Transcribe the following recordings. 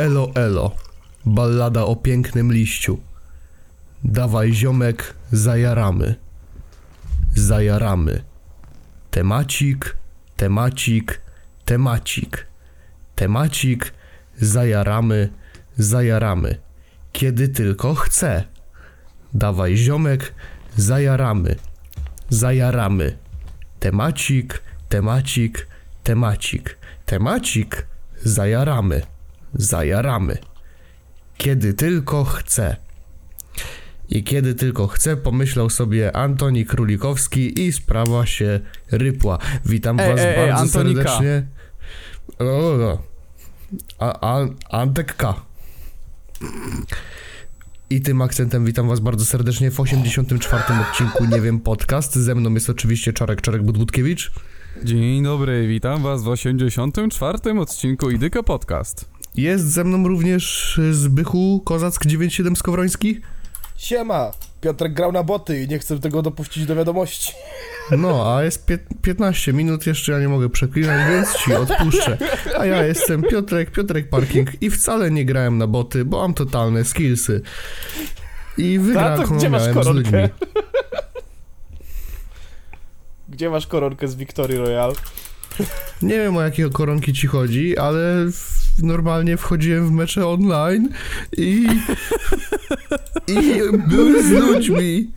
Elo elo, ballada o pięknym liściu. Dawaj ziomek, zajaramy. Zajaramy. Temacik, temacik, temacik. Temacik, zajaramy, zajaramy. Kiedy tylko chce. Dawaj ziomek, zajaramy. Zajaramy. Temacik, temacik, temacik. Temacik, zajaramy. Zajaramy. Kiedy tylko chce. I kiedy tylko chce, pomyślał sobie Antoni Królikowski i sprawa się rypła. Witam Ej, was ej, bardzo Antonika. serdecznie. O, no. A, a, Antek K. I tym akcentem witam was bardzo serdecznie w 84. odcinku Nie wiem podcast. Ze mną jest oczywiście Czarek Czarek Budbudkiewicz. Dzień dobry, witam was w 84. odcinku Idyka Podcast. Jest ze mną również Zbychu Kozack 97 Skowroński. Siema! Piotrek grał na boty i nie chcę tego dopuścić do wiadomości. No, a jest pie- 15 minut, jeszcze ja nie mogę przeklinać, więc ci odpuszczę. A ja jestem Piotrek, Piotrek Parking i wcale nie grałem na boty, bo mam totalne skillsy. I miałem z ludźmi. Gdzie masz koronkę z Victory Royale? Nie wiem o jakie koronki ci chodzi, ale normalnie wchodziłem w mecze online i... i były z ludźmi.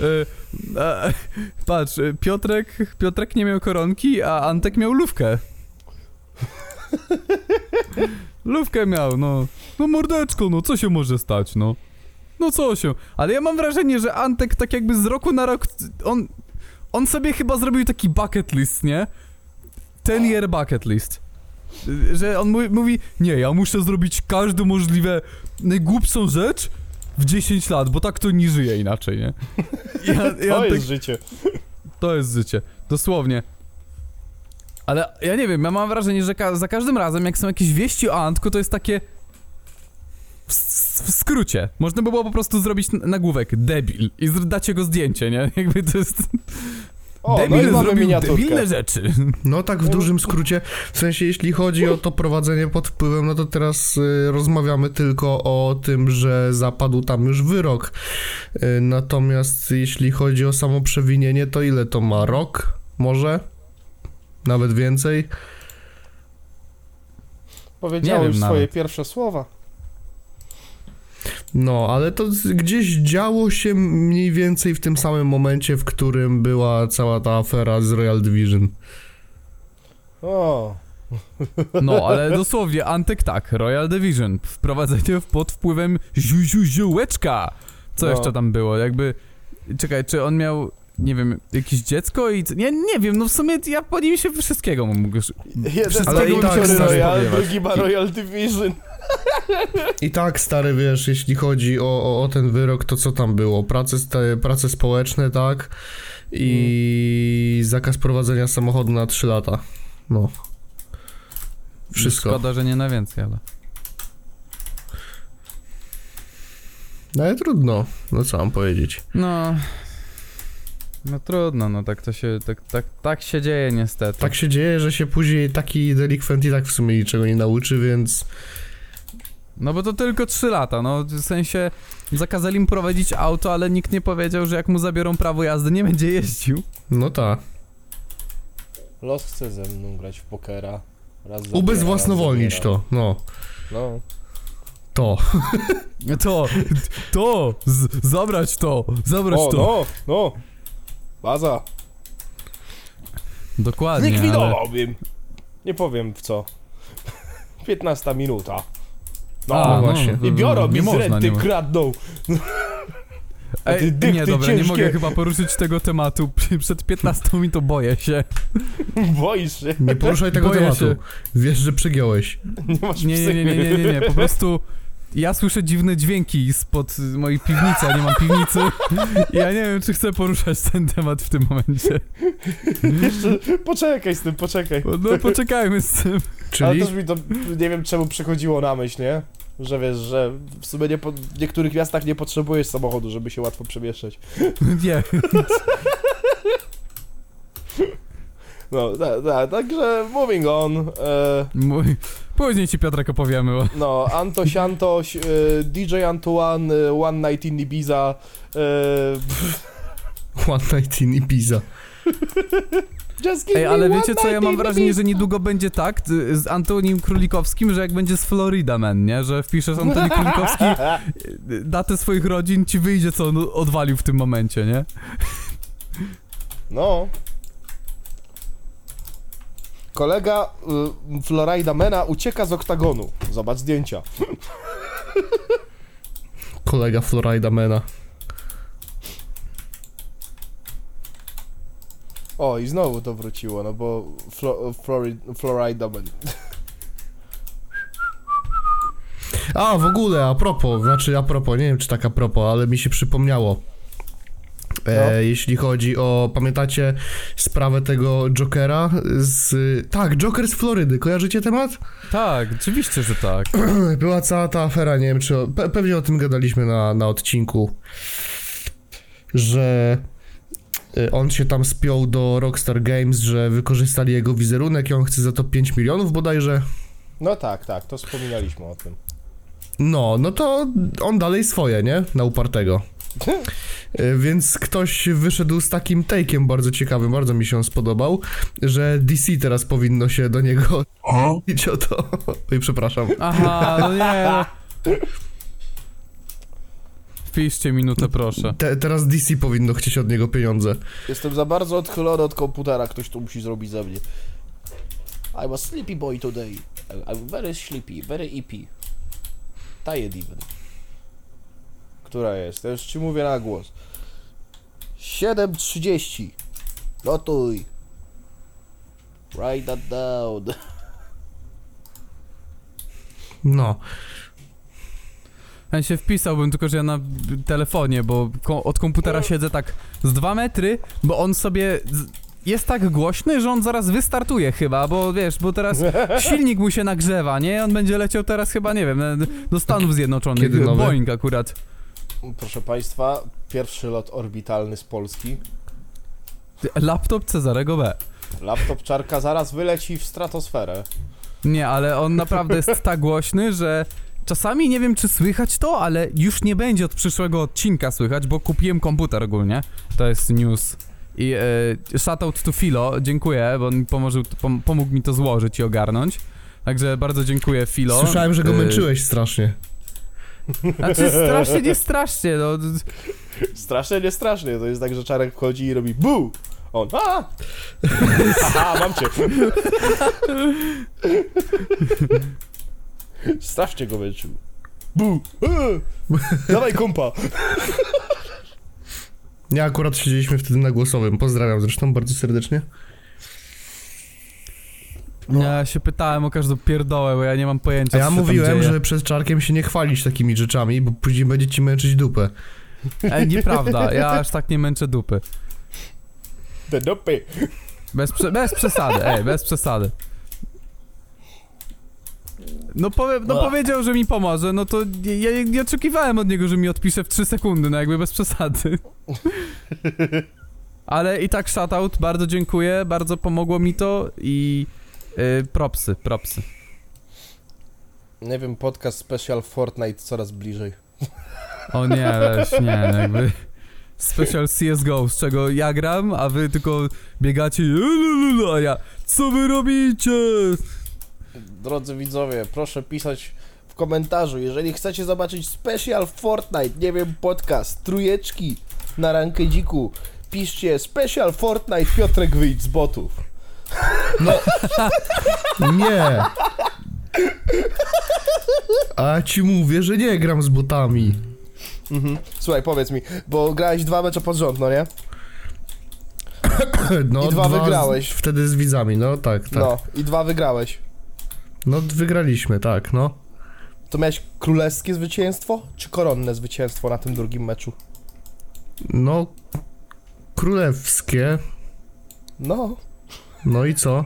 E, e, patrz, Piotrek, Piotrek nie miał koronki, a Antek miał lówkę. lówkę miał, no. No mordeczko, no co się może stać, no. No co się. Ale ja mam wrażenie, że Antek tak jakby z roku na rok, on, on sobie chyba zrobił taki bucket list, nie? Ten year bucket list. Że on mówi, nie, ja muszę zrobić każdą możliwe najgłupszą rzecz w 10 lat, bo tak to nie żyje inaczej, nie? Ja, ja To tak, jest życie. to jest życie, dosłownie. Ale ja nie wiem, ja mam wrażenie, że ka za każdym razem, jak są jakieś wieści o Antku, to jest takie... W, w skrócie. Można by było po prostu zrobić nagłówek debil i dać jego zdjęcie, nie? Jakby to jest... O, debil no zrobił debilne rzeczy. No tak w dużym skrócie, w sensie jeśli chodzi o to prowadzenie pod wpływem, no to teraz y, rozmawiamy tylko o tym, że zapadł tam już wyrok. Y, natomiast jeśli chodzi o samo przewinienie, to ile to ma? Rok? Może? Nawet więcej? Powiedziałem swoje nawet. pierwsze słowa. No, ale to gdzieś działo się mniej więcej w tym samym momencie, w którym była cała ta afera z Royal Division. O, No, ale dosłownie, Antek tak, Royal Division, wprowadzenie w- pod wpływem ziu, ziu, ziółeczka. Co No. jeszcze tam było? Jakby, czekaj, czy on miał, nie wiem, jakieś dziecko i... co- Nie, nie wiem, no w sumie ja po nim się wszystkiego mógł jeden Wszystkiego Ale i tak, powiewać. drugi ma Royal Division. I tak, stary, wiesz, jeśli chodzi o, o, o ten wyrok, to co tam było? Prace, sta- prace społeczne, tak? I zakaz prowadzenia samochodu na 3 lata. No. Wszystko. Szkoda, że nie na więcej, ale... No ale trudno. No co mam powiedzieć? No... No trudno, no tak to się, tak, tak, tak się dzieje niestety. Tak się dzieje, że się później taki delikwent i tak w sumie niczego nie nauczy, więc... No bo to tylko 3 lata, no w sensie zakazali mu prowadzić auto, ale nikt nie powiedział, że jak mu zabiorą prawo jazdy, nie będzie jeździł. No ta. Los chce ze mną grać w pokera. Raz zabiera, Ubezwłasnowolnić raz to. No. No. To. To, to, z, zabrać to, zabrać O, to. no, no. Baza. Dokładnie, ale... Zlikwidowałbym. Nie powiem w co. 15 minuta. No, A, właśnie. I biorą mi nie z renty, nie kradną. Ej, dykty nie, dobra, nie ciężkie. mogę chyba poruszyć tego tematu. Przed 15 mi to boję się. Boisz się. Nie poruszaj tego Boję tematu. się. Wiesz, że przegiąłeś. Nie Nie, nie, nie, nie, nie, nie, nie, po prostu ja słyszę dziwne dźwięki spod mojej piwnicy, a nie mam piwnicy. Ja nie wiem, czy chcę poruszać ten temat w tym momencie. Jeszcze, poczekaj z tym, poczekaj. No poczekajmy z tym. Ale Czyli... też mi to, nie wiem czemu przychodziło na myśl, nie? Że wiesz, że w sumie nie po, w niektórych miastach nie potrzebujesz samochodu, żeby się łatwo przemieszczać. Nie. No, tak, tak, także moving on. E, Mój... Później ci Piotrek opowiemy, bo... no, Antoś Antoś, e, DJ Antoine, e, One Night in Ibiza. E, One Night in Ibiza. just give Ej, me ale one wiecie co, ja mam wrażenie, że niedługo będzie tak ty- z Antonim Królikowskim, że jak będzie z Florida Man, nie? Że wpiszesz Antoni Królikowski, datę swoich rodzin, ci wyjdzie co on odwalił w tym momencie, nie? No. Kolega y, Florida Mena ucieka z oktagonu. Zobacz zdjęcia. Kolega Florida Mena. O, i znowu to wróciło, no bo Flo, Flori, Florida Man. A, w ogóle, a propos, znaczy a propos, nie wiem czy tak a propos, ale mi się przypomniało. E, No. Jeśli chodzi o, pamiętacie sprawę tego Jokera z... Tak, Joker z Florydy, kojarzycie temat? Tak, oczywiście, że tak. Była cała ta afera, nie wiem czy... Pe pewnie o tym gadaliśmy na, na odcinku, że on się tam spiął do Rockstar Games, że wykorzystali jego wizerunek i on chce za to 5 milionów bodajże. No tak, tak, to wspominaliśmy o tym. No, no to on dalej swoje, nie? Na upartego. E, Więc ktoś wyszedł z takim take'iem bardzo ciekawym, bardzo mi się on spodobał, że DC teraz powinno się do niego iść o to. Oj, przepraszam. Aha, no nie, no. Wpiszcie minutę, proszę. Te, teraz DC powinno chcieć od niego pieniądze. Jestem za bardzo odchylony od komputera, ktoś to musi zrobić za mnie. I was sleepy boy today. I'm very sleepy, very EP. Tired even. Która jest? Ja już ci mówię na głos. 7.30. Notuj. Write that down. No. Ja się wpisałbym, tylko że ja na telefonie, bo ko od komputera siedzę tak z dwa metry, bo on sobie z jest tak głośny, że on zaraz wystartuje chyba, bo wiesz, bo teraz silnik mu się nagrzewa, nie? On będzie leciał teraz chyba, nie wiem, do Stanów Zjednoczonych. Kiedy nowy? Boeing akurat. Proszę państwa, pierwszy lot orbitalny z Polski. Laptop Cezarego B. Laptop czarka zaraz wyleci w stratosferę. Nie, ale on naprawdę jest tak głośny, że czasami nie wiem, czy słychać to, ale już nie będzie od przyszłego odcinka słychać, bo kupiłem komputer ogólnie. To jest news. I e, shoutout to Filo, dziękuję, bo on pomoże, pom pomógł mi to złożyć i ogarnąć. Także bardzo dziękuję Filo. Słyszałem, że go E, męczyłeś strasznie. Znaczy strasznie, nie strasznie, no. Strasznie, nie strasznie. To jest tak, że czarek wchodzi i robi bu! On, a! Aha, mam cię. Strasznie go męczył. Bu! E! Dawaj kompa! Nie, akurat siedzieliśmy wtedy na głosowym. Pozdrawiam zresztą bardzo serdecznie. Ja się pytałem o każdą pierdołę, bo ja nie mam pojęcia, A ja co się tam mówiłem, dzieje. że przed czarkiem się nie chwalić takimi rzeczami, bo później będzie ci męczyć dupę. Ej, nieprawda, ja aż tak nie męczę dupy. Te dupy. Bez, prze, bez przesady, ej, bez przesady. No, powie, no powiedział, że mi pomoże, no to ja, ja nie oczekiwałem od niego, że mi odpisze w 3 sekundy, no jakby bez przesady. Ale i tak shoutout, bardzo dziękuję, bardzo pomogło mi to i y, propsy, propsy. Nie wiem, podcast special Fortnite coraz bliżej. O nie, weź, nie, no jakby special CSGO, z czego ja gram, a wy tylko biegacie i a ja, co wy robicie? Drodzy widzowie, proszę pisać w komentarzu, jeżeli chcecie zobaczyć special Fortnite, nie wiem, podcast, trójeczki na rankę dziku, piszcie special Fortnite Piotrek wyjdź z botów. Nie! A ci mówię, że nie gram z botami. Mhm. Słuchaj, powiedz mi, bo grałeś dwa mecze pod rząd, no nie? No, I dwa wygrałeś. Z, wtedy z widzami, no tak, tak. No. No, i dwa wygrałeś. Wygraliśmy, tak, no. To miałeś królewskie zwycięstwo, czy koronne zwycięstwo na tym drugim meczu? No, królewskie. No, No i co?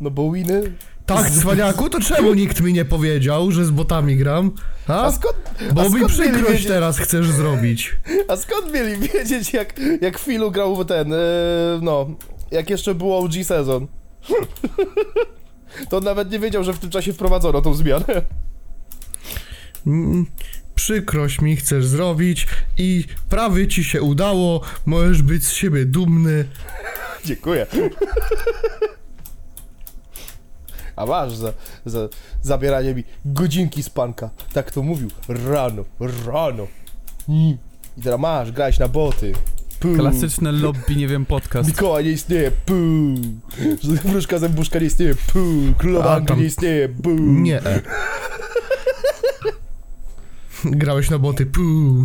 no bo winy... Tak, cwaniaku, to czemu nikt mi nie powiedział, że z botami gram? A A? skąd, Bo a mi skąd mieli przykrość wiedzieć, teraz chcesz zrobić. a skąd mieli wiedzieć, jak, jak Filu grał w ten, yy, no, jak jeszcze było OG sezon. To on nawet nie wiedział, że w tym czasie wprowadzono tą zmianę. Mm, Przykrość mi chcesz zrobić i prawie ci się udało, możesz być z siebie dumny. Dziękuję. A masz za, za zabieranie mi godzinki z panka. Tak to mówił. Rano, rano. Mm. I teraz masz, grać na boty. Klasyczne lobby, nie wiem, podcast. Mikołaj nie istnieje, puu. Wróżka zębuszka nie istnieje, puu. Królowa Anglii nie istnieje, puu. Nie. Grałeś na boty, puu.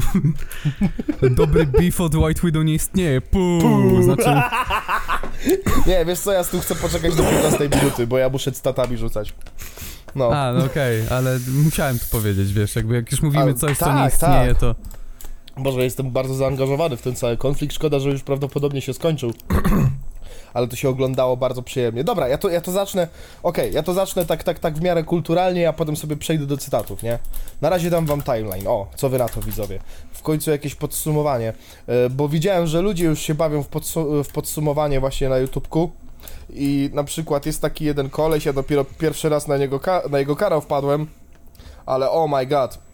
Dobry beef od White Widow nie istnieje. Puu. Puu. Znaczy, Nie, wiesz co, ja tu chcę poczekać do 15 minuty, bo ja muszę statami rzucać. No. a, no okej, ale musiałem to powiedzieć, wiesz, jakby jak już mówimy Ale coś, co tak, nie istnieje, tak. to... Boże, jestem bardzo zaangażowany w ten cały konflikt. Szkoda, że już prawdopodobnie się skończył. Ale to się oglądało bardzo przyjemnie. Dobra, ja to, ja to zacznę. Okej, ja to zacznę tak, tak, tak w miarę kulturalnie, a potem sobie przejdę do cytatów, nie? Na razie dam wam timeline. O, co wy na to widzowie? W końcu jakieś podsumowanie. E, bo widziałem, że ludzie już się bawią w, podsu- w podsumowanie właśnie na YouTubeku. I na przykład jest taki jeden koleś, ja dopiero pierwszy raz na, niego na jego kanał wpadłem. Ale oh my god.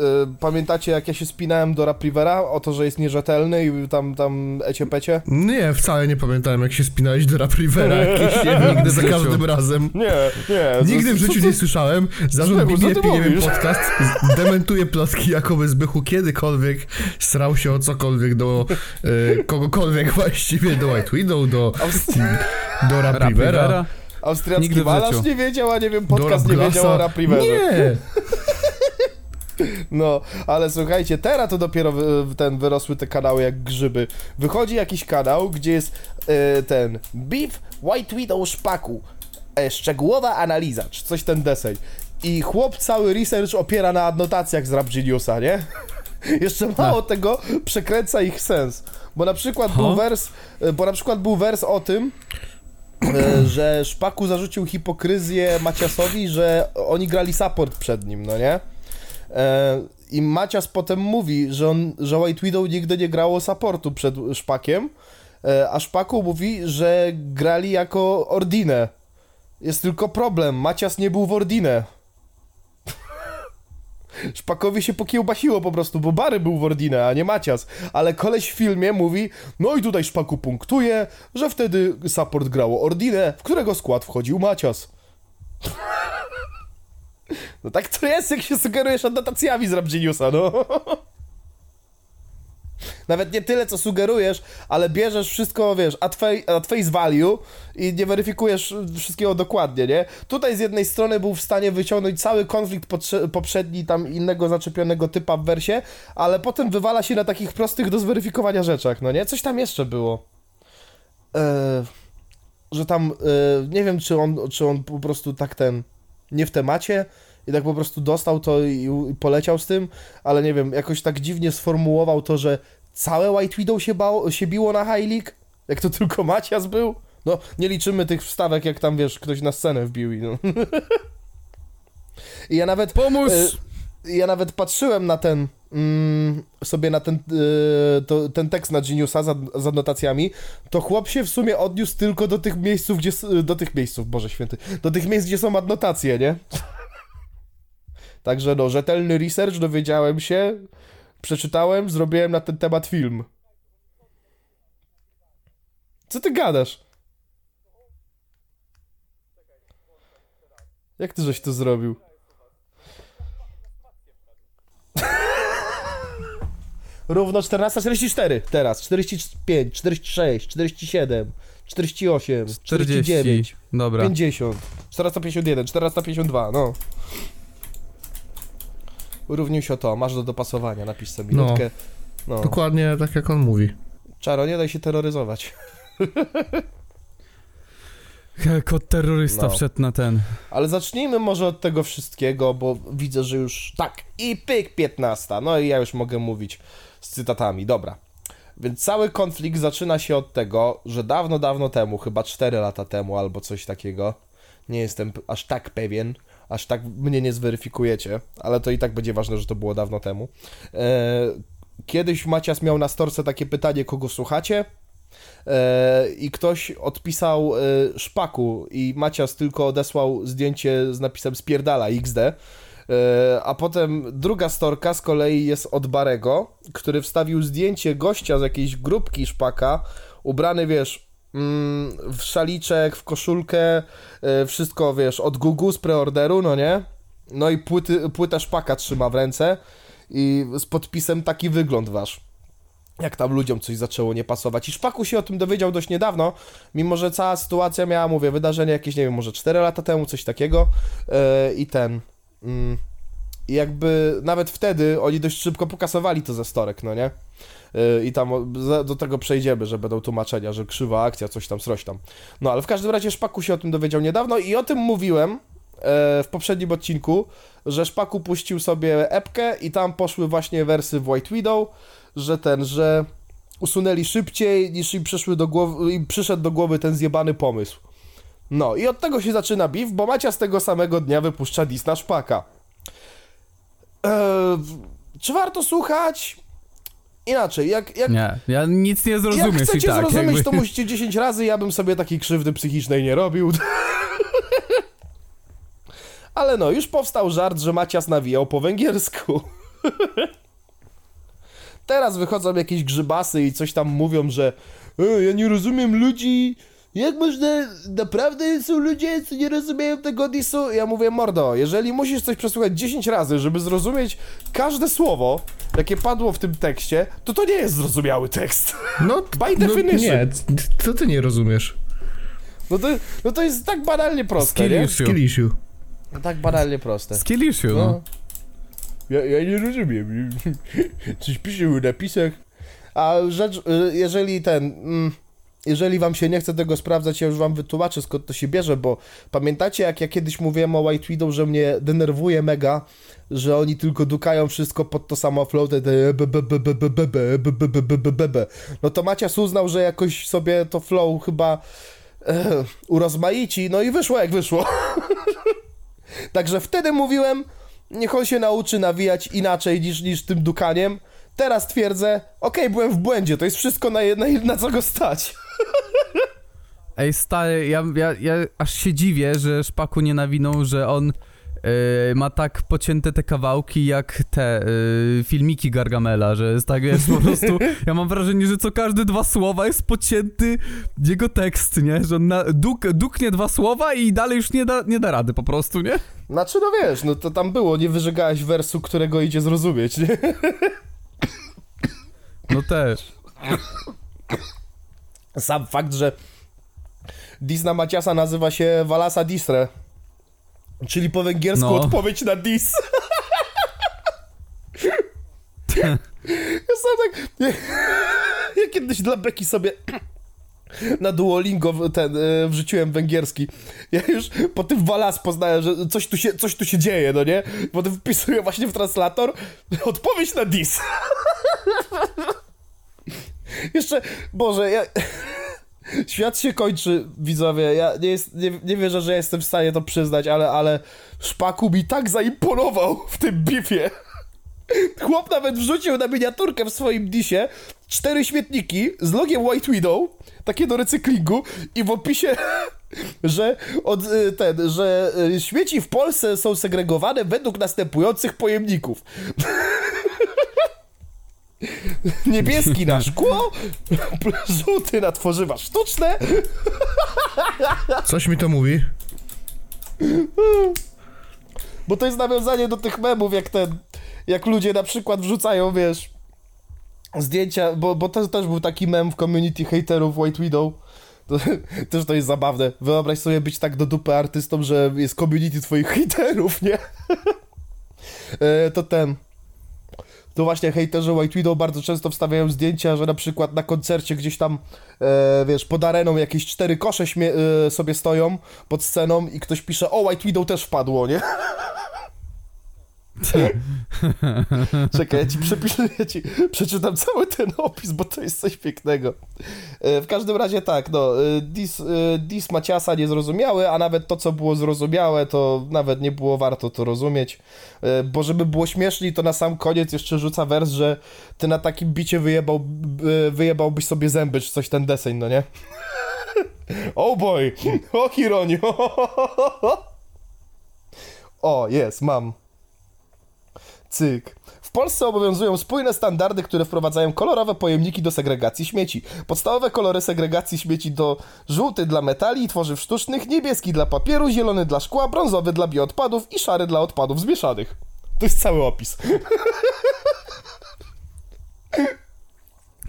Y, pamiętacie jak ja się spinałem do Raprivera o to, że jest nierzetelny i tam, tam ecie pecie? Nie, wcale nie pamiętałem jak się spinałeś do Rap Rivera jakieś nigdy za każdym razem. Nie, nie. Nigdy w życiu nie słyszałem. Zarząd BBP, nie wiem, podcast dementuje plotki, jakoby Zbychu kiedykolwiek srał się o cokolwiek do e, kogokolwiek właściwie, do White Widow, do, do Rap Rap Rivera. Rivera. Austriacki Nigdy w malarz życiu. nie wiedział, a nie wiem, podcast nie wiedział o. Rapriverze. Nie! No, ale słuchajcie, teraz to dopiero wy, ten wyrosły te kanały jak grzyby. Wychodzi jakiś kanał, gdzie jest e, ten Beef White Widow szpaku. E, szczegółowa analiza, czy coś ten deseń. I chłop cały research opiera na adnotacjach z Rap Geniusa, nie? Jeszcze mało tego, przekręca ich sens. Bo na przykład był wers, e, bo na przykład był wers o tym, e, że Szpaku zarzucił hipokryzję Maciasowi, że oni grali support przed nim, no nie? E, I Macias potem mówi, że, on, że White Widow nigdy nie grało supportu przed Szpakiem, e, a Szpaku mówi, że grali jako Ordinę. Jest tylko problem, Macias nie był w Ordinę. Szpakowi się pokiełbasiło po prostu, bo Bary był w a nie Macias. Ale koleś w filmie mówi, no i tutaj Szpaku punktuje, że wtedy support grało Ordinę, w którego skład wchodził Macias. No tak to jest, jak się sugerujesz adnotacjami z Rap Geniusa, no. Nawet nie tyle, co sugerujesz, ale bierzesz wszystko, wiesz, at, fa- at face value i nie weryfikujesz wszystkiego dokładnie, nie? Tutaj z jednej strony był w stanie wyciągnąć cały konflikt poprzedni, tam innego zaczepionego typa w wersie, ale potem wywala się na takich prostych do zweryfikowania rzeczach, no nie? Coś tam jeszcze było. Eee, że tam, e, nie wiem, czy on, czy on po prostu tak ten, nie w temacie i tak po prostu dostał to i, i poleciał z tym, ale nie wiem, jakoś tak dziwnie sformułował to, że całe White Widow się, bało, się biło na High League, jak to tylko Macias był. No, nie liczymy tych wstawek, jak tam, wiesz, ktoś na scenę wbił i no. I ja nawet... Pomóż! E, ja nawet patrzyłem na ten, mm, sobie na ten, e, to, ten tekst na Geniusa z, ad- z adnotacjami, to chłop się w sumie odniósł tylko do tych miejsców, gdzie, do tych miejsców, Boże Święty, do tych miejsc, gdzie są adnotacje, nie? Także no, rzetelny research, dowiedziałem się, przeczytałem, zrobiłem na ten temat film. Co ty gadasz? Jak ty żeś to zrobił? Równo 14.44 teraz, 45, 46, 47, 48, 49, 40. Dobra. 50, 451, 452, no. Równił się to, masz do dopasowania, napisz sobie No. minutkę. No. Dokładnie tak jak on mówi. Czaro, nie daj się terroryzować. Kot terrorysta No. wszedł na ten. Ale zacznijmy może od tego wszystkiego, bo widzę, że już tak i pyk 15. No i ja już mogę mówić z cytatami. Dobra. Więc cały konflikt zaczyna się od tego, że dawno, dawno temu, chyba 4 lata temu albo coś takiego, nie jestem aż tak pewien, aż tak mnie nie zweryfikujecie, ale to i tak będzie ważne, że to było dawno temu. E, kiedyś Macias miał na storce takie pytanie, kogo słuchacie? E, I ktoś odpisał e, szpaku i Macias tylko odesłał zdjęcie z napisem spierdala XD. A potem druga storka z kolei jest od Barego, który wstawił zdjęcie gościa z jakiejś grupki szpaka, ubrany, wiesz, w szaliczek, w koszulkę, e, wszystko, wiesz, od Gugu z preorderu, no nie? No i płyty, płytę szpaka trzyma w ręce i z podpisem taki wygląd wasz. Jak tam ludziom coś zaczęło nie pasować. I Szpaku się o tym dowiedział dość niedawno, mimo że cała sytuacja miała, mówię, wydarzenie jakieś, nie wiem, może 4 lata temu, coś takiego. Yy, I ten. mm, I jakby nawet wtedy oni dość szybko pokasowali to ze storek, no nie? I tam do tego przejdziemy, że będą tłumaczenia, że krzywa akcja, coś tam, coś tam. No ale w każdym razie Szpaku się o tym dowiedział niedawno i o tym mówiłem e, w poprzednim odcinku, że Szpaku puścił sobie epkę i tam poszły właśnie wersy w White Widow, że ten, że usunęli szybciej niż im, przyszły do głowy, im przyszedł do głowy ten zjebany pomysł. No i od tego się zaczyna beef, bo Macia z tego samego dnia wypuszcza dis na Szpaka. Eee, czy warto słuchać? Inaczej, jak, jak, Nie, ja nic nie jak zrozumiesz i chcecie tak. zrozumieć, jakby... to musicie 10 razy, ja bym sobie takiej krzywdy psychicznej nie robił. Ale no, już powstał żart, że Macias nawijał po węgiersku. Teraz wychodzą jakieś grzybasy i coś tam mówią, że e, ja nie rozumiem ludzi, jak można, naprawdę są ludzie, co nie rozumieją tego disu? Ja mówię, mordo, jeżeli musisz coś przesłuchać 10 razy, żeby zrozumieć każde słowo, jakie padło w tym tekście, to to nie jest zrozumiały tekst. No, By no definition. nie, co ty nie rozumiesz? No to, no to jest tak banalnie proste, Skill nie? issue. Skill issue. Tak banalnie proste. Skill issue, no. No. Ja, ja nie rozumiem. Coś pisze w napisach. A rzecz, y, jeżeli ten... mm, jeżeli wam się nie chce tego sprawdzać, ja już wam wytłumaczę skąd to się bierze, bo pamiętacie jak ja kiedyś mówiłem o White Widow, że mnie denerwuje mega, że oni tylko dukają wszystko pod to samo floatę, no to Macias uznał, że jakoś sobie to flow chyba e, urozmaici, no i wyszło jak wyszło. Także wtedy mówiłem, niech on się nauczy nawijać inaczej niż, niż tym dukaniem. Teraz twierdzę, okej, okay, byłem w błędzie, to jest wszystko na, na, na co go stać. Ej, stary, ja, ja, ja aż się dziwię, że Szpaku nie nawinął, że on yy, ma tak pocięte te kawałki jak te yy, filmiki Gargamela, że jest tak, jest po prostu, ja mam wrażenie, że co każde dwa słowa jest pocięty jego tekst, nie? Że on na, duk, duknie dwa słowa i dalej już nie da, nie da rady po prostu, nie? Znaczy, no wiesz, no to tam było, nie wyżegałeś wersu, którego idzie zrozumieć, nie? No też. Sam fakt, że Disna Maciasa nazywa się Valasa Distre, czyli po węgiersku No. odpowiedź na dis. ja sam tak... Ja, kiedyś dla Beki sobie na Duolingo ten, e, wrzuciłem węgierski. Ja już po tym Walas poznałem, że coś tu, się, coś tu się dzieje, no nie? Potem wpisuję właśnie w translator odpowiedź na dis. Jeszcze, Boże, ja... Świat się kończy, widzowie. Ja nie, jest, nie, nie wierzę, że jestem w stanie to przyznać, ale, ale Szpaku mi tak zaimponował w tym bifie. Chłop nawet wrzucił na miniaturkę w swoim disie cztery śmietniki z logiem White Widow, takie do recyklingu i w opisie, że od, y, ten, że y, śmieci w Polsce są segregowane według następujących pojemników. Niebieski na szkło, żółty na tworzywa sztuczne, Coś mi to mówi. bo to jest nawiązanie do tych memów, jak ten, jak ludzie na przykład wrzucają, wiesz, zdjęcia, bo, bo to też był taki mem w community haterów White Widow, to, też to jest zabawne. Wyobraź sobie być tak do dupy artystą, że jest community twoich haterów, nie? E, to ten... To właśnie hejterzy White Widow bardzo często wstawiają zdjęcia, że na przykład na koncercie gdzieś tam, e, wiesz, pod areną jakieś cztery kosze e, sobie stoją pod sceną i ktoś pisze, o White Widow też wpadło, nie? Czekaj, ja ci przepiszę, ja ci przeczytam cały ten opis, bo to jest coś pięknego. E, W każdym razie tak, no, e, dis, e, dis Maciasa niezrozumiały, a nawet to, co było zrozumiałe, to nawet nie było warto to rozumieć, bo żeby było śmieszniej, to na sam koniec jeszcze rzuca wers, że ty na takim bicie wyjebał, wyjebałbyś sobie zęby, czy coś ten deseń, no nie? Oh boy! O Hironiu! O, jest, mam. Cyk. W Polsce obowiązują spójne standardy, które wprowadzają kolorowe pojemniki do segregacji śmieci. Podstawowe kolory segregacji śmieci to żółty dla metali i tworzyw sztucznych, niebieski dla papieru, zielony dla szkła, brązowy dla bioodpadów i szary dla odpadów zmieszanych. To jest cały opis.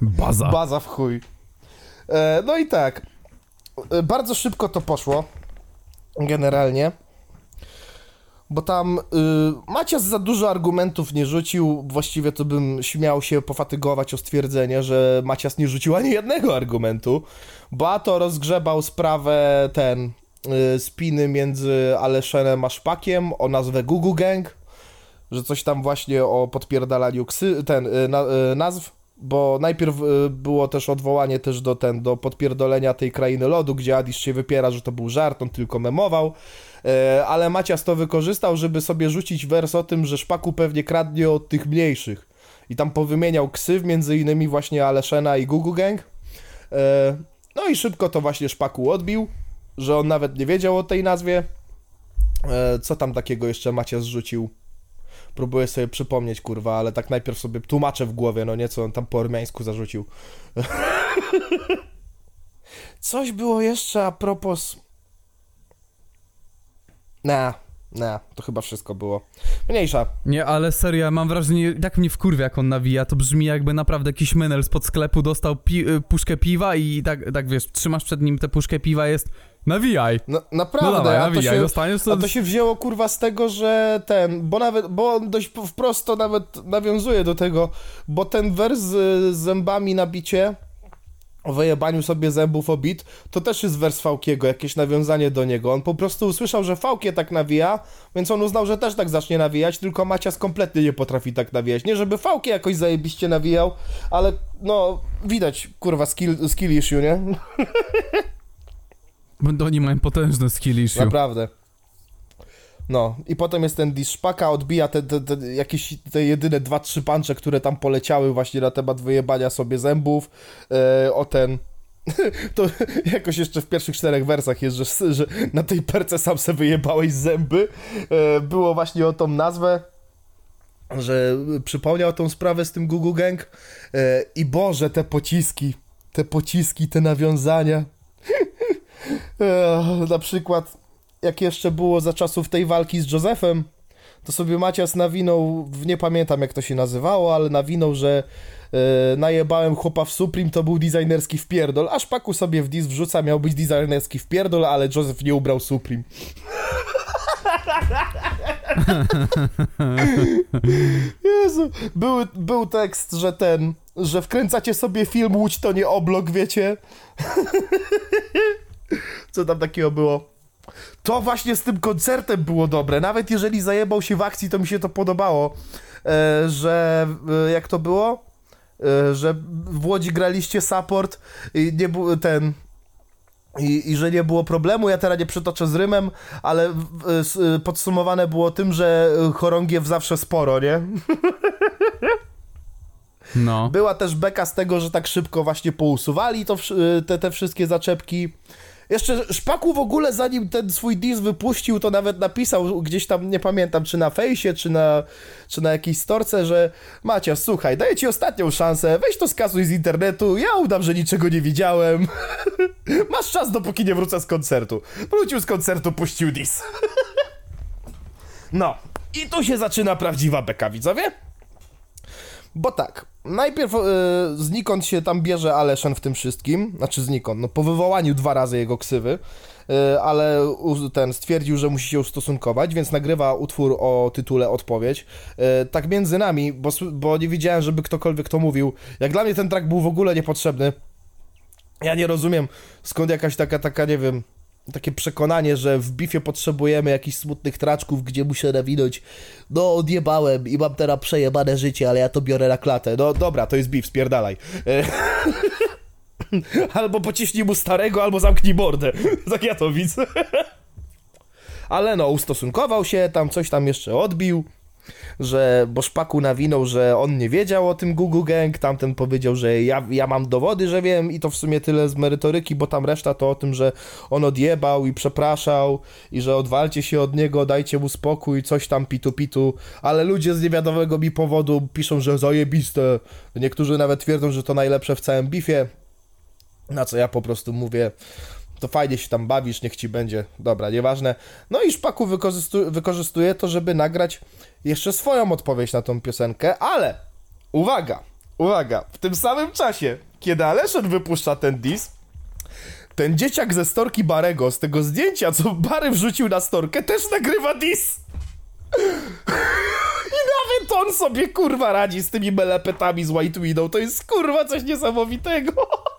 Baza. Baza w chuj. E, no i tak. E, bardzo szybko to poszło. Generalnie. Bo tam y, Macias za dużo argumentów nie rzucił. Właściwie to bym śmiał się pofatygować o stwierdzenie, że Macias nie rzucił ani jednego argumentu. Bo a to rozgrzebał sprawę ten y, spiny między Aleszenem a Szpakiem o nazwę Gugu Gang. Że coś tam właśnie o podpierdalaniu ksy, ten, y, na, y, nazw bo najpierw y, było też odwołanie też do ten, do podpierdolenia tej krainy lodu, gdzie Adisz się wypiera, że to był żart, on tylko memował, ale Macias to wykorzystał, żeby sobie rzucić wers o tym, że Szpaku pewnie kradnie od tych mniejszych. I tam powymieniał ksyw, między innymi właśnie Aleszena i Gugu Gang, e, no i szybko to właśnie Szpaku odbił, że on nawet nie wiedział o tej nazwie, e, co tam takiego jeszcze Macias rzucił, Próbuję sobie przypomnieć, kurwa, ale tak najpierw sobie tłumaczę w głowie, no nie, co on tam po ormiańsku zarzucił. Coś było jeszcze a propos... Na, na, to chyba wszystko było. Mniejsza. Nie, ale serio, ja mam wrażenie, tak mnie wkurwia jak on nawija, to brzmi jakby naprawdę jakiś menel spod sklepu dostał pi y, puszkę piwa i tak, tak wiesz, trzymasz przed nim tę puszkę piwa, jest nawijaj. No, No naprawdę, dawaj, a, to nawijaj, się, dostaniesz to... a to się wzięło, kurwa, z tego, że ten, bo nawet, bo on dość wprost to nawet nawiązuje do tego, bo ten wers z, z zębami na bicie, o wyjebaniu sobie zębów o bit, to też jest wers Fałkiego, jakieś nawiązanie do niego. On po prostu usłyszał, że Fałkie tak nawija, więc on uznał, że też tak zacznie nawijać, tylko Macias kompletnie nie potrafi tak nawijać. Nie, żeby Fałkie jakoś zajebiście nawijał, ale no, widać, kurwa, skill, skill issue, nie? Bo oni mają potężne skill issue. Naprawdę. No, i potem jest ten diss szpaka, odbija te, te, te jakieś te jedyne dwa, trzy puncze, które tam poleciały właśnie na temat wyjebania sobie zębów, e, o ten... To jakoś jeszcze w pierwszych czterech wersach jest, że, że na tej perce sam se wyjebałeś zęby. E, było właśnie o tą nazwę, że przypomniał tą sprawę z tym Gugu Gang. E, I Boże, te pociski, te pociski, te nawiązania. Na przykład, jak jeszcze było za czasów tej walki z Józefem, to sobie Macias nawinął, nie pamiętam jak to się nazywało, ale nawinął, że e, najebałem chłopa w Supreme, to był designerski wpierdol, a Szpaku sobie w dis wrzuca, miał być designerski wpierdol, ale Józef nie ubrał Supreme. Jezu, był, był tekst, że ten, że wkręcacie sobie film Łódź to nie oblok, wiecie? Co tam takiego było? To właśnie z tym koncertem było dobre. Nawet jeżeli zajebał się w akcji, to mi się to podobało. E, że e, jak to było? E, że w Łodzi graliście support i nie był ten. I, I że nie było problemu, ja teraz nie przytoczę z rymem, ale podsumowane było tym, że chorągiew zawsze sporo, nie? No. Była też beka z tego, że tak szybko właśnie pousuwali to, te, te wszystkie zaczepki. Jeszcze Szpaku w ogóle zanim ten swój diss wypuścił, to nawet napisał gdzieś tam, nie pamiętam, czy na fejsie, czy na, czy na jakiejś storce, że Macia, słuchaj, daję ci ostatnią szansę, weź to skasuj z internetu, ja udam, że niczego nie widziałem. Masz czas, dopóki nie wrócę z koncertu. Wrócił z koncertu, puścił diss. no, i tu się zaczyna prawdziwa beka, widzowie. Bo tak, najpierw e, znikąd się tam bierze Aleszen w tym wszystkim, znaczy znikąd, no po wywołaniu dwa razy jego ksywy, e, ale ten stwierdził, że musi się ustosunkować, więc nagrywa utwór o tytule Odpowiedź. E, tak między nami, bo, bo nie widziałem, żeby ktokolwiek to mówił. Jak dla mnie ten track był w ogóle niepotrzebny. Ja nie rozumiem, skąd jakaś taka, taka, nie wiem, takie przekonanie, że w bifie potrzebujemy jakichś smutnych traczków, gdzie muszę nawinąć, no odjebałem i mam teraz przejebane życie, ale ja to biorę na klatę. No dobra, to jest bif, spierdalaj. E, albo pociśnij mu starego, albo zamknij mordę. Tak ja to widzę. Ale no, ustosunkował się, tam coś tam jeszcze odbił, że, bo Szpaku nawinął, że on nie wiedział o tym Google Gang, tamten powiedział, że ja, ja mam dowody, że wiem i to w sumie tyle z merytoryki, bo tam reszta to o tym, że on odjebał i przepraszał i że odwalcie się od niego, dajcie mu spokój, coś tam pitu pitu, ale ludzie z niewiadomego mi powodu piszą, że zajebiste, niektórzy nawet twierdzą, że to najlepsze w całym bifie, na co ja po prostu mówię, to fajnie się tam bawisz, niech ci będzie. Dobra, nieważne. No i Szpaku wykorzystu- wykorzystuje to, żeby nagrać jeszcze swoją odpowiedź na tą piosenkę, ale uwaga, uwaga, w tym samym czasie, kiedy Aleszen wypuszcza ten diss, ten dzieciak ze storki Barego, z tego zdjęcia, co Bary wrzucił na storkę, też nagrywa diss. I nawet on sobie kurwa radzi z tymi melepetami z White Widow. To jest kurwa coś niesamowitego.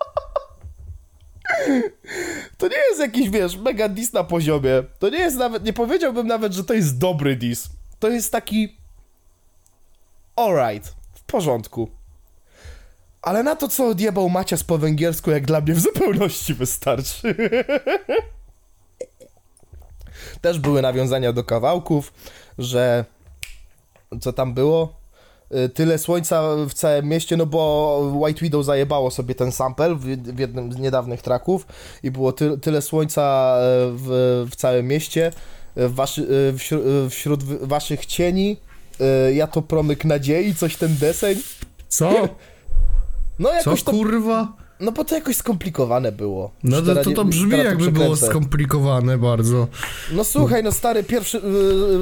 To nie jest jakiś, wiesz, mega dis na poziomie. To nie jest nawet, nie powiedziałbym nawet, że to jest dobry dis. To jest taki alright, w porządku. Ale na to, co odjebał Macias po węgiersku, jak dla mnie w zupełności wystarczy. Też były nawiązania do kawałków, że co tam było? Y, Tyle słońca w całym mieście, no bo White Widow zajebało sobie ten sample w, w jednym z niedawnych traków i było ty, tyle słońca e, w, w całym mieście, w waszy, wśród, wśród waszych cieni, ja to promyk nadziei, coś ten deseń. Co? No Co jakoś to, kurwa? no bo to jakoś skomplikowane było. No to, to, to brzmi jakby było skomplikowane bardzo. No słuchaj, no stary, pierwszy,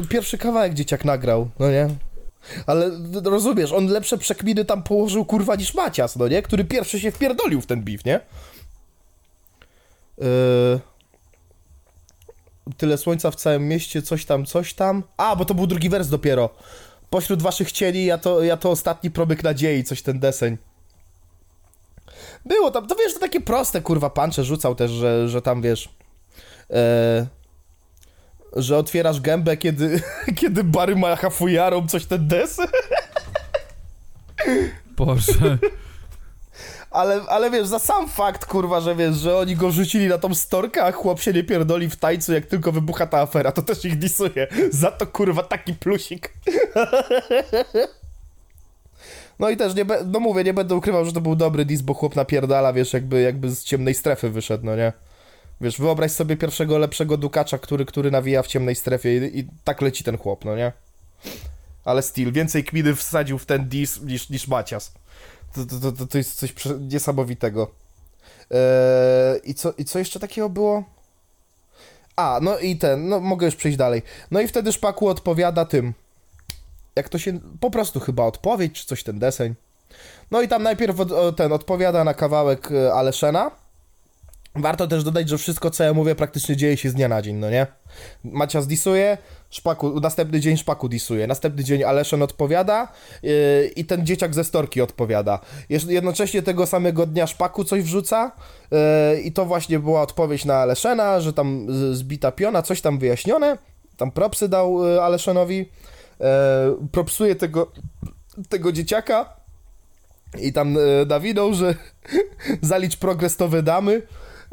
y, pierwszy kawałek dzieciak nagrał, no nie? Ale rozumiesz, on lepsze przekminy tam położył kurwa niż Macias, no nie? Który pierwszy się wpierdolił w ten beef, nie? Yy... Tyle słońca w całym mieście, coś tam, coś tam. A, bo to był drugi wers dopiero. Pośród waszych cieni, ja to, ja to ostatni promyk nadziei, coś ten deseń. Było tam, to wiesz, to takie proste kurwa pancze rzucał też, że, że tam wiesz. E, że otwierasz gębę, kiedy, kiedy Bary macha fujarą, coś ten des. Boże. Ale, ale wiesz, za sam fakt, kurwa, że wiesz, że oni go rzucili na tą storkę, a chłop się nie pierdoli w tańcu, jak tylko wybucha ta afera, to też ich disuje. Za to, kurwa, taki plusik. No i też, nie be, no mówię, nie będę ukrywał, że to był dobry dis, bo chłop napierdala, wiesz, jakby, jakby z ciemnej strefy wyszedł, no nie? Wiesz, wyobraź sobie pierwszego lepszego dukacza, który, który nawija w ciemnej strefie i, i tak leci ten chłop, no nie? Ale still, więcej kminy wsadził w ten dis niż, niż Macias. To, to, to, to, jest coś niesamowitego. Eee, i, co, I co jeszcze takiego było? A, no i ten, no mogę już przejść dalej. No i wtedy Szpaku odpowiada tym. Jak to się. Po prostu chyba odpowiedź, czy coś ten deseń. No i tam najpierw od, ten odpowiada na kawałek e, Aleszena. Warto też dodać, że wszystko, co ja mówię, praktycznie dzieje się z dnia na dzień, no nie? Macias disuje, Szpaku, następny dzień Szpaku disuje, następny dzień Aleszen odpowiada yy, i ten dzieciak ze storki odpowiada. Jednocześnie tego samego dnia Szpaku coś wrzuca yy, i to właśnie była odpowiedź na Aleszena, że tam zbita piona, coś tam wyjaśnione, tam propsy dał yy, Aleszenowi, yy, propsuje tego, tego dzieciaka i tam yy, nawinął, że zalicz progres to wydamy.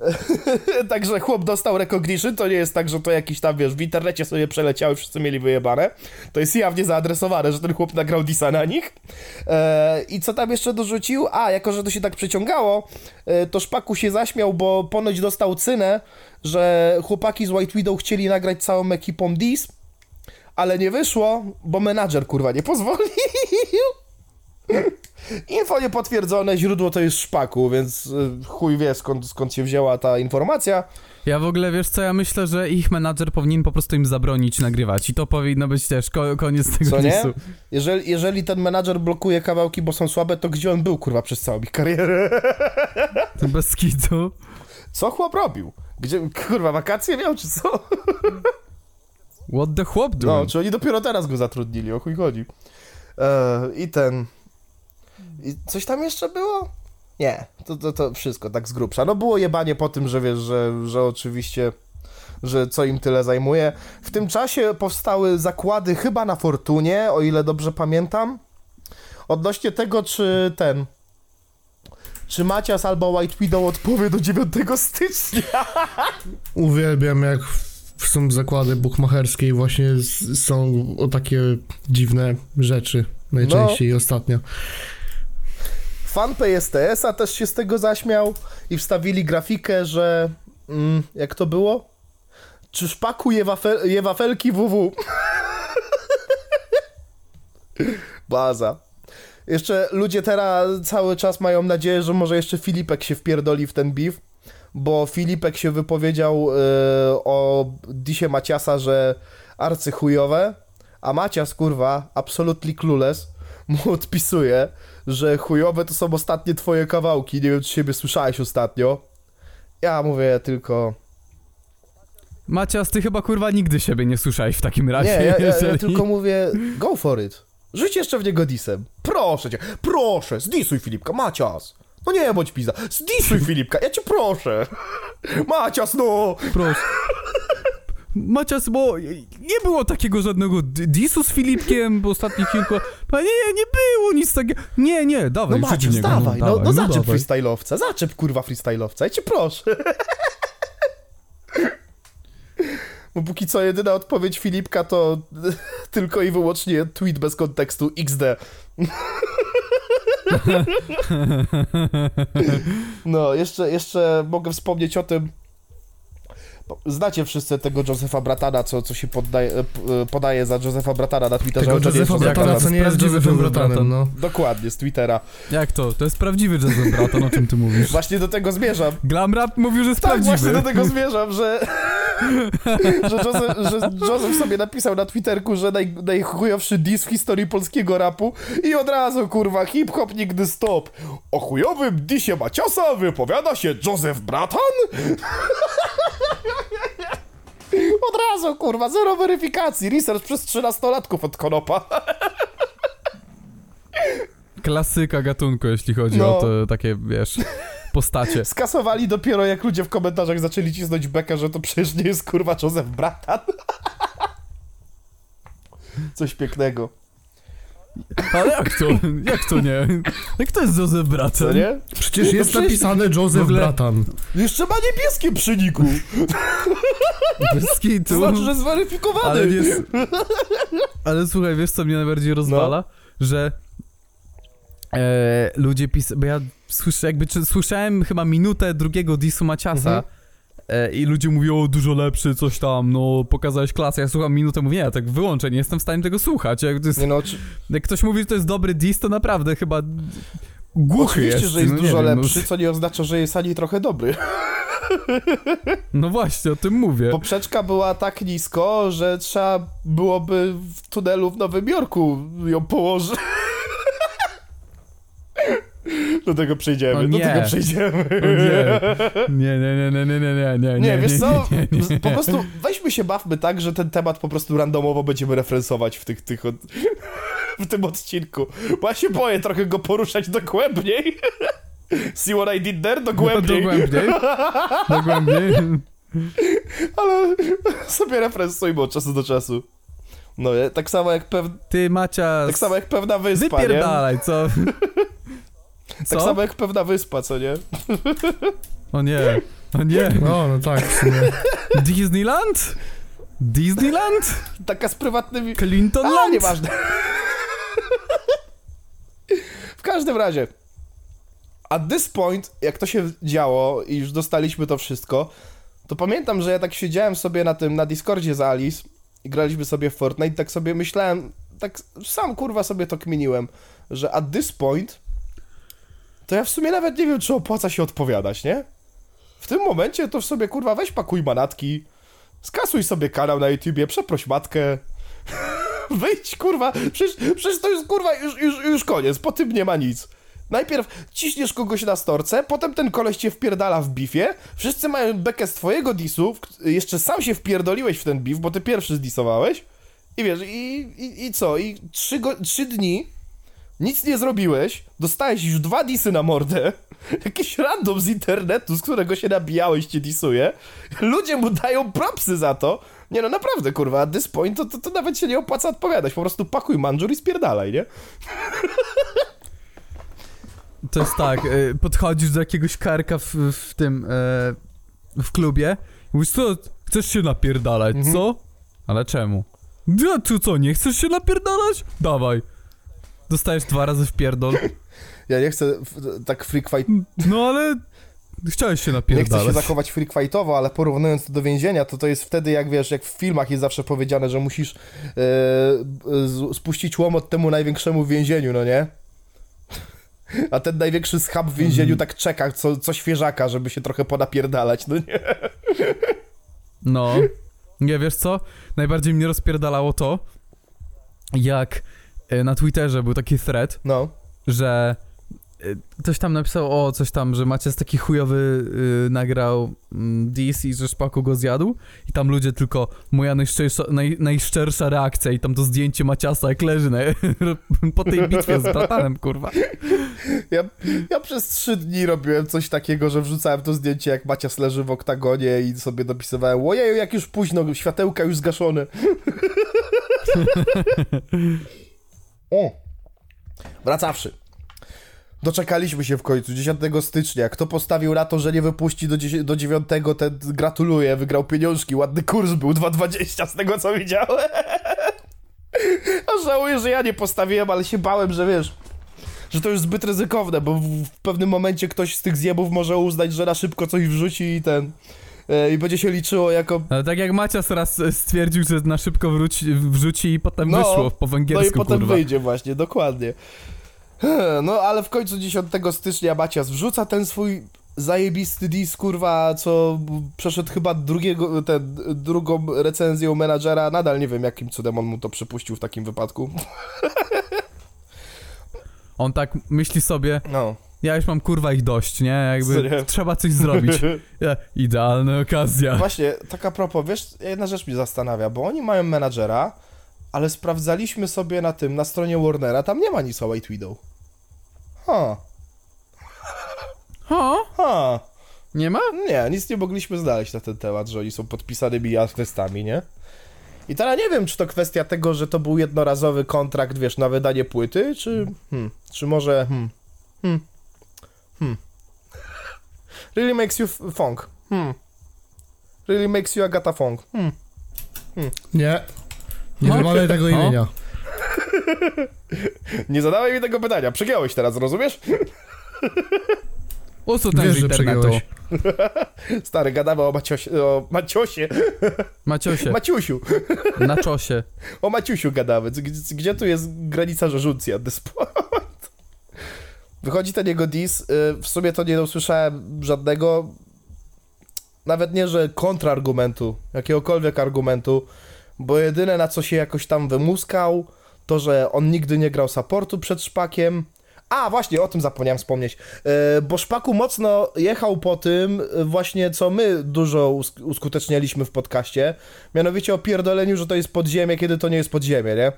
Także chłop dostał recognition, to nie jest tak, że to jakiś tam, wiesz, w internecie sobie przeleciały, wszyscy mieli wyjebane. To jest jawnie zaadresowane, że ten chłop nagrał disa na nich. E, I co tam jeszcze dorzucił? A, jako, że to się tak przeciągało, e, to Szpaku się zaśmiał, bo ponoć dostał cynę, że chłopaki z White Widow chcieli nagrać całą ekipą dis, ale nie wyszło, bo menadżer, kurwa, nie pozwolił. Info niepotwierdzone, źródło to jest szpaku, więc y, chuj wie skąd, skąd się wzięła ta informacja. Ja w ogóle, wiesz co, ja myślę, że ich menadżer powinien po prostu im zabronić nagrywać i to powinno być też ko koniec tego Co nie? Jeżeli, jeżeli ten menadżer blokuje kawałki, bo są słabe, to gdzie on był, kurwa, przez całą ich karierę? To bez kitu. Co chłop robił? Gdzie, kurwa, wakacje miał, czy co? What the chłop No, doing? czy oni dopiero teraz go zatrudnili, o chuj chodzi. E, I ten... I coś tam jeszcze było? Nie, to, to, to wszystko tak z grubsza. No było jebanie po tym, że wiesz, że, że oczywiście że co im tyle zajmuje. W tym czasie powstały zakłady chyba na Fortunie, o ile dobrze pamiętam. Odnośnie tego, czy ten... Czy Macias albo White Widow odpowie do 9 stycznia? Uwielbiam jak są zakłady bukmacherskie i właśnie są o takie dziwne rzeczy najczęściej ostatnio. Fanpage STS-a też się z tego zaśmiał i wstawili grafikę, że... Mm, jak to było? Czy szpaku je, wafel, je wafelki WW? Baza. Jeszcze ludzie teraz cały czas mają nadzieję, że może jeszcze Filipek się wpierdoli w ten beef, bo Filipek się wypowiedział e, o Disie Maciasa, że arcychujowe, a Macias, kurwa, absolutely clueless, mu odpisuje, że chujowe to są ostatnie twoje kawałki, nie wiem czy siebie słyszałeś ostatnio. Ja mówię tylko... Macias, ty chyba kurwa nigdy siebie nie słyszałeś w takim Nie, razie. ja, ja, ja jeżeli- tylko mówię, go for it. Rzuć jeszcze w niego disem. Proszę cię, proszę, zdisuj Filipka, Macias. No nie bądź pizda, zdisuj Filipka, ja cię proszę. Macias, no. Proszę. Macias, bo nie było takiego żadnego disu z Filipkiem w ostatnich kilku... A Nie, nie było nic takiego. Nie, nie, No dawaj, w Macias, niego, dawaj, no, no, zaczep dawaj. freestyle'owca, zaczep kurwa freestyle'owca, ja cię proszę. Bo póki co jedyna odpowiedź Filipka to tylko i wyłącznie tweet bez kontekstu XD. No, jeszcze, jeszcze mogę wspomnieć o tym. Znacie wszyscy tego Josefa Bratana, co, co się poddaje, e, e, podaje za Josefa Bratana na Twitterze. Tego ale to nie jest Josefa Bratana, Bratan. co nie jest Bratan. Bratanem, no. Dokładnie, z Twittera. Jak to? To jest prawdziwy Joseph Braton, o czym ty mówisz. Właśnie do tego zmierzam. Glam Rap mówił, że jest Tak, właśnie prawdziwy. do tego zmierzam, że, że, Joseph, że Joseph sobie napisał na Twitterku, że naj, najchujowszy diss w historii polskiego rapu i od razu, kurwa, hip-hop nigdy stop. O chujowym dissie Maciosa wypowiada się Joseph Bratan? Od razu, kurwa, zero weryfikacji. Research przez 13-latków od Konopa. Klasyka gatunku, jeśli chodzi No. o te takie, wiesz, postacie. Skasowali dopiero jak ludzie w komentarzach zaczęli cisnąć bekę, że to przecież nie jest kurwa Joseph Bratan. Coś pięknego. Ale jak to? Jak to nie? Jak to jest Joseph Braton? Co nie? Przecież jest przecież- napisane Joseph ogóle- Bratan. Jeszcze ma niebieskie przy niku. Bez To kitu. znaczy, że zweryfikowany. Ale nie... Ale słuchaj, wiesz co mnie najbardziej rozwala? Że e, ludzie pisają, bo ja słyszę, jakby czy, słyszałem chyba minutę drugiego disu Maciasa Mhm. E, i ludzie mówią, o dużo lepszy, coś tam, no pokazałeś klasę, ja słucham minutę, mówię, nie, tak wyłączę, nie jestem w stanie tego słuchać, jak, jest, Nie no, czy, jak ktoś mówi, że to jest dobry dis, to naprawdę chyba głuchy oczywiście, jest. że jest no, dużo wiem, lepszy, co nie oznacza, że jest ani trochę dobry. No, no właśnie, o tym mówię. Poprzeczka była tak nisko, że trzeba byłoby w tunelu w Nowym Jorku ją położyć. Do tego przejdziemy, O do nie. tego przejdziemy. O nie. Nie, nie, nie, nie, nie, nie, nie, nie, Nie, wiesz co? nie, nie, nie. Po prostu weźmy się bawmy tak, że ten temat po prostu randomowo będziemy referensować w tych, tych w tym odcinku. Bo ja się boję trochę go poruszać dogłębniej. See what I did there? Dogłębniej. Dogłębniej. Dogłębniej. Ale sobie referencujmy od czasu do czasu. No, nie? tak samo jak, pew... Ty, Macia, tak samo jak pewna wyspa, nie? wypierdalaj, co? Co? Tak samo jak pewna wyspa, co nie? O nie, o nie. No, no tak, w sumie. Disneyland? Disneyland? Taka z prywatnymi... Clinton A, nieważne. w każdym razie, at this point, jak to się działo i już dostaliśmy to wszystko, to pamiętam, że ja tak siedziałem sobie na tym, na Discordzie z Alice i graliśmy sobie w Fortnite, tak sobie myślałem, tak sam kurwa sobie to kminiłem, że at this point, to ja w sumie nawet nie wiem, czy opłaca się odpowiadać, nie? W tym momencie to w sobie kurwa weź pakuj manatki, skasuj sobie kanał na YouTubie, przeproś matkę, Wyjdź, kurwa, przecież, przecież to jest, kurwa, już, już, już koniec, po tym nie ma nic. Najpierw ciśniesz kogoś na storce, potem ten koleś cię wpierdala w bifie, wszyscy mają bekę z twojego disu, jeszcze sam się wpierdoliłeś w ten bif, bo ty pierwszy zdisowałeś i wiesz, i, i, i co, i trzy, go, trzy dni nic nie zrobiłeś, dostałeś już dwa disy na mordę, jakiś random z internetu, z którego się nabijałeś, cię disuje, ludzie mu dają propsy za to. Nie no, naprawdę, kurwa, at this point to, to, to nawet się nie opłaca odpowiadać, po prostu pakuj manżur i spierdalaj, nie? To jest tak, y, podchodzisz do jakiegoś karka w, w tym, e, w klubie mówisz, co, chcesz się napierdalać, Mhm. co? Ale czemu? Ja, tu co, nie chcesz się napierdalać? Dawaj. Dostajesz dwa razy w pierdol. Ja nie chcę w, tak freak fight, No ale chciałeś się nie napierdalać. chcę się zachować freak fightowo, ale porównując to do więzienia, to to jest wtedy, jak wiesz, jak w filmach jest zawsze powiedziane, że musisz e, z, spuścić łomot temu największemu w więzieniu, no nie? A ten największy schab w więzieniu tak czeka, co, co świeżaka, żeby się trochę ponapierdalać, no nie? No. Nie, wiesz co? Najbardziej mnie rozpierdalało to, jak na Twitterze był taki thread, No. że y, ktoś tam napisał, o, coś tam, że Macias taki chujowy y, nagrał mm, dis i że Szpaku go zjadł i tam ludzie tylko, moja najszczersza, naj, najszczersza reakcja i tam to zdjęcie Maciasa jak leży na, po tej bitwie z bratanem, kurwa. Ja, ja przez trzy dni robiłem coś takiego, że wrzucałem to zdjęcie, jak Macias leży w oktagonie i sobie dopisywałem, ojeju, jak już późno, światełka już zgaszone. o! Wracawszy. Doczekaliśmy się w końcu, 10 stycznia. Kto postawił na to, że nie wypuści do, 10, do 9, ten gratuluję, wygrał pieniążki. Ładny kurs był, 2,20 z tego co widziałem. A żałuję, że ja nie postawiłem, ale się bałem, że wiesz, że to już zbyt ryzykowne, bo w, w pewnym momencie ktoś z tych zjebów może uznać, że na szybko coś wrzuci i ten... e, I będzie się liczyło jako... Ale tak jak Macias raz e, stwierdził, że na szybko wróci, wrzuci i potem No, wyszło po No węgiersku, i potem kurwa. wyjdzie właśnie, dokładnie. No ale w końcu 10 stycznia Macias wrzuca ten swój zajebisty dis, kurwa, co przeszedł chyba drugiego, ten, drugą recenzję menadżera. Nadal nie wiem, jakim cudem on mu to przypuścił w takim wypadku. On tak myśli sobie, No. Ja już mam kurwa ich dość, nie? Jakby Serio? trzeba coś zrobić. Ja, idealna okazja. Właśnie, tak a propos, wiesz, jedna rzecz mnie zastanawia, bo oni mają menadżera, ale sprawdzaliśmy sobie na tym, na stronie Warnera, tam nie ma nic o White Widow. Ha, Ha? ha. Nie ma? Nie, nic nie mogliśmy znaleźć na ten temat, że oni są podpisanymi artystami, nie? I teraz nie wiem, czy to kwestia tego, że to był jednorazowy kontrakt, wiesz, na wydanie płyty, czy... Hmm, czy może... Hmm, hmm, hmm. Really makes you funk. Hmm. Really makes you Agata Funk. Hmm. Nie. Nie No. wymawiaj tego O. imienia. Nie zadawaj mi tego pytania, przegiąłeś teraz, rozumiesz? O co ten Wiesz, z internetu? Stary, gadamy o Maciosie, o Maciosie, Maciosie, Maciusiu, na czosie. o Maciusiu gadamy. Gdzie, gdzie tu jest granica this point? Wychodzi ten jego dis, y, w sumie to nie usłyszałem żadnego, nawet nie, że kontrargumentu, jakiegokolwiek argumentu, bo jedyne na co się jakoś tam wymuskał, to, że on nigdy nie grał supportu przed Szpakiem. A, właśnie, o tym zapomniałem wspomnieć, E, bo Szpaku mocno jechał po tym e, właśnie, co my dużo usk- uskutecznialiśmy w podcaście, mianowicie o pierdoleniu, że to jest podziemie, kiedy to nie jest podziemie, nie?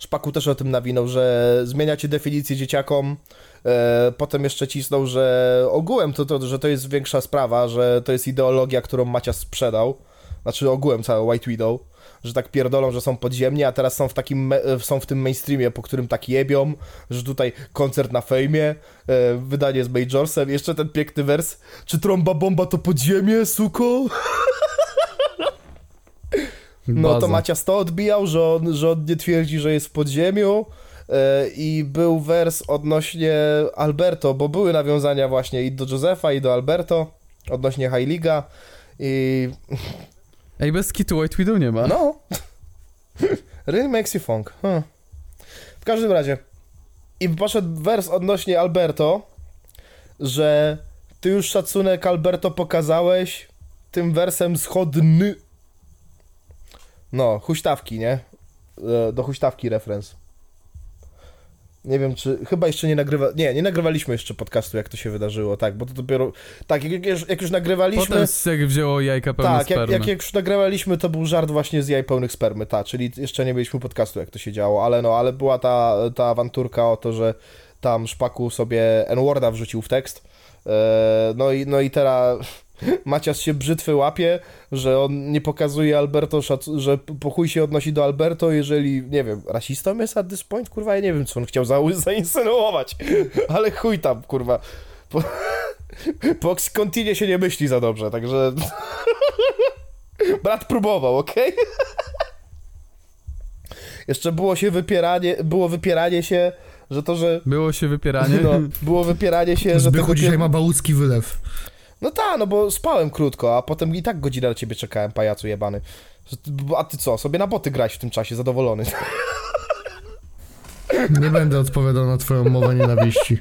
Szpaku też o tym nawinął, że zmieniacie definicję dzieciakom, e, potem jeszcze cisnął, że ogółem to, to, że to jest większa sprawa, że to jest ideologia, którą Macias sprzedał, znaczy ogółem cały White Widow, że tak pierdolą, że są podziemni, a teraz są w takim, me- są w tym mainstreamie, po którym tak jebią, że tutaj koncert na fejmie, e, wydanie z Majorsem, jeszcze ten piękny wers, czy trąba bomba to podziemie, suko? No to. Macias to odbijał, że on, że on nie twierdzi, że jest w podziemiu e, i był wers odnośnie Alberto, bo były nawiązania właśnie i do Josefa i do Alberto odnośnie High Liga i Ej, bez kitu White Widow nie ma. no really makes you funk huh. w każdym razie i poszedł wers odnośnie Alberto, że ty już szacunek Alberto pokazałeś tym wersem schodny no, huśtawki, nie? E, Do huśtawki referenc. Nie wiem, czy. Chyba jeszcze nie nagrywa. Nie, nie nagrywaliśmy jeszcze podcastu, jak to się wydarzyło, tak, bo to dopiero. Tak, jak, już- jak już nagrywaliśmy. Potem jak wzięło jajka pełne tak, spermy. jak, jak już nagrywaliśmy, to był żart właśnie z jaj pełnych spermy, tak, czyli jeszcze nie mieliśmy podcastu, jak to się działo, ale no, ale była ta, ta awanturka o to, że tam Szpaku sobie N-Worda wrzucił w tekst. E, no, i, no i teraz Macias się brzytwy łapie, że on nie pokazuje Alberto, że po chuj się odnosi do Alberto, jeżeli, nie wiem, rasistą jest at this point? Kurwa, ja nie wiem, co on chciał za zainsynuować, ale chuj tam, kurwa. Po, po się nie myśli za dobrze, także... Brat próbował, okej? Jeszcze było się wypieranie, było wypieranie się, że to, że... Było się wypieranie. No, było wypieranie się, że Zbychu tego dzisiaj ma bałucki wylew. No tak, no bo spałem krótko, a potem i tak godzinę na ciebie czekałem, pajacu jebany. A ty co, sobie na boty grać w tym czasie, zadowolony. Nie będę odpowiadał na twoją mowę nienawiści.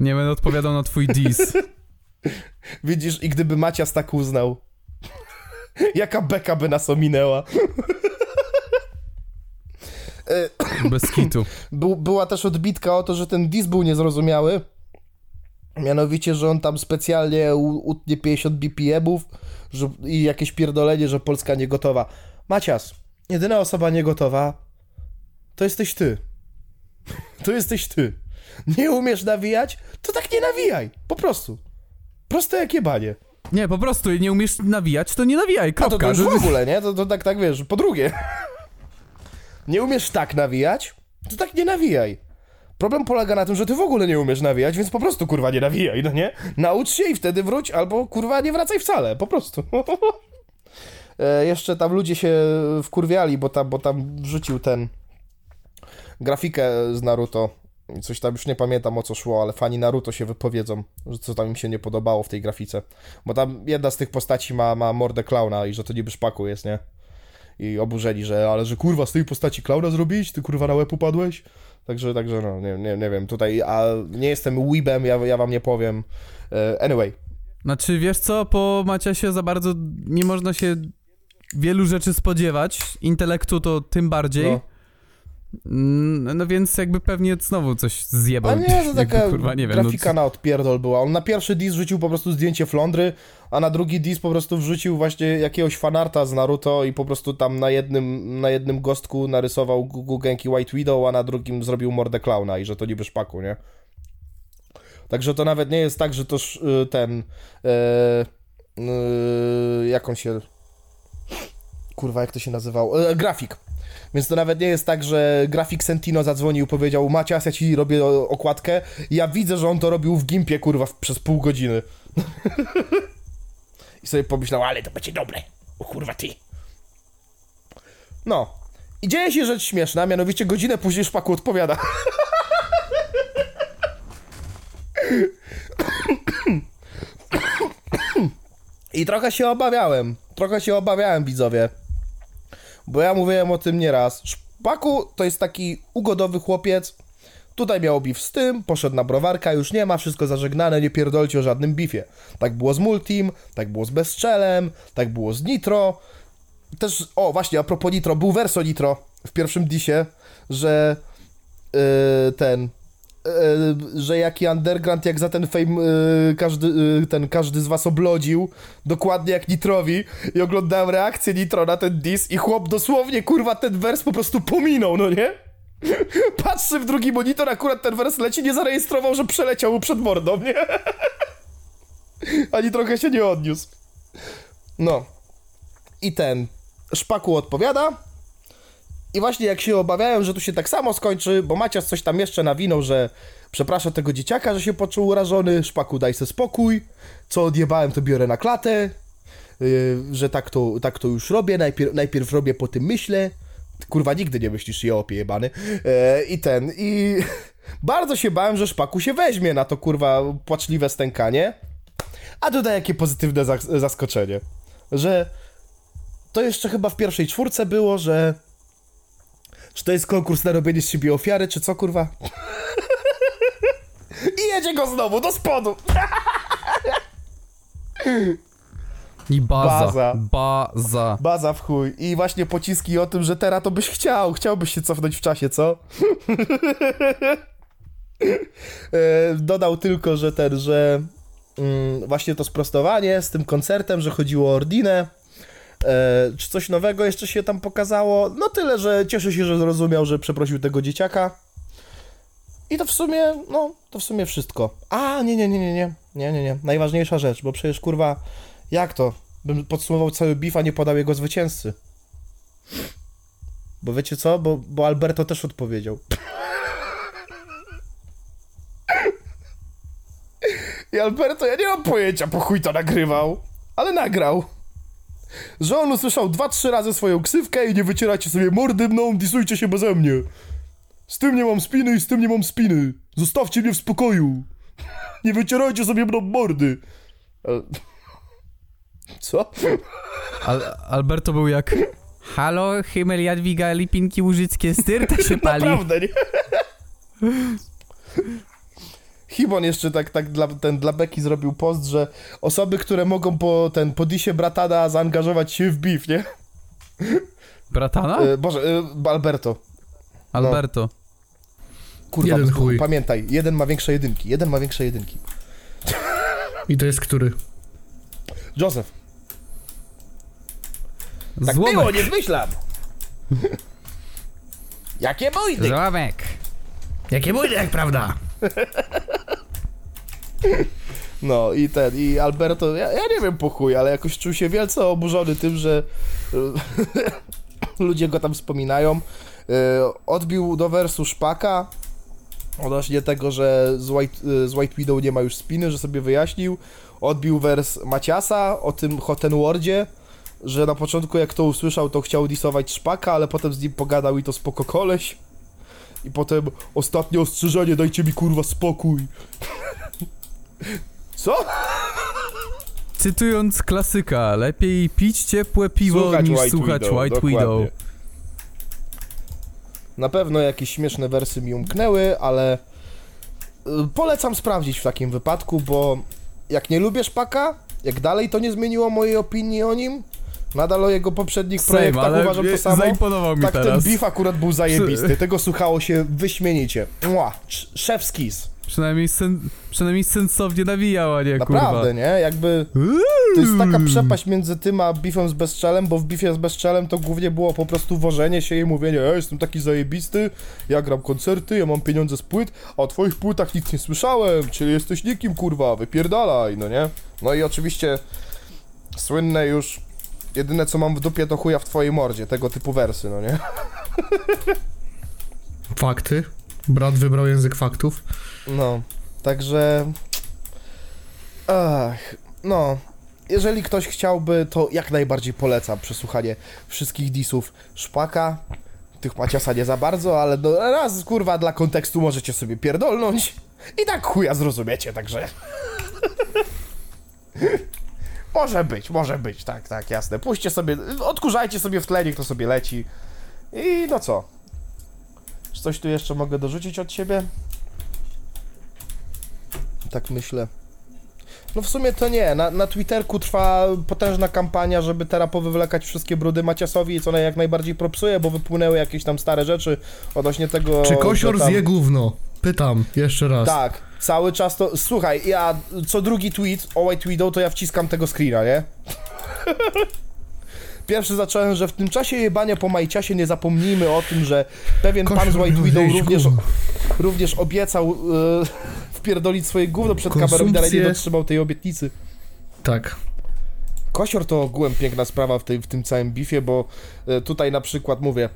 Nie będę odpowiadał na twój diss. Widzisz, i gdyby Macias tak uznał, jaka beka by nas ominęła. Bez kitu. Był, była też odbitka o to, że ten dis był niezrozumiały. Mianowicie, że on tam specjalnie utnie 50 BPM-ów i jakieś pierdolenie, że Polska nie gotowa. Macias, jedyna osoba nie gotowa to jesteś ty. To jesteś ty. Nie umiesz nawijać? To tak nie nawijaj. Po prostu. Proste jak jebanie. Nie, po prostu nie umiesz nawijać, to nie nawijaj, A to, kropka. to już w ogóle, nie? To, to tak, tak wiesz. Po drugie, nie umiesz tak nawijać, to tak nie nawijaj. Problem polega na tym, że ty w ogóle nie umiesz nawijać, więc po prostu kurwa nie nawijaj, no nie? Naucz się i wtedy wróć, albo kurwa nie wracaj wcale, po prostu. e, jeszcze tam ludzie się wkurwiali, bo tam, bo tam wrzucił ten grafikę z Naruto. Coś tam już nie pamiętam o co szło, ale fani Naruto się wypowiedzą, że co tam im się nie podobało w tej grafice. Bo tam jedna z tych postaci ma, ma mordę klauna i że to niby szpaku jest, nie? I oburzeni, że ale że kurwa z tej postaci klauna zrobić? Ty kurwa na łeb upadłeś? Także, także no, nie, nie, nie wiem, tutaj, a nie jestem weebem, ja, ja wam nie powiem. E, Anyway, Znaczy, wiesz co, po Maciasie za bardzo nie można się wielu rzeczy spodziewać. Intelektu to tym bardziej. no. No więc jakby pewnie znowu coś zjebał. A nie, to Jakby, taka kurwa, nie wiem, no, na odpierdol była. On na pierwszy diss wrzucił po prostu zdjęcie Flądry, a na drugi diss po prostu wrzucił właśnie jakiegoś fanarta z Naruto i po prostu tam na jednym, na jednym gostku narysował Gugu Genki White Widow, a na drugim zrobił mordę klauna i że to niby szpaku, nie? Także to nawet nie jest tak, że to y, ten e, y, jak on się kurwa, jak to się nazywał? E, grafik. Więc to nawet nie jest tak, że grafik Sentino zadzwonił, powiedział Macias, ja ci robię okładkę. Ja widzę, że on to robił w gimpie, kurwa, w- przez pół godziny. I sobie pomyślał, ale to będzie dobre. O kurwa, ty. No. I dzieje się rzecz śmieszna, mianowicie godzinę później Szpaku odpowiada. I trochę się obawiałem. Trochę się obawiałem, widzowie. Bo ja mówiłem o tym nieraz. Szpaku to jest taki ugodowy chłopiec. Tutaj miał beef z tym, poszedł na browarka, już nie ma, wszystko zażegnane, nie pierdolcie o żadnym beefie. Tak było z Multim, tak było z Bezczelem, tak było z Nitro. Też, o właśnie, a propos Nitro, był Verso Nitro w pierwszym disie, że yy, ten, że jaki underground, jak za ten fame yy, każdy, yy, ten, każdy z was oblodził, dokładnie jak Nitrowi i oglądałem reakcję Nitro na ten dis i chłop dosłownie, kurwa, ten wers po prostu pominął, no nie? Patrzy w drugi monitor, akurat ten wers leci, nie zarejestrował, że przeleciał mu przed mordą, nie? Ani trochę się nie odniósł. No. I ten Szpaku odpowiada. I właśnie jak się obawiałem, że tu się tak samo skończy, bo Macias coś tam jeszcze nawinął, że przepraszam tego dzieciaka, że się poczuł urażony, Szpaku daj se spokój, co odjebałem to biorę na klatę, yy, że tak to, tak to już robię, najpierw, najpierw robię, potem myślę. Ty, kurwa, nigdy nie myślisz i opie jebany. E, I ten, i bardzo się bałem, że Szpaku się weźmie na to, kurwa, płaczliwe stękanie. A tutaj jakie pozytywne zas- zaskoczenie, że to jeszcze chyba w pierwszej czwórce było, że czy to jest konkurs na robienie z siebie ofiary, czy co, kurwa? I jedzie go znowu, do spodu! I baza. Baza. Baza. Baza w chuj. I właśnie pociski o tym, że teraz to byś chciał. Chciałbyś się cofnąć w czasie, co? E, Dodał tylko, że ten, że mm, właśnie to sprostowanie z tym koncertem, że chodziło o Ordinę. E, czy coś nowego jeszcze się tam pokazało? No tyle, że cieszę się, że zrozumiał, że przeprosił tego dzieciaka. I to w sumie, no, to w sumie wszystko. A, nie, nie, nie, nie, nie, nie, nie, nie. Najważniejsza rzecz, bo przecież kurwa, jak to? Bym podsumował cały beef, a nie podał jego zwycięzcy. Bo wiecie co? Bo, bo Alberto też odpowiedział. I Alberto, ja nie mam pojęcia, po chuj to nagrywał, ale nagrał. Że on usłyszał dwa, trzy razy swoją ksywkę i nie wycieracie sobie mordy mną, disujcie się beze mnie. Z tym nie mam spiny i z tym nie mam spiny. Zostawcie mnie w spokoju. Nie wycierajcie sobie mną mordy. Ale- Co? Al Alberto był jak... Halo, Himmel, Jadwiga, Lipinki Łużyckie, styrta się pali. Naprawdę, nie? Hibon jeszcze tak, tak dla, ten, dla Beki zrobił post, że osoby, które mogą po ten po disie Bratana zaangażować się w beef, nie? Bratana? E, Boże, e, Alberto. Alberto. Kurwa, Jeden chuj. pamiętaj, jeden ma większe jedynki, jeden ma większe jedynki. I to jest który? Joseph. Tak Złomek. było, nie zmyślam. Jakie bojdy? Złomek. Jakie mój, jak prawda? No i ten, i Alberto, ja, ja nie wiem po chuj, ale jakoś czuł się wielce oburzony tym, że e, ludzie go tam wspominają. E, Odbił do wersu Szpaka odnośnie tego, że z White, e, z White Widow nie ma już spiny, że sobie wyjaśnił. Odbił wers Maciasa o tym Hoten Wardzie, że na początku jak to usłyszał, to chciał disować Szpaka, ale potem z nim pogadał i to spoko koleś. I potem ostatnie ostrzeżenie, dajcie mi kurwa spokój. Co? Cytując klasyka, lepiej pić ciepłe piwo Słuchać niż White słuchać Widow, White dokładnie. Widow. Na pewno jakieś śmieszne wersy mi umknęły, ale y, polecam sprawdzić w takim wypadku, bo jak nie lubię Szpaka, jak dalej to nie zmieniło mojej opinii o nim, nadal o jego poprzednich Same, projektach ale uważam to samo. zaimponował mi Tak, teraz. ten beef akurat był zajebisty, tego słuchało się wyśmienicie. Mua, sz- szef kiss. Przynajmniej, sen, przynajmniej sensownie nawijał, a nie Naprawdę, kurwa. nie? Jakby to jest taka przepaść między tym a beefem z bezczelem, bo w beefie z bezczelem to głównie było po prostu wożenie się i mówienie, ja jestem taki zajebisty, ja gram koncerty, ja mam pieniądze z płyt, a o twoich płytach nic nie słyszałem, czyli jesteś nikim, kurwa, wypierdalaj, no nie? No i oczywiście słynne już, jedyne co mam w dupie to chuja w twojej mordzie, tego typu wersy, no nie? Fakty. Brat wybrał język faktów. No, także. Ach, no. Jeżeli ktoś chciałby, to jak najbardziej polecam przesłuchanie wszystkich disów Szpaka. Tych Maciasa nie za bardzo, ale no, raz kurwa dla kontekstu możecie sobie pierdolnąć. I tak chuja zrozumiecie, także. Może być, może być, tak, tak, jasne. Puśćcie sobie, odkurzajcie sobie w tle, niech to sobie leci. I no co? Czy coś tu jeszcze mogę dorzucić od siebie? Tak myślę. No w sumie to nie. Na, na Twitterku trwa potężna kampania, żeby teraz powywlekać wszystkie brudy Maciasowi, co jak najbardziej propsuje, bo wypłynęły jakieś tam stare rzeczy odnośnie tego... Czy kosior tam... zje gówno? Pytam, jeszcze raz. Tak, cały czas to... Słuchaj, ja co drugi tweet o White Widow, to ja wciskam tego screena, nie? Pierwszy zacząłem, że w tym czasie jebania po Majciasie nie zapomnijmy o tym, że pewien pan z White Widow również, również obiecał e, wpierdolić swoje gówno przed kamerą i dalej nie Konsumpcję- dotrzymał tej obietnicy. Tak. Kosior to ogółem piękna sprawa w, tej, w tym całym bifie, bo e, tutaj na przykład mówię,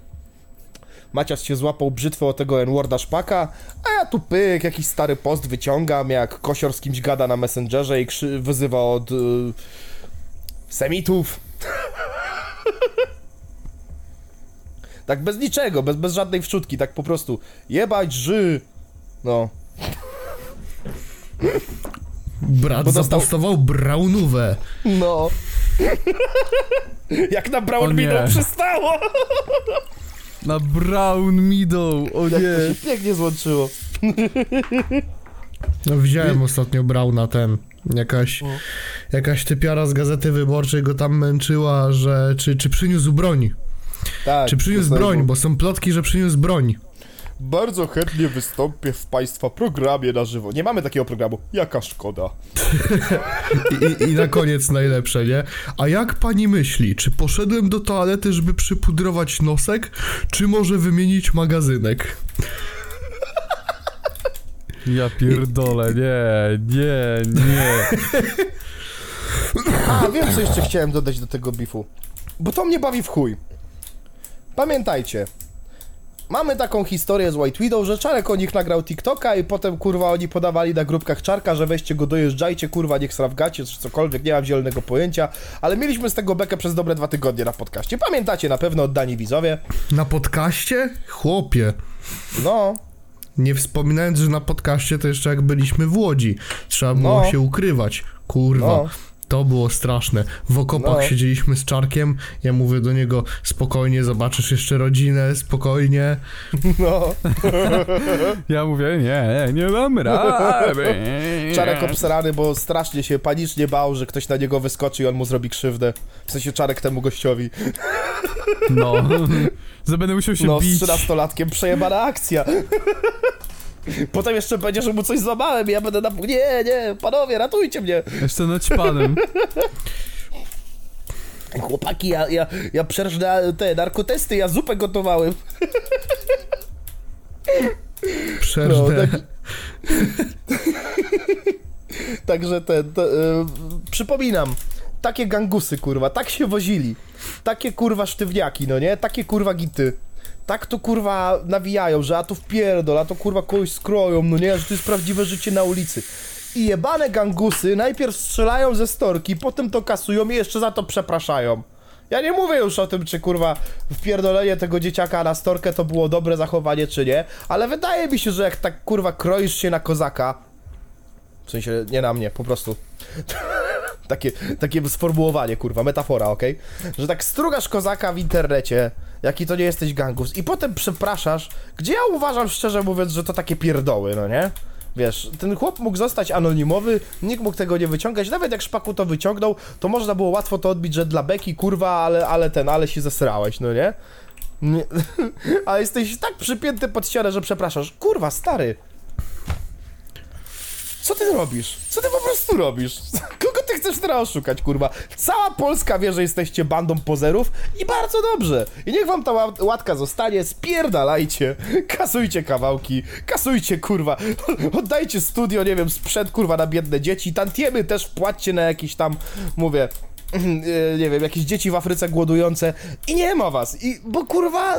Macias się złapał brzytwę o tego N-Worda Szpaka, a ja tu pyk, jakiś stary post wyciągam, jak Kosior z kimś gada na Messengerze i krzy- wyzywa od y, semitów. tak bez niczego, bez, bez żadnej wczutki, tak po prostu jebać ży. No. Brat Bo dostał- zapastował braunówę. No. jak na O Brown nie. Meadow przystało. Na Brown Meadow, o Jak to nie. się pięknie złączyło. No widziałem ostatnio Brauna ten. Jakaś, No. jakaś typiara z Gazety Wyborczej go tam męczyła, że czy, czy przyniósł broń. Tak. Czy przyniósł broń, bo są plotki, że przyniósł broń. Bardzo chętnie wystąpię w Państwa programie na żywo. Nie mamy takiego programu. Jaka szkoda. I, i, I na koniec najlepsze, nie? A jak pani myśli, czy poszedłem do toalety, żeby przypudrować nosek, czy może wymienić magazynek? Ja pierdolę, nie, nie, nie. A, wiem co jeszcze chciałem dodać do tego bifu. Bo to mnie bawi w chuj. Pamiętajcie. Mamy taką historię z White Widow, że Czarek o nich nagrał TikToka i potem kurwa oni podawali na grupkach Czarka, że weźcie go dojeżdżajcie, kurwa niech srawgacie czy cokolwiek, nie mam zielonego pojęcia, ale mieliśmy z tego bekę przez dobre dwa tygodnie na podcaście. Pamiętacie na pewno oddani widzowie? Na podcaście? Chłopie. No, Nie wspominając, że na podcaście to jeszcze jak byliśmy w Łodzi. Trzeba było No. się ukrywać. Kurwa. No. To było straszne. W okopach No. siedzieliśmy z Czarkiem. Ja mówię do niego, spokojnie, zobaczysz jeszcze rodzinę, spokojnie. no. Ja mówię, nie, nie dam rady. Czarek obsrany, bo strasznie się panicznie bał, że ktoś na niego wyskoczy i on mu zrobi krzywdę. W sensie Czarek temu gościowi. No, że będę musiał się No, z bić. 13-latkiem przejebana akcja. Potem jeszcze będzie, że mu coś złamałem i ja będę na... Nie, nie, panowie, ratujcie mnie. Jeszcze naćpanym. Chłopaki, ja, ja, ja przerżnę te narkotesty, ja zupę gotowałem. Przeżne. tak- Także ten, to, e, przypominam, takie gangusy, kurwa, tak się wozili. Takie kurwa sztywniaki, no nie? Takie kurwa gity. Tak to kurwa nawijają, że a to wpierdol, a to kurwa kogoś skroją, no nie? Że to jest prawdziwe życie na ulicy. I jebane gangusy najpierw strzelają ze storki, potem to kasują i jeszcze za to przepraszają. Ja nie mówię już o tym, czy kurwa wpierdolenie tego dzieciaka na storkę to było dobre zachowanie, czy nie, ale wydaje mi się, że jak tak kurwa kroisz się na kozaka, w sensie nie na mnie, po prostu. takie, takie sformułowanie, kurwa, metafora, okej? Że tak strugasz kozaka w internecie, jaki to nie jesteś gangus, i potem przepraszasz, gdzie ja uważam, szczerze mówiąc, że to takie pierdoły, no nie? Wiesz, ten chłop mógł zostać anonimowy, nikt mógł tego nie wyciągać, nawet jak szpaku to wyciągnął, to można było łatwo to odbić, że dla beki, kurwa, ale, ale ten, ale się zesrałeś, no nie? nie. A jesteś tak przypięty pod ścianę, że przepraszasz. Kurwa, stary, co ty robisz? Co ty po prostu robisz? Kogo ty chcesz teraz oszukać, kurwa? Cała Polska wie, że jesteście bandą pozerów i bardzo dobrze. I niech wam ta ła- łatka zostanie, spierdalajcie, kasujcie kawałki, kasujcie, kurwa, oddajcie studio, nie wiem, sprzęt, kurwa, na biedne dzieci, tantiemy też wpłaccie na jakieś tam, mówię, e, nie wiem, jakieś dzieci w Afryce głodujące i nie ma was. I, bo kurwa,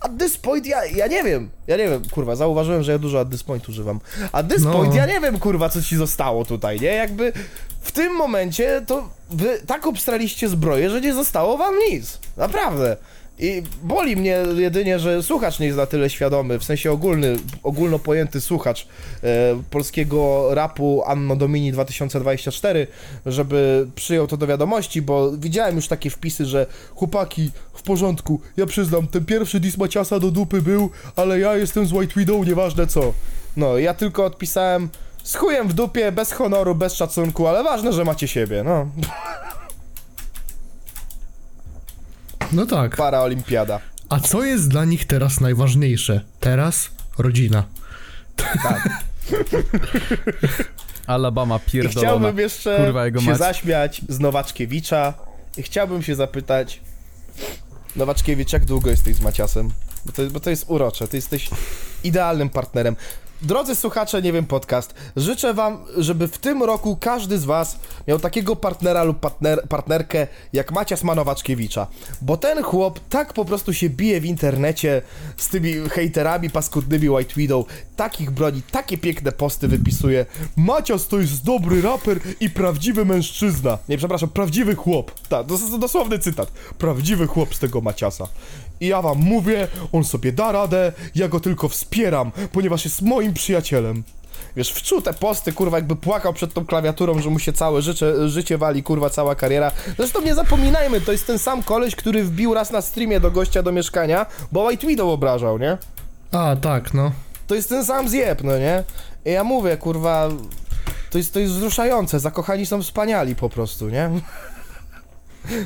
at this point ja, ja nie wiem, ja nie wiem, kurwa, zauważyłem, że ja dużo at this point używam. At this No. point ja nie wiem, kurwa, co ci zostało tutaj, nie? Jakby w tym momencie to wy tak obstraliście zbroję, że nie zostało wam nic. Naprawdę. I boli mnie jedynie, że słuchacz nie jest na tyle świadomy, w sensie ogólny, ogólno pojęty słuchacz e, polskiego rapu Anno Domini 2024, żeby przyjął to do wiadomości, bo widziałem już takie wpisy, że chłopaki, w porządku, ja przyznam, ten pierwszy dis Maciasa do dupy był, ale ja jestem z White Widow, nieważne co. No, ja tylko odpisałem z chujem w dupie, bez honoru, bez szacunku, ale ważne, że macie siebie, no. No tak. Paraolimpiada. A co jest dla nich teraz najważniejsze? Teraz rodzina. Alabama I pierdolona. chciałbym jeszcze Kurwa, jego się mać. zaśmiać z Nowaczkiewicza i chciałbym się zapytać Nowaczkiewicz, jak długo jesteś z Maciasem? Bo to, bo to jest urocze, ty jesteś idealnym partnerem. Drodzy słuchacze, nie wiem, podcast, życzę wam, żeby w tym roku każdy z was miał takiego partnera lub partner, partnerkę jak Macias Manowaczkiewicza, bo ten chłop tak po prostu się bije w internecie z tymi hejterami paskudnymi White Widow, takich broni, takie piękne posty wypisuje. Macias to jest dobry raper i prawdziwy mężczyzna. Nie, przepraszam, prawdziwy chłop. Tak, to jest dosłowny cytat. Prawdziwy chłop z tego Maciasa. I ja wam mówię, on sobie da radę, ja go tylko wspieram, ponieważ jest moim przyjacielem. Wiesz, wczuł te posty, kurwa, jakby płakał przed tą klawiaturą, że mu się całe życie, życie wali, kurwa, cała kariera. Zresztą nie zapominajmy, to jest ten sam koleś, który wbił raz na streamie do gościa do mieszkania, bo White Widow obrażał, nie? A, tak, no. To jest ten sam zjeb, no nie? I ja mówię, kurwa, to jest, to jest wzruszające, zakochani są wspaniali po prostu, nie?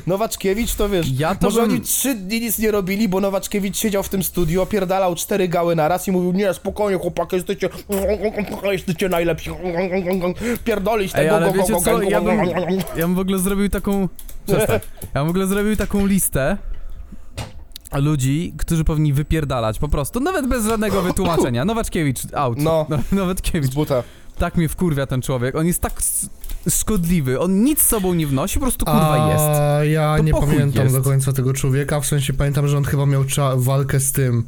Nowaczkiewicz to wiesz, Ja to może bym- oni trzy dni nic nie robili, bo Nowaczkiewicz siedział w tym studiu, opierdalał cztery gały na raz i mówił, nie, spokojnie chłopaki, jesteście, jesteście najlepsi, pierdolić Ej, tego, ale go, wiecie go, co, go, ja go, bym, ja bym w ogóle zrobił taką... Przestań. Ja bym w ogóle zrobił taką listę ludzi, którzy powinni wypierdalać po prostu, nawet bez żadnego wytłumaczenia. Nowaczkiewicz, out. No. no Nowaczkiewicz. z buta. Tak mnie wkurwia ten człowiek. On jest tak szkodliwy. On nic z sobą nie wnosi, po prostu kurwa jest. A ja To nie pamiętam jest. do końca tego człowieka, w sensie pamiętam, że on chyba miał cza- walkę z tym,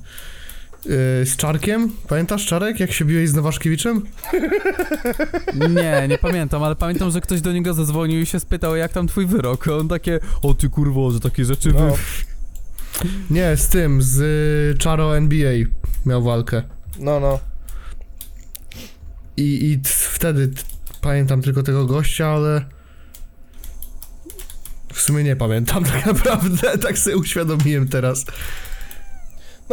yy, z Czarkiem. Pamiętasz Czarek, jak się biłeś z Nowaszkiewiczem? Nie, nie pamiętam, ale pamiętam, że ktoś do niego zadzwonił i się spytał, jak tam twój wyrok. A on takie, o ty kurwo, że takie rzeczy wy... No, Nie, z tym, z y, Czaro NBA miał walkę. no, no. I, i wtedy pamiętam tylko tego gościa, ale w sumie nie pamiętam tak naprawdę, tak sobie uświadomiłem teraz.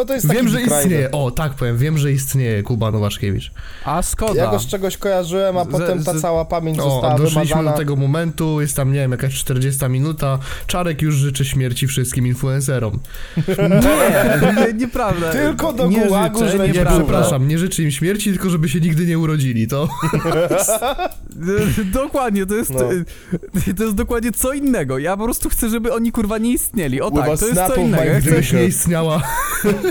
No to jest Wiem, że istnieje, o tak powiem, wiem, że istnieje Kuba Nowaszkiewicz. A szkoda. Ja go z czegoś kojarzyłem, a Z- potem ta z- cała pamięć O, została doszliśmy wymazana. do tego momentu, jest tam, nie wiem, jakaś 40 minuta, Czarek już życzy śmierci wszystkim influencerom. Nie, nie, nieprawda. Tylko do nie gułagu, życzę, że Nie, nie przepraszam, nie życzy im śmierci, tylko żeby się nigdy nie urodzili, to... Dokładnie, to jest, No. to jest dokładnie co innego. Ja po prostu chcę, żeby oni kurwa nie istnieli. O tak, to jest co innego. Gdybyś nie istniała...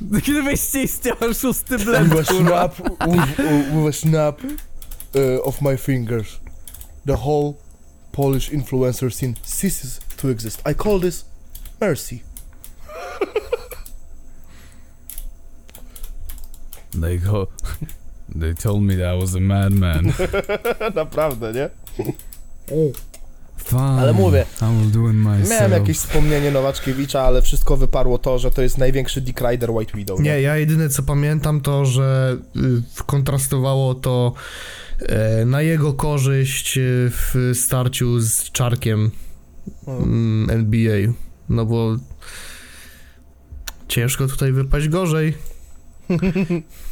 gdybyście istniał szósty With blend, a kurwa. snap, with, uh, with a snap uh, of my fingers, the whole Polish influencer scene ceases to exist. I call this mercy. They go... They told me that I was a madman. Naprawdę, nie? Fine. Ale mówię. Miałem jakieś wspomnienie Nowaczkiewicza, ale wszystko wyparło to, że to jest największy Dick Rider White Widow. Nie, ja jedyne co pamiętam to, że y, kontrastowało to e, na jego korzyść e, w starciu z Czarkiem No. mm, NBA. No bo ciężko tutaj wypaść gorzej.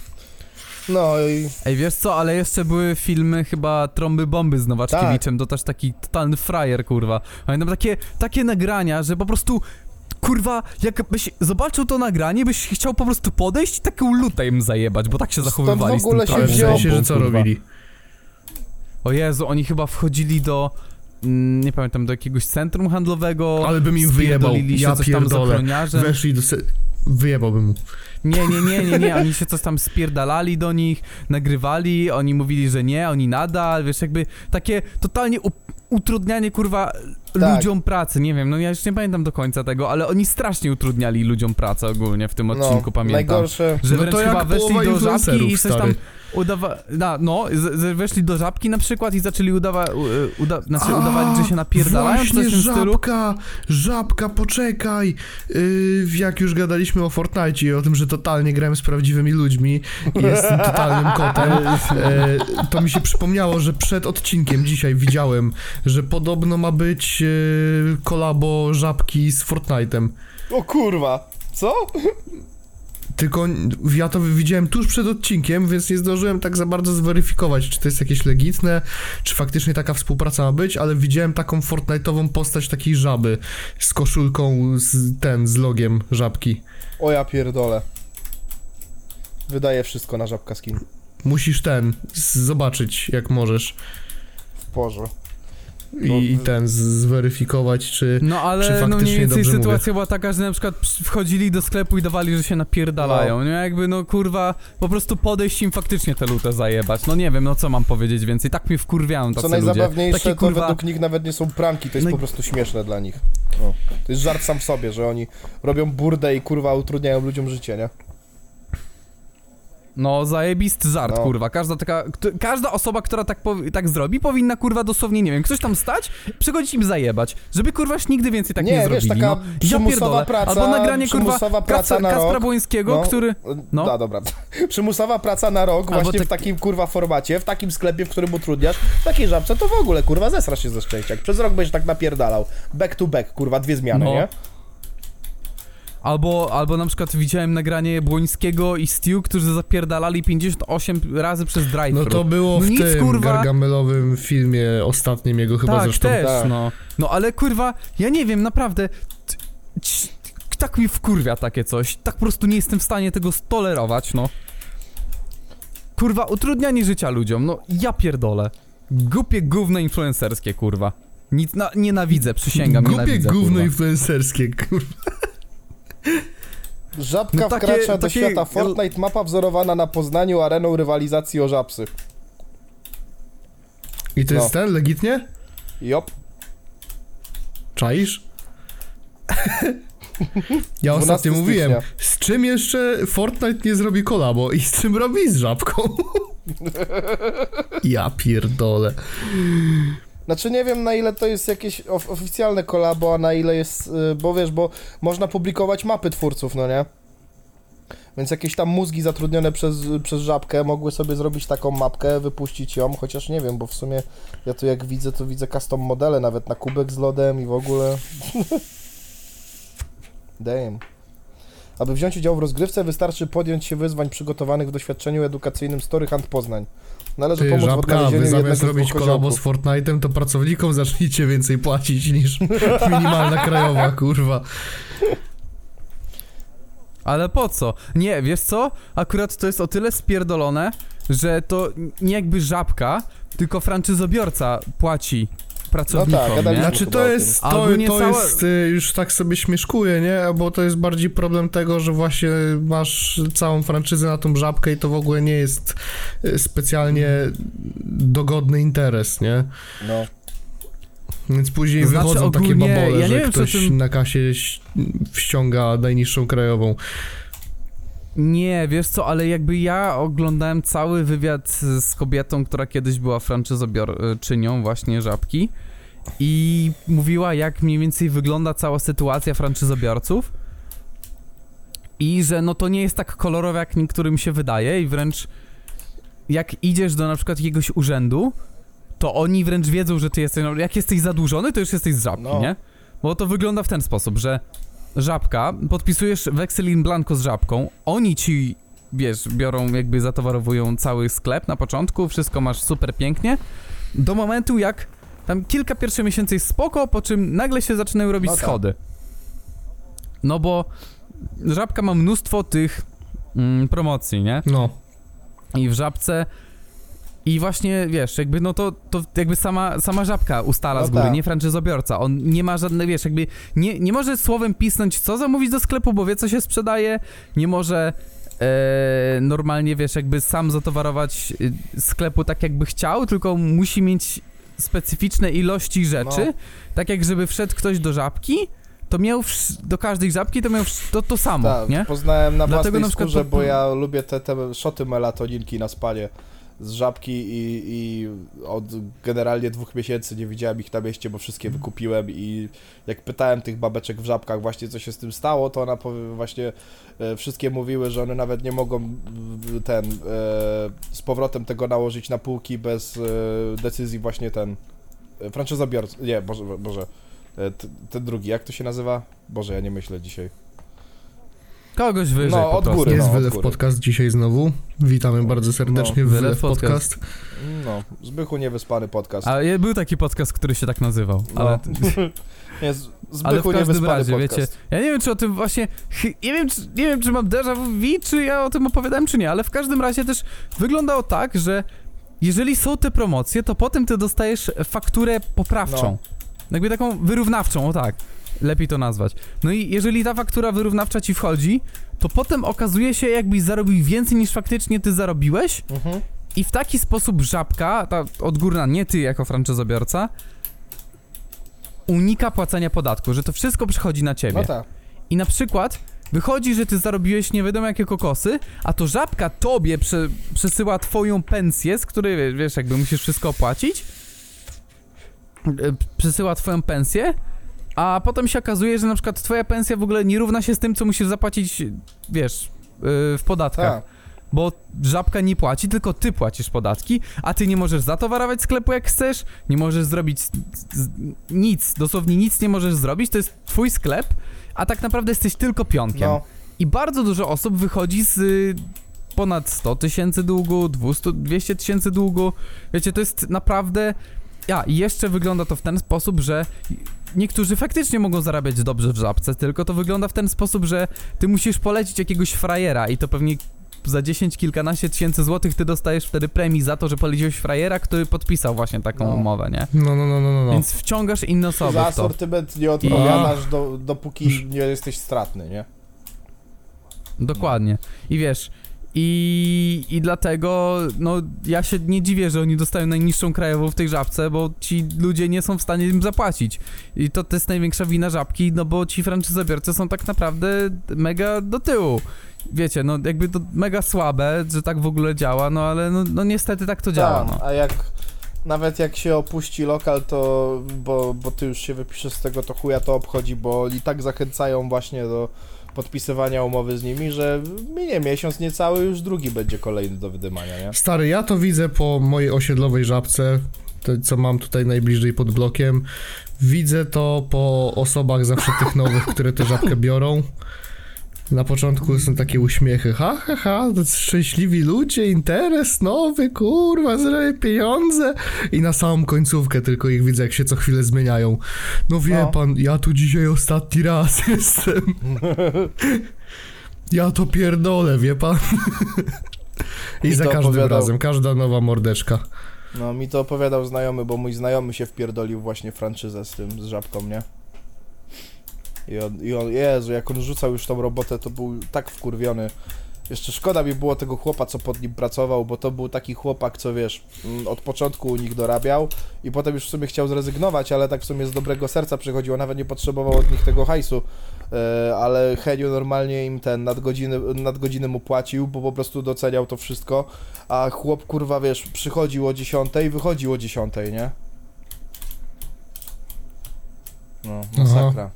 No i Ej, wiesz co, ale jeszcze były filmy chyba Trąby Bomby z Tak. Nowaczkiewiczem, to też taki totalny frajer, kurwa. Pamiętam takie, takie nagrania, że po prostu, kurwa, jakbyś zobaczył to nagranie, byś chciał po prostu podejść i taką lutę im zajebać, bo tak się Stąd zachowywali w ogóle z tym się Ale w sensie, że co kurwa. robili? O Jezu, oni chyba wchodzili do, mm, nie pamiętam, do jakiegoś centrum handlowego, Ale bym im wyjebał, się ja coś tam z pierdolę. Weszli do... Wyjebałbym mu. Nie, nie, nie, nie, nie, oni się coś tam spierdalali do nich, nagrywali, oni mówili, że nie, oni nadal, wiesz, jakby takie totalnie utrudnianie, kurwa, Tak. ludziom pracy, nie wiem, no ja już nie pamiętam do końca tego, ale oni strasznie utrudniali ludziom pracę ogólnie w tym odcinku, no, pamiętam. najgorsze. Że No wręcz to jak chyba weszli do żabki i coś tam stary. Udawa... Na, no, z, z, weszli do żabki na przykład i zaczęli udawa... u- Uda... Znaczy udawali, że się napierdalają, coś Właśnie, w tym stylu. żabka, żabka, poczekaj. Yy, jak już gadaliśmy o Fortnite i o tym, że totalnie grałem z prawdziwymi ludźmi i jestem totalnym kotem, yy, to mi się przypomniało, że przed odcinkiem dzisiaj widziałem, że podobno ma być yy, kolabo żabki z Fortnite'em. O kurwa, co? Tylko ja to widziałem tuż przed odcinkiem, więc nie zdążyłem tak za bardzo zweryfikować, czy to jest jakieś legitne, czy faktycznie taka współpraca ma być, ale widziałem taką Fortnite'ową postać takiej żaby z koszulką z ten, z logiem żabki. O ja pierdolę. Wydaje wszystko na żabka skin. Musisz ten, zobaczyć jak możesz W porze. I, No, i ten, z- zweryfikować, czy... No Czy ale no faktycznie mniej więcej dobrze mówię? sytuacja była taka, że na przykład przy- wchodzili do sklepu i dawali, że się napierdalają, No. nie? Jakby no kurwa, po prostu podejść im faktycznie tę lutę zajebać. No nie wiem, no co mam powiedzieć więcej, tak mnie wkurwiają tacy Co ludzie. najzabawniejsze, Takie to kurwa... według nich nawet nie są pranki, to jest No i- po prostu śmieszne dla nich. No. To jest żart sam w sobie, że oni robią burdę i kurwa utrudniają ludziom życie, nie? No zajebisty żart, No. kurwa. Każda taka, kto, każda osoba, która tak, powi- tak zrobi, powinna kurwa dosłownie, nie wiem, ktoś tam stać, przychodzić im zajebać, żeby kurwa już nigdy więcej tak nie, Nie, wiesz, zrobili. taka no. przymusowa pierdolę. praca- Albo nagranie kurwa przymusowa praca na Kacpra rok. Błońskiego, No. który... No. No. Da, dobra. Przymusowa praca na rok Albo właśnie tak- w takim kurwa formacie, w takim sklepie, w którym utrudniasz, w takiej żabce, to w ogóle kurwa zesrasz się ze szczęścia. Jak przez rok będziesz tak napierdalał. Back to back, kurwa, dwie zmiany, No. nie? Albo, albo na przykład widziałem nagranie Błońskiego i Stew, którzy zapierdalali 58 razy przez drive No to było No w nic, tym kurwa. gargamelowym filmie ostatnim jego chyba tak, zresztą. też, Tak. no. No ale kurwa, ja nie wiem, naprawdę. Tak mi wkurwia takie coś. Tak po prostu nie jestem w stanie tego stolerować, no. Kurwa, utrudnianie życia ludziom, no ja pierdolę. Głupie gówno influencerskie, kurwa. Nic, na, nienawidzę, przysięgam, Głupie nienawidzę, gówno kurwa. influencerskie, kurwa. Żabka No takie- wkracza do takie- świata Fortnite, mapa wzorowana na Poznaniu areną rywalizacji o żabsy. I to No. jest ten, legitnie? Jop. Czaisz? Ja 12 ostatnio mówiłem, z czym jeszcze Fortnite nie zrobi kolabo i z czym robi z żabką? ja pierdolę. Znaczy nie wiem na ile to jest jakieś of oficjalne kolabo, a na ile jest, y, bo wiesz, bo można publikować mapy twórców, no nie? Więc jakieś tam mózgi zatrudnione przez, przez żabkę mogły sobie zrobić taką mapkę, wypuścić ją, chociaż nie wiem, bo w sumie ja tu jak widzę, to widzę custom modele nawet na kubek z lodem i w ogóle. Damn. Aby wziąć udział w rozgrywce wystarczy podjąć się wyzwań przygotowanych w doświadczeniu edukacyjnym Story Hunt Poznań. Należy Ty, pomóc w żabka, wy odnalezieniu jednego zamiast robić kolabo z. Fortnite'em, to pracownikom zacznijcie więcej płacić niż minimalna krajowa, kurwa. Ale po co? Nie, wiesz co? Akurat to jest o tyle spierdolone, że to nie jakby żabka, tylko franczyzobiorca płaci pracownikom, No tak, nie? Znaczy to jest, to, Albo to cała- jest y, już tak sobie śmieszkuję, nie? Bo to jest bardziej problem tego, że właśnie masz całą franczyzę na tą żabkę i to w ogóle nie jest y, specjalnie dogodny interes, nie? No. Więc później To znaczy wychodzą takie ogólnie, babole, ja nie że wiem, ktoś tym- na kasie ś- wściąga najniższą krajową. Nie, wiesz co, ale jakby ja oglądałem cały wywiad z kobietą, która kiedyś była franczyzobiorczynią właśnie Żabki i mówiła jak mniej więcej wygląda cała sytuacja franczyzobiorców i że no to nie jest tak kolorowe jak niektórym się wydaje i wręcz jak idziesz do na przykład jakiegoś urzędu, to oni wręcz wiedzą, że ty jesteś, no jak jesteś zadłużony, to już jesteś z Żabki, No. nie? Bo to wygląda w ten sposób, że żabka, podpisujesz weksel in blanco z żabką, oni ci, wiesz, biorą, jakby zatowarowują cały sklep na początku, wszystko masz super pięknie, do momentu jak tam kilka pierwszych miesięcy jest spoko, po czym nagle się zaczynają robić No tak. schody. No bo żabka ma mnóstwo tych mm, promocji, nie? No. I w żabce i właśnie, wiesz, jakby no to, to jakby sama, sama żabka ustala No z góry, tak. nie franczyzobiorca. On nie ma żadnej, wiesz, jakby nie, nie może słowem pisnąć, co zamówić do sklepu, bo wie, co się sprzedaje. Nie może e, normalnie, wiesz, jakby sam zatowarować e, sklepu tak, jakby chciał, tylko musi mieć specyficzne ilości rzeczy. No. Tak jak żeby wszedł ktoś do żabki, to miał wsz- do każdej żabki to miał wsz- to, to samo, Tak, nie? poznałem na Dlatego własnej na skórze, po- bo ja lubię te, te szoty melatoninki na spanie z żabki i, i od generalnie dwóch miesięcy nie widziałem ich na mieście, bo wszystkie wykupiłem i jak pytałem tych babeczek w żabkach właśnie co się z tym stało, to ona powie, właśnie e, wszystkie mówiły, że one nawet nie mogą ten e, z powrotem tego nałożyć na półki bez e, decyzji właśnie ten franczyzobiorcy, nie, Boże, Boże ten drugi, jak to się nazywa? Boże, ja nie myślę dzisiaj. Kogoś wyżej No, po od prostu. góry. Jest no, od Wylew góry. Podcast dzisiaj znowu. Witamy bardzo serdecznie No, w Wylew Wylew Podcast. Podcast. No, Zbychu niewyspany podcast. A je- był taki podcast, który się tak nazywał, No. ale... Nie, z- Ale w Zbychu każdym niewyspany razie, podcast. wiecie, ja nie wiem, czy o tym właśnie, chy- nie wiem, czy, nie wiem, czy mam déjà vu, czy ja o tym opowiadałem, czy nie, ale w każdym razie też wyglądało tak, że jeżeli są te promocje, to potem ty dostajesz fakturę poprawczą. No. Jakby taką wyrównawczą, o tak, lepiej to nazwać. No i jeżeli ta faktura wyrównawcza ci wchodzi, to potem okazuje się, jakbyś zarobił więcej niż faktycznie ty zarobiłeś, Mhm. i w taki sposób żabka, ta odgórna, nie ty jako franczyzobiorca, unika płacenia podatku, że to wszystko przychodzi na ciebie. No tak. I na przykład wychodzi, że ty zarobiłeś nie wiadomo jakie kokosy, a to żabka tobie prze, przesyła twoją pensję, z której wie- wiesz, jakby musisz wszystko opłacić. E, Przesyła twoją pensję, a potem się okazuje, że na przykład twoja pensja w ogóle nie równa się z tym, co musisz zapłacić, wiesz, yy, w podatkach. Tak. Bo żabka nie płaci, tylko ty płacisz podatki, a ty nie możesz zatowarować sklepu jak chcesz, nie możesz zrobić nic, dosłownie nic nie możesz zrobić, to jest twój sklep, a tak naprawdę jesteś tylko pionkiem. No, I bardzo dużo osób wychodzi z y, ponad 100 tysięcy długu, 200, 200 tysięcy długu. Wiecie, to jest naprawdę... Ja, i jeszcze wygląda to w ten sposób, że niektórzy faktycznie mogą zarabiać dobrze w żabce, tylko to wygląda w ten sposób, że ty musisz polecić jakiegoś frajera i to pewnie za 10 kilkanaście tysięcy złotych ty dostajesz wtedy premii za to, że poleciłeś frajera, który podpisał właśnie taką No. umowę, nie? No, no, no, no, no. no. Więc wciągasz inne osoby za asortyment nie odpowiadasz, do, dopóki nie jesteś stratny, nie? Dokładnie. I wiesz, i, i dlatego, no, ja się nie dziwię, że oni dostają najniższą krajową w tej żabce, bo ci ludzie nie są w stanie im zapłacić. I to, to jest największa wina żabki, no bo ci franczyzobiorcy są tak naprawdę mega do tyłu. Wiecie, no jakby to mega słabe, że tak w ogóle działa, no ale no, no niestety tak to działa, Tak, no. A jak nawet jak się opuści lokal, to bo, bo ty już się wypiszesz z tego, to chuja to obchodzi, bo oni tak zachęcają właśnie do podpisywania umowy z nimi, że minie miesiąc niecały, już drugi będzie kolejny do wydymania, nie? Stary, ja to widzę po mojej osiedlowej żabce, to, co mam tutaj najbliżej pod blokiem. Widzę to po osobach zawsze tych nowych, które tę żabkę biorą. Na początku są takie uśmiechy, ha, ha, ha, to szczęśliwi ludzie, interes nowy, kurwa, zrobię pieniądze. I na samą końcówkę tylko ich widzę, jak się co chwilę zmieniają. No wie No. pan, ja tu dzisiaj ostatni raz jestem. Ja to pierdolę, wie pan. I za każdym opowiadał- razem, każda nowa mordeczka. No mi to opowiadał znajomy, bo mój znajomy się wpierdolił właśnie w franczyzę z tym, z żabką, nie? I on, I on, Jezu, jak on rzucał już tą robotę, to był tak wkurwiony. Jeszcze szkoda mi było tego chłopa, co pod nim pracował, bo to był taki chłopak, co wiesz, mm, od początku u nich dorabiał i potem już w sumie chciał zrezygnować, ale tak w sumie z dobrego serca przychodził, a nawet nie potrzebował od nich tego hajsu, e, ale Heniu normalnie im ten nadgodziny, nadgodziny mu płacił, bo po prostu doceniał to wszystko, a chłop kurwa wiesz, przychodził o 10, wychodził o 10, nie? No, masakra.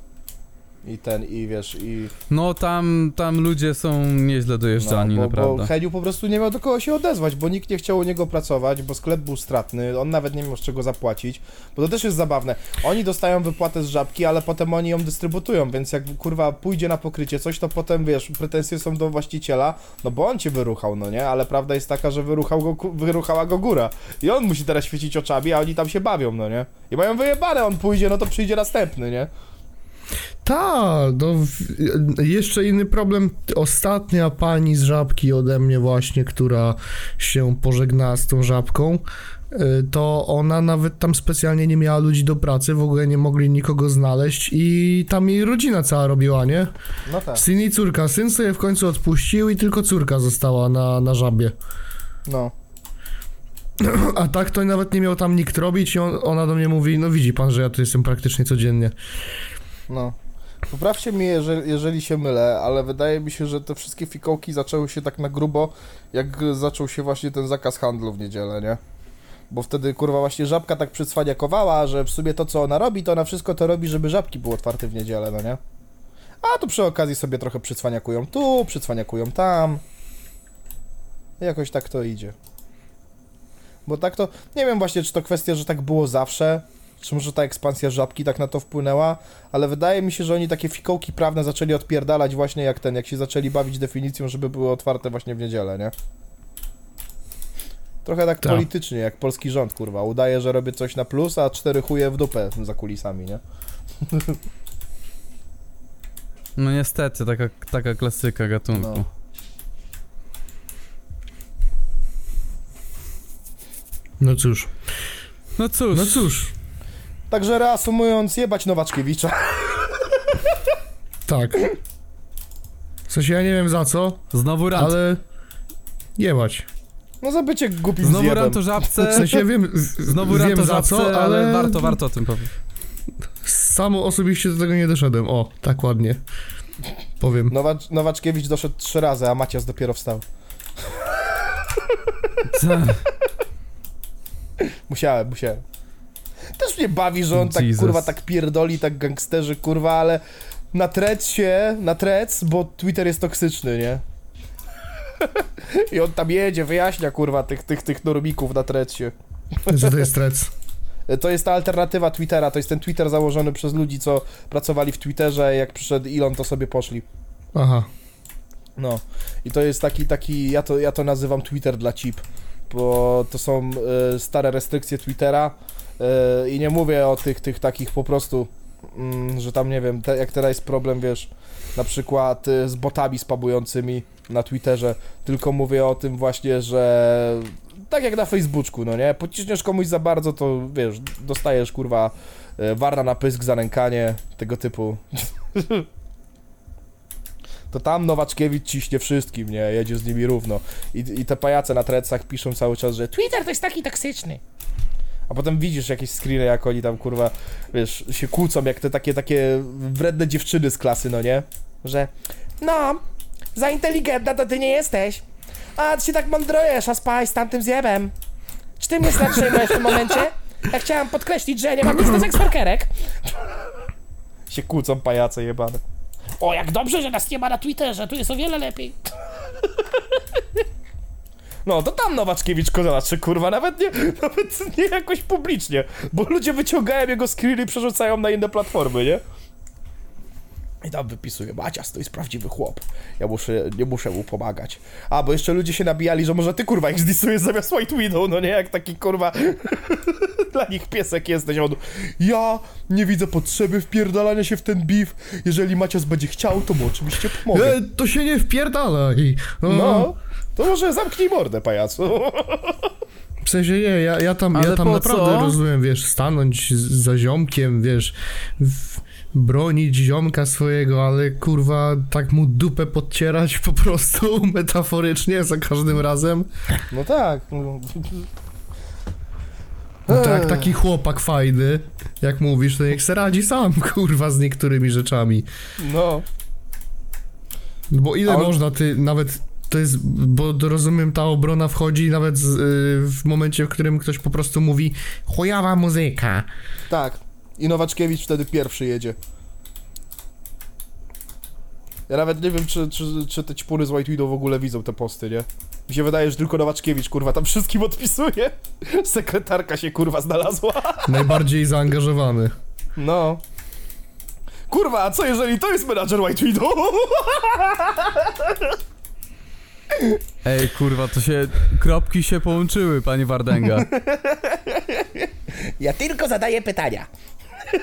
I ten, i wiesz, i... No tam, tam ludzie są nieźle dojeżdżani, no, bo, naprawdę. bo Heniu po prostu nie miał do kogo się odezwać, bo nikt nie chciał u niego pracować, bo sklep był stratny, on nawet nie miał z czego zapłacić, bo to też jest zabawne. Oni dostają wypłatę z żabki, ale potem oni ją dystrybutują, więc jak kurwa pójdzie na pokrycie coś, to potem wiesz, pretensje są do właściciela, no bo on cię wyruchał, no nie? Ale prawda jest taka, że wyruchał go, wyruchała go góra i on musi teraz świecić oczami, a oni tam się bawią, no nie? I mają wyjebane, on pójdzie, no to przyjdzie następny, nie? Tak, no jeszcze inny problem. Ostatnia pani z żabki ode mnie właśnie, która się pożegnała z tą żabką, y, to ona nawet tam specjalnie nie miała ludzi do pracy, w ogóle nie mogli nikogo znaleźć i tam jej rodzina cała robiła, nie? No tak. Syn i córka. Syn sobie w końcu odpuścił i tylko córka została na, na żabie. No. A tak to nawet nie miał tam nikt robić i on, ona do mnie mówi, no widzi pan, że ja tu jestem praktycznie codziennie. No. Poprawcie mnie, jeżeli, jeżeli się mylę, ale wydaje mi się, że te wszystkie fikołki zaczęły się tak na grubo, jak zaczął się właśnie ten zakaz handlu w niedzielę, nie? Bo wtedy, kurwa, właśnie żabka tak przycwaniakowała, że w sumie to, co ona robi, to ona wszystko to robi, żeby żabki były otwarte w niedzielę, no nie? A tu przy okazji sobie trochę przycwaniakują tu, przycwaniakują tam. Jakoś tak to idzie. Bo tak to, nie wiem właśnie, czy to kwestia, że tak było zawsze, czy może ta ekspansja żabki tak na to wpłynęła, ale wydaje mi się, że oni takie fikołki prawne zaczęli odpierdalać właśnie jak ten, jak się zaczęli bawić definicją, żeby były otwarte właśnie w niedzielę, nie? Trochę tak Tak. politycznie, jak polski rząd, kurwa. Udaje, że robię coś na plus, a cztery chuje w dupę za kulisami, nie? No niestety, taka, taka klasyka gatunku. No. No cóż, No cóż, no cóż, Także reasumując, jebać Nowaczkiewicza. tak. W sensie ja nie wiem za co, znowu rant. ale jebać. No za bycie głupim Znowu zjebem. rant o W żabce. sensie wiem, Znowu wiem rant o za żabce, co, ale... ale warto, warto o tym powiedzieć. Sam osobiście do tego nie doszedłem. O, tak ładnie. Powiem. Nowacz, Nowaczkiewicz doszedł trzy razy, a Macias dopiero wstał. Musiałem, musiałem. Też mnie bawi, że on tak Jesus. kurwa tak pierdoli, tak gangsterzy kurwa, ale na trec się, na trec, bo Twitter jest toksyczny, nie? I on tam jedzie, wyjaśnia kurwa tych, tych, tych normików na trecie. Że to jest trec. To jest ta alternatywa Twittera, to jest ten Twitter założony przez ludzi, co pracowali w Twitterze, jak przyszedł Elon, to sobie poszli. Aha. No. I to jest taki, taki, ja to, ja to nazywam Twitter dla chip, bo to są e, stare restrykcje Twittera e, i nie mówię o tych, tych takich po prostu, mm, że tam, nie wiem, te, jak teraz jest problem, wiesz, na przykład e, z botami spabującymi na Twitterze, tylko mówię o tym właśnie, że tak jak na Facebooku, no nie, pociśniesz komuś za bardzo, to wiesz, dostajesz kurwa e, warna na pysk, zanękanie, tego typu. To tam Nowaczkiewicz ciśnie wszystkim, nie, jedzie z nimi równo. I, i te pajace na trecach piszą cały czas, że Twitter to jest taki toksyczny. A potem widzisz jakieś screeny, jak oni tam kurwa, wiesz, się kłócą, jak te takie, takie wredne dziewczyny z klasy, no nie? Że, no, za inteligentna to ty nie jesteś. A ty się tak mądrujesz, a spaj z tamtym zjebem. Czy ty mnie zatrzymujesz w tym momencie? Ja chciałam podkreślić, że nie mam nic do seksworkerek. Się kłócą pajace jebane. O, jak dobrze, że nas nie ma na Twitterze, tu jest o wiele lepiej. No, to tam Nowaczkiewicz kozaczy, kurwa, nawet nie, nawet nie jakoś publicznie, bo ludzie wyciągają jego screeny i przerzucają na inne platformy, nie? I tam wypisuje, Macias, to jest prawdziwy chłop. Ja muszę, nie muszę mu pomagać. A, bo jeszcze ludzie się nabijali, że może ty, kurwa, ich zdisujesz zamiast White Widow, no nie? Jak taki, kurwa, dla nich piesek jesteś. On, ja nie widzę potrzeby wpierdalania się w ten beef. Jeżeli Macias będzie chciał, to mu oczywiście pomogę. E, to się nie wpierdalaj. O, No, to może zamknij mordę, pajacu. W sensie nie, ja, ja tam, ja tam naprawdę co? rozumiem, wiesz, stanąć z- za ziomkiem, wiesz, w, bronić ziomka swojego, ale kurwa, tak mu dupę podcierać po prostu metaforycznie za każdym razem. No tak. no. Jak taki chłopak fajny, jak mówisz, to niech se radzi sam, kurwa, z niektórymi rzeczami. No. Bo ile on- można, ty nawet to jest, bo rozumiem, ta obrona wchodzi nawet z, y, w momencie, w którym ktoś po prostu mówi chujowa muzyka. Tak. I Nowaczkiewicz wtedy pierwszy jedzie. Ja nawet nie wiem, czy, czy, czy te ćpury z White Widow w ogóle widzą te posty, nie? Mi się wydaje, że tylko Nowaczkiewicz, kurwa, tam wszystkim odpisuje. Sekretarka się, kurwa, znalazła. Najbardziej zaangażowany. No. Kurwa, a co jeżeli to jest menadżer White Widow? Ej, kurwa, to się... Kropki się połączyły, panie Wardenga. Ja tylko zadaję pytania.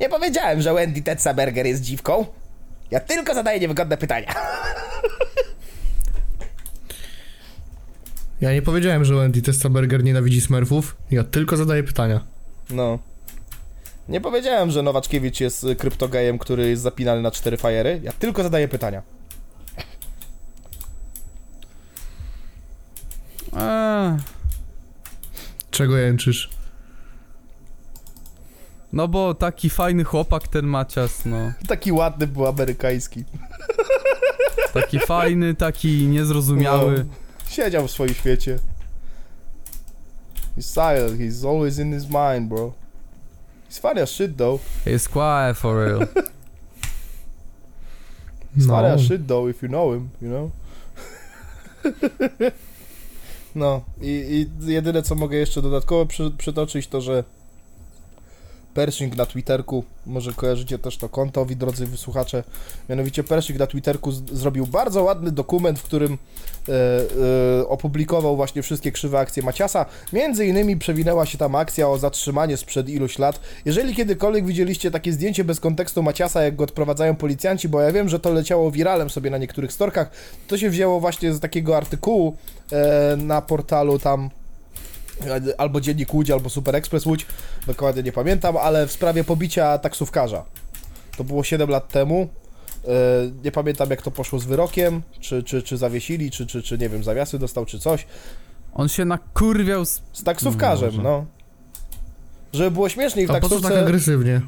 Nie powiedziałem, że Wendy Tetzaberger jest dziwką. Ja tylko zadaję niewygodne pytania. Ja nie powiedziałem, że Wendy Testaberger nienawidzi smurfów. Ja tylko zadaję pytania. No. Nie powiedziałem, że Nowaczkiewicz jest y, kryptogejem, który jest zapinany na cztery fajery. Ja tylko zadaję pytania. Eee, Czego jęczysz? No bo taki fajny chłopak ten Macias, no. Taki ładny był amerykański. Taki fajny, taki niezrozumiały. No. Siedział w swoim świecie. He's silent, he's always in his mind, bro. He's funny as shit, though. Jest quiet for real. He's funny No. as shit, though, if you know him, you know? no, i, i jedyne, co mogę jeszcze dodatkowo przy, przytoczyć, to, że Pershing na Twitterku, może kojarzycie też to konto, wi drodzy wysłuchacze, mianowicie Pershing na Twitterku zrobił bardzo ładny dokument, w którym e, e, opublikował właśnie wszystkie krzywe akcje Maciasa. Między innymi przewinęła się tam akcja o zatrzymanie sprzed iluś lat. Jeżeli kiedykolwiek widzieliście takie zdjęcie bez kontekstu Maciasa, jak go odprowadzają policjanci, bo ja wiem, że to leciało wiralem sobie na niektórych storkach, to się wzięło właśnie z takiego artykułu e, na portalu tam albo Dziennik Łódź, albo Super Express Łódź, dokładnie nie pamiętam, ale w sprawie pobicia taksówkarza. To było 7 lat temu. E, Nie pamiętam jak to poszło z wyrokiem, czy, czy, czy zawiesili, czy, czy, czy nie wiem, zawiasy dostał, czy coś. On się nakurwiał z... Z taksówkarzem, no. Żeby było śmieszniej w A po co tak taksówce, agresywnie?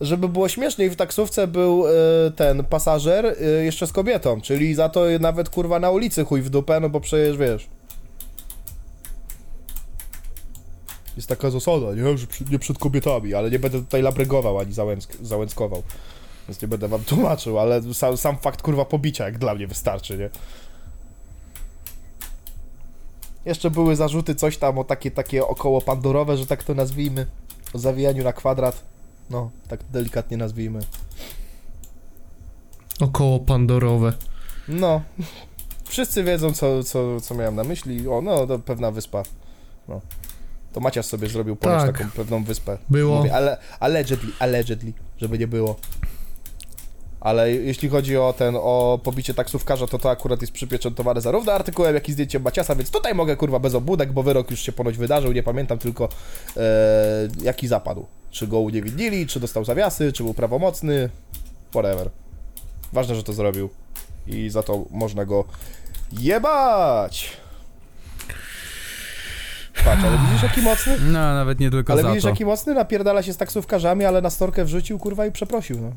żeby było śmieszniej w taksówce był e, ten pasażer e, jeszcze z kobietą, czyli za to nawet kurwa na ulicy chuj w dupę, no bo przecież wiesz. Jest taka zasada, nie? Że przy, nie przed kobietami, ale nie będę tutaj labrygował ani załęck, załęckował. Więc nie będę wam tłumaczył, ale sam, sam fakt kurwa pobicia jak dla mnie wystarczy, nie? Jeszcze były zarzuty coś tam o takie, takie około pandorowe, że tak to nazwijmy. O zawijaniu na kwadrat. No, tak delikatnie nazwijmy. Około pandorowe. No. Wszyscy wiedzą, co, co, co miałem na myśli. O, no, to pewna wyspa. No. To Maciasz sobie zrobił ponoć Tak. taką pewną wyspę. Było. Mówię, ale allegedly, allegedly, żeby nie było. Ale jeśli chodzi o ten, o pobicie taksówkarza, to to akurat jest przypieczętowane zarówno artykułem, jak i zdjęciem Maciasa, więc tutaj mogę kurwa bez obłudek, bo wyrok już się ponoć wydarzył, nie pamiętam tylko e, jaki zapadł. Czy go uniewinnili, czy dostał zawiasy, czy był prawomocny, whatever. Ważne, że to zrobił i za to można go jebać. Ale widzisz jaki mocny? No, nawet nie tylko Ale za widzisz, to. jaki mocny napierdala się z taksówkarzami, ale na storkę wrzucił, kurwa, i przeprosił, no.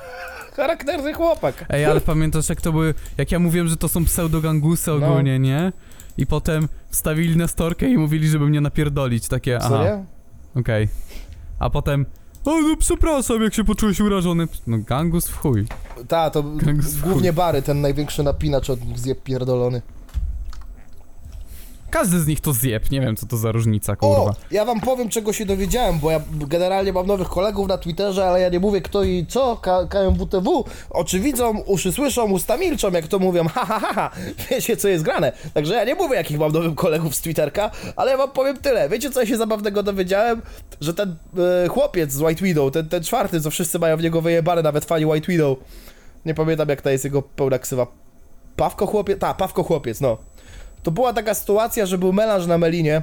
Charakterny chłopak. Ej, ale pamiętasz jak to były, jak ja mówiłem, że to są pseudogangusy No. ogólnie, nie? I potem wstawili na storkę i mówili, żeby mnie napierdolić, takie, aha, okej. A potem, o no przepraszam, jak się poczułeś urażony. No gangus w chuj. Ta, to Gangus głównie chuj. Bary, ten największy napinacz od nich zje pierdolony. Każdy z nich to zjeb, nie wiem co to za różnica, kurwa. O, ja wam powiem, czego się dowiedziałem, bo ja generalnie mam nowych kolegów na Twitterze, ale ja nie mówię kto i co, K- KMWTW. Oczy widzą, uszy słyszą, usta milczą, jak to mówią, ha, ha, ha, ha. Wiecie, co jest grane. Także ja nie mówię, jakich mam nowych kolegów z Twitterka, ale ja wam powiem tyle. Wiecie, co ja się zabawnego dowiedziałem? Że ten e, chłopiec z White Widow, ten, ten czwarty, co wszyscy mają w niego wyjebane, nawet fani White Widow. Nie pamiętam, jak ta jest jego pełna ksywa. Pawko chłopiec? Ta, Pawko chłopiec, no. To była taka sytuacja, że był melanż na Melinie.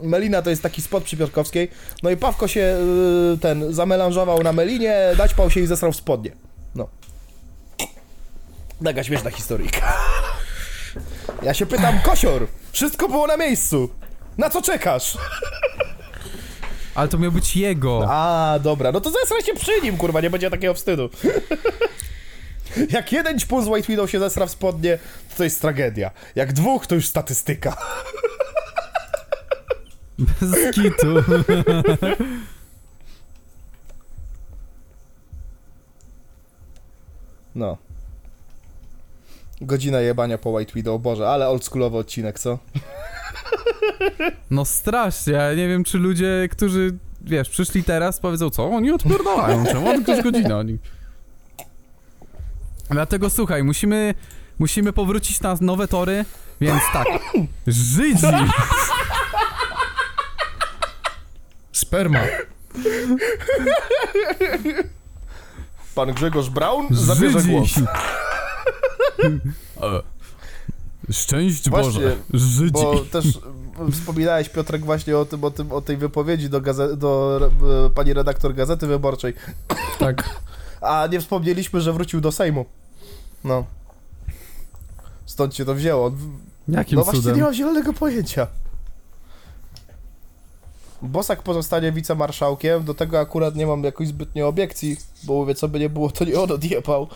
Melina to jest taki spot przy Piotrkowskiej. No i Pawko się y, ten zamelanżował na Melinie, naćpał się i zesrał w spodnie. No. Taka śmieszna historyjka. Ja się pytam, Kosior, wszystko było na miejscu. Na co czekasz? Ale to miał być jego. A, dobra, no to zesraj się przy nim, kurwa, nie będzie takiego wstydu. Jak jeden ćpun z White Widow się zesra w spodnie, to to jest tragedia. Jak dwóch, to już statystyka. Bez kitu. No. Godzina jebania po White Widow, Boże, ale oldschoolowy odcinek, co? No strasznie, ja nie wiem czy ludzie, którzy, wiesz, przyszli teraz, powiedzą, co oni odpierdalają, czemu ktoś godzinę oni. Dlatego słuchaj, musimy, musimy powrócić na nowe tory, więc tak, Żydzi, Sperma. Pan Grzegorz Braun zabierze Żydzi. głos. E, Szczęść Właśnie, Boże, Żydzi. Bo też wspominałeś, Piotrek, właśnie o tym, o tym, o tej wypowiedzi do, gaze- do e, pani redaktor Gazety Wyborczej. Tak. A nie wspomnieliśmy, że wrócił do Sejmu. No. Stąd się to wzięło. Jakim no właśnie cudem? nie mam zielonego pojęcia. Bosak pozostanie wicemarszałkiem, do tego akurat nie mam jakoś zbytnio obiekcji, bo mówię, co by nie było, to nie on odjebał.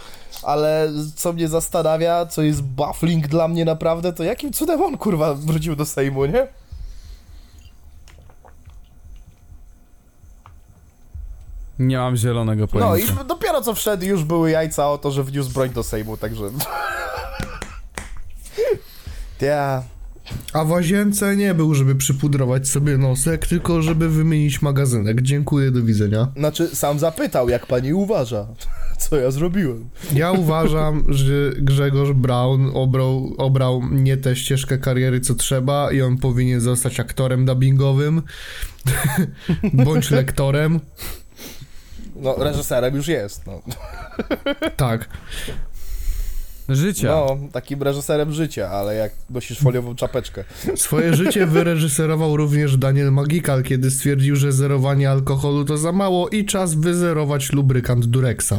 Ale co mnie zastanawia, co jest baffling dla mnie naprawdę, to jakim cudem on, kurwa, wrócił do Sejmu, nie? Nie mam zielonego No pojęcia. i dopiero co wszedł, już były jajca o to, że wniósł broń do Sejmu, także... Ja... A w łazience nie był, żeby przypudrować sobie nosek, tylko żeby wymienić magazynek. Dziękuję, do widzenia. Znaczy, sam zapytał, jak pani uważa, co ja zrobiłem. Ja uważam, że Grzegorz Braun obrał, obrał nie tę ścieżkę kariery, co trzeba i on powinien zostać aktorem dubbingowym bądź lektorem. No, reżyserem już jest, no. Tak. Życia. No, takim reżyserem życia, ale jak nosisz foliową czapeczkę. Swoje życie wyreżyserował również Daniel Magikal, kiedy stwierdził, że zerowanie alkoholu to za mało i czas wyzerować lubrykant Durexa.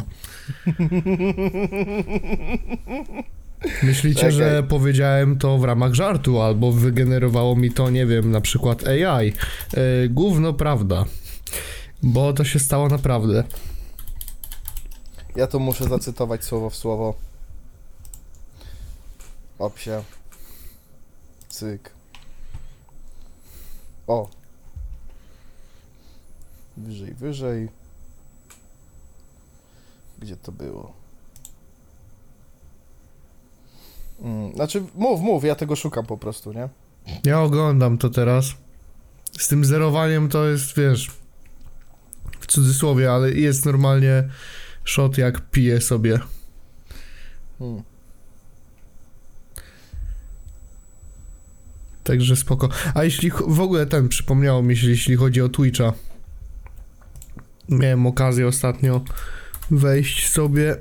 Myślicie, Czekaj. że powiedziałem to w ramach żartu, albo wygenerowało mi to, nie wiem, na przykład AI. Yy, gówno prawda. Bo to się stało naprawdę. Ja to muszę zacytować słowo w słowo. Opsie. Cyk. O. Wyżej, wyżej. Gdzie to było? Mm, znaczy, mów, mów, ja tego szukam po prostu, nie? Ja oglądam to teraz. Z tym zerowaniem to jest, wiesz, cudzysłowie, ale jest normalnie shot jak piję sobie. Hmm. Także spoko. A jeśli w ogóle ten przypomniało mi się, jeśli chodzi o Twitcha. Miałem okazję ostatnio wejść sobie.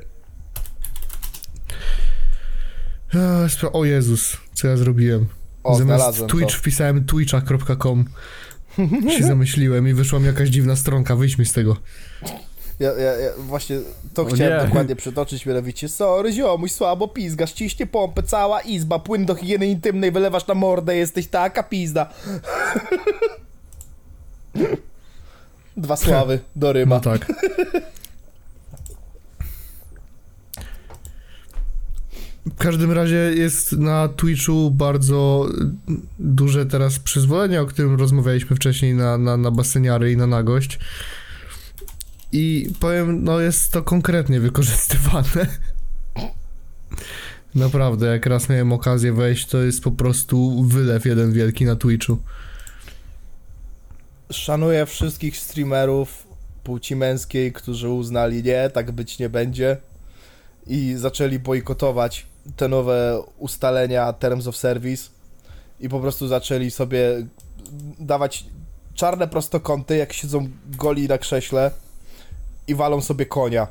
Eee, O Jezus, co ja zrobiłem? O, Zamiast Twitch to. wpisałem twitcha.com. się zamyśliłem i wyszła mi jakaś dziwna stronka. Wyjdź mi z tego. Ja, ja, ja właśnie to O chciałem nie. dokładnie przytoczyć, mianowicie Sorry ziomuś, słabo pizgasz, ciśnie pompę, cała izba, płyn do higieny intymnej wylewasz na mordę, jesteś taka pizda. Dwa sławy do ryma. No tak. W każdym razie jest na Twitchu bardzo duże teraz przyzwolenie, o którym rozmawialiśmy wcześniej na, na, na baseniary i na nagość. I powiem, no jest to konkretnie wykorzystywane. Naprawdę, jak raz miałem okazję wejść, to jest po prostu wylew jeden wielki na Twitchu. Szanuję wszystkich streamerów płci męskiej, którzy uznali nie, tak być nie będzie i zaczęli bojkotować te nowe ustalenia Terms of Service i po prostu zaczęli sobie dawać czarne prostokąty, jak siedzą goli na krześle i walą sobie konia.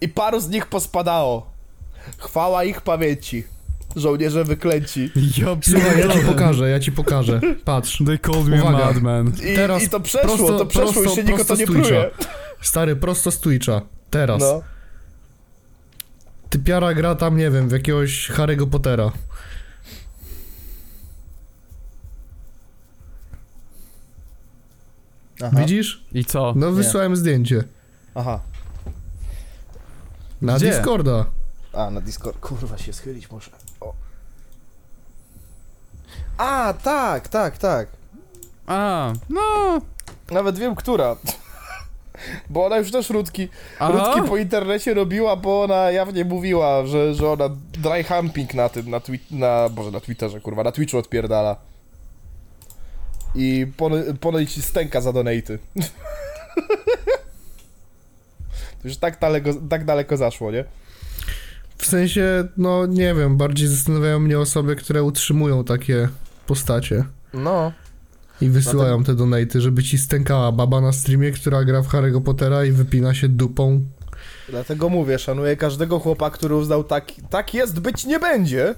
I paru z nich pospadało. Chwała ich pamięci. Żołnierze wyklęci. Ja Słuchaj, ja ci pokażę, ja ci pokażę. Patrz. They called me Uwaga. madman. I, Teraz i to przeszło, prosto- to przeszło, prosto- już się nikt o to nie pruje. Stary, prosto z Twitcha. Teraz. No. Typiara gra tam, nie wiem, w jakiegoś Harry'ego Pottera. Aha. Widzisz? I co? No wysłałem zdjęcie. Aha. Na Gdzie? Discorda. A, na Discord. Kurwa, się schylić muszę. O. A, tak, tak, tak. A, no. Nawet wiem, która. Bo ona już też rudki, Aha. rudki po internecie robiła, bo ona jawnie mówiła, że, że ona dry humping na tym, na, twi- na Boże, na Twitterze, kurwa, na Twitchu odpierdala. I pon- ponoć stęka za donaty. to już tak daleko, tak daleko zaszło, nie? W sensie, no nie wiem, bardziej zastanawiają mnie osoby, które utrzymują takie postacie No. I wysyłają te donaty, żeby ci stękała baba na streamie, która gra w Harry'ego Pottera i wypina się dupą. Dlatego mówię, szanuję każdego chłopa, który uznał tak, tak jest, być nie będzie.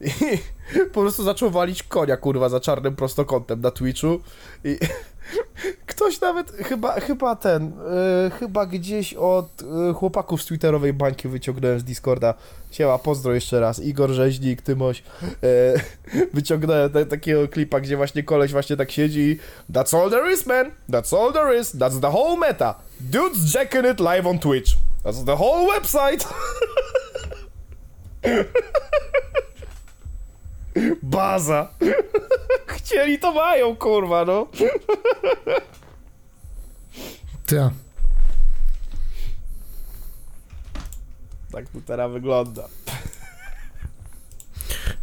I po prostu zaczął walić konia, kurwa, za czarnym prostokątem na Twitchu. I ktoś nawet, chyba, chyba ten, e, chyba gdzieś od e, chłopaków z twitterowej bańki wyciągnąłem z Discorda. Siema, pozdro jeszcze raz. Igor Rzeźnik, Tymoś. E, wyciągnąłem te, takiego klipa, gdzie właśnie koleś właśnie tak siedzi That's all there is, man. That's all there is. That's the whole meta. Dude's jacking it live on Twitch. That's the whole website. Baza. Chcieli to mają, kurwa, no. Ty, Tak to teraz wygląda.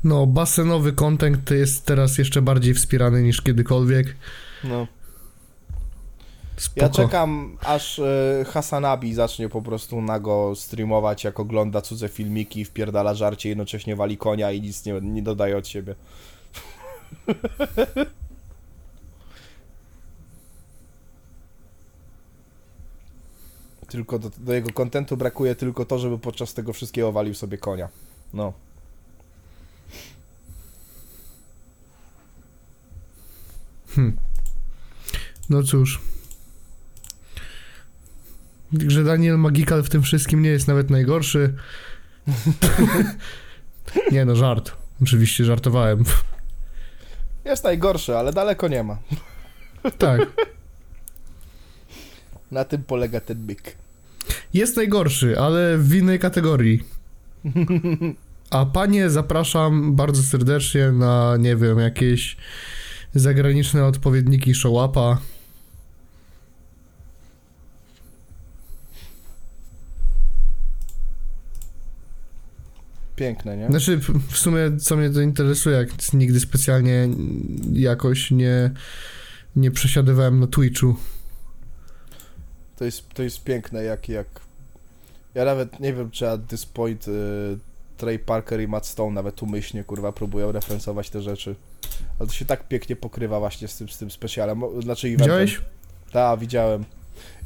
no basenowy content jest teraz jeszcze bardziej wspierany niż kiedykolwiek. No. Spoko. Ja czekam, aż y, Hasanabi zacznie po prostu nago streamować, jak ogląda cudze filmiki, wpierdala żarcie, jednocześnie wali konia i nic nie, nie dodaje od siebie. Tylko do, do jego kontentu brakuje tylko to, żeby podczas tego wszystkiego walił sobie konia. No. No cóż. Że Daniel Magikal w tym wszystkim nie jest nawet najgorszy. nie no, żart. Oczywiście żartowałem. Jest najgorszy, ale daleko nie ma. tak. Na tym polega ten byk. Jest najgorszy, ale w innej kategorii. A panie zapraszam bardzo serdecznie na, nie wiem, jakieś zagraniczne odpowiedniki Showapa. Piękne, nie? Znaczy, w sumie co mnie to interesuje, jak nigdy specjalnie jakoś nie, nie przesiadywałem na Twitchu. To jest, to jest piękne, jak, jak... Ja nawet nie wiem, czy at this point y, Trey Parker i Matt Stone nawet umyślnie, kurwa, próbują referensować te rzeczy. Ale to się tak pięknie pokrywa właśnie z tym, z tym specjalem, znaczy eventem. Widziałeś? Tak, widziałem.